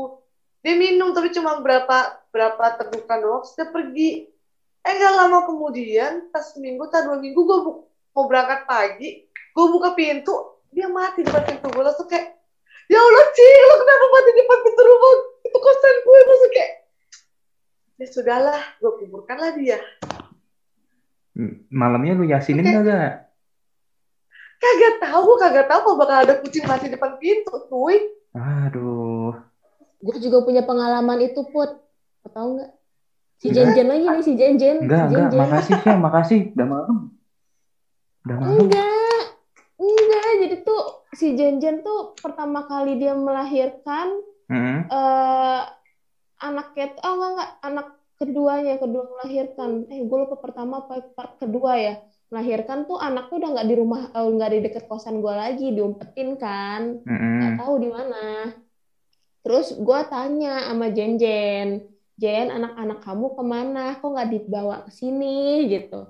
Speaker 3: Dia minum tapi cuma berapa berapa tegukan doang dia pergi. Eh gak lama kemudian pas seminggu tak dua minggu gue bu- mau berangkat pagi gue buka pintu dia mati di depan pintu. Gue langsung kayak ya Allah cing lo kenapa mati di depan pintu rumah? Itu kosan gue. Langsung kayak ya sudahlah gue kuburkanlah dia.
Speaker 1: Malamnya lu yasinin
Speaker 3: Oke.
Speaker 1: kagak
Speaker 3: kagak tahu gue kagak tahu kalau bakal ada kucing mati di depan pintu cuy.
Speaker 1: Aduh.
Speaker 4: Gue juga punya pengalaman itu put. Lo Tahu nggak? Si. Jen-Jen lagi nih si Jen-Jen.
Speaker 1: enggak
Speaker 4: si
Speaker 1: enggak makasih ya makasih. Udah malam. Udah malam.
Speaker 4: Enggak. Jadi tuh si Jen-Jen tuh pertama kali dia melahirkan
Speaker 1: Heeh.
Speaker 4: eh anaknya oh enggak enggak anak keduanya kedua melahirkan. Eh gue lupa pertama apa part kedua ya. Melahirkan tuh anak tuh udah nggak di rumah eh, nggak di deket kosan gue lagi diumpetin kan. Nggak tahu di mana. Terus gue tanya sama Jen Jen anak-anak kamu ke mana? Kok nggak dibawa ke sini? Gitu.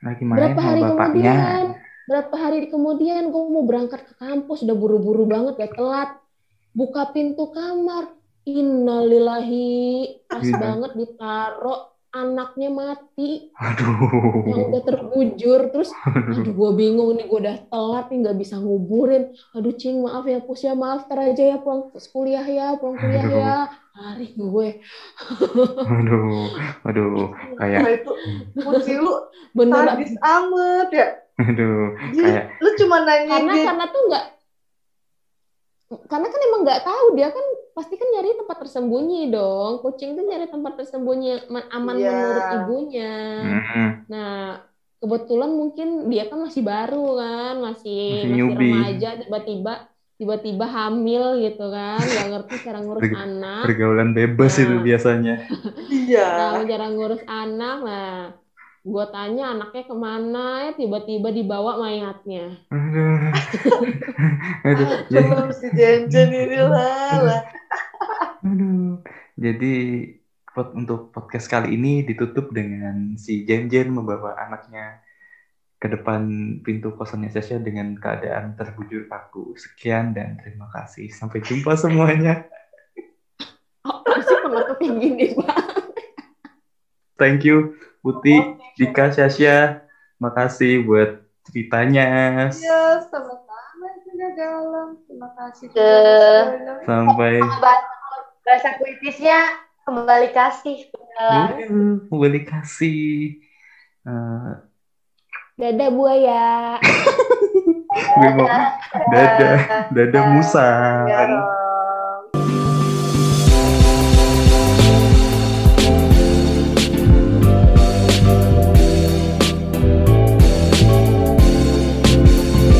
Speaker 1: Lagi main
Speaker 4: berapa hari
Speaker 1: bapaknya?
Speaker 4: kemudian berapa hari kemudian gue mau berangkat ke kampus udah buru-buru banget ya telat. Buka pintu kamar. Innalillahi pas
Speaker 1: Gila.
Speaker 4: banget ditaro anaknya mati. Yang
Speaker 1: aduh
Speaker 4: udah terbujur terus aduh. gue bingung nih gue udah telat nih nggak bisa nguburin. Aduh cing maaf ya pus ya maaf ntar aja ya pulang kuliah ya pulang kuliah
Speaker 1: Aduh.
Speaker 4: ya hari gue.
Speaker 1: Aduh aduh kayak
Speaker 3: nah itu kucing lu
Speaker 4: bener
Speaker 3: sadis amat ya
Speaker 1: aduh
Speaker 3: Jadi,
Speaker 1: kayak
Speaker 3: lu cuma nanya
Speaker 4: karena
Speaker 3: dia
Speaker 4: karena tuh nggak karena kan emang nggak tahu dia kan pasti kan nyari tempat tersembunyi dong. Kucing tuh nyari tempat tersembunyi ma- aman
Speaker 3: Iya.
Speaker 4: menurut ibunya.
Speaker 1: Mm,
Speaker 4: nah kebetulan mungkin dia kan masih baru kan masih
Speaker 1: Masih
Speaker 4: masih, remaja tiba-tiba tiba-tiba hamil gitu kan. Nggak ngerti cara ngurus
Speaker 1: Per-
Speaker 4: anak.
Speaker 1: pergaulan bebas
Speaker 4: Nah.
Speaker 1: itu biasanya.
Speaker 3: Iya.
Speaker 4: Tahu cara ngurus anak nah gue tanya anaknya ke mana ya tiba-tiba dibawa mayatnya
Speaker 1: aduh aduh jadi
Speaker 3: belum si Jenjen ini lah lah.
Speaker 1: Aduh. Jadi pod- untuk podcast kali ini ditutup dengan si Jen Jen membawa anaknya ke depan pintu kosannya Sasha dengan keadaan terbujur kaku. Sekian dan terima kasih. Sampai jumpa semuanya.
Speaker 4: apa sih penutupnya gini pak
Speaker 1: Thank you Putih, Dika, Sasha. Makasih buat ceritanya.
Speaker 3: Iya, sama-sama juga dalam. Terima kasih.
Speaker 2: Ke-
Speaker 3: juga.
Speaker 1: Sampai
Speaker 2: bahasa, puitisnya kembali kasih
Speaker 1: Uh, boleh kasih. Eh,
Speaker 4: dadah buaya
Speaker 1: gue mau dadah, dadah Musa.
Speaker 3: Ya,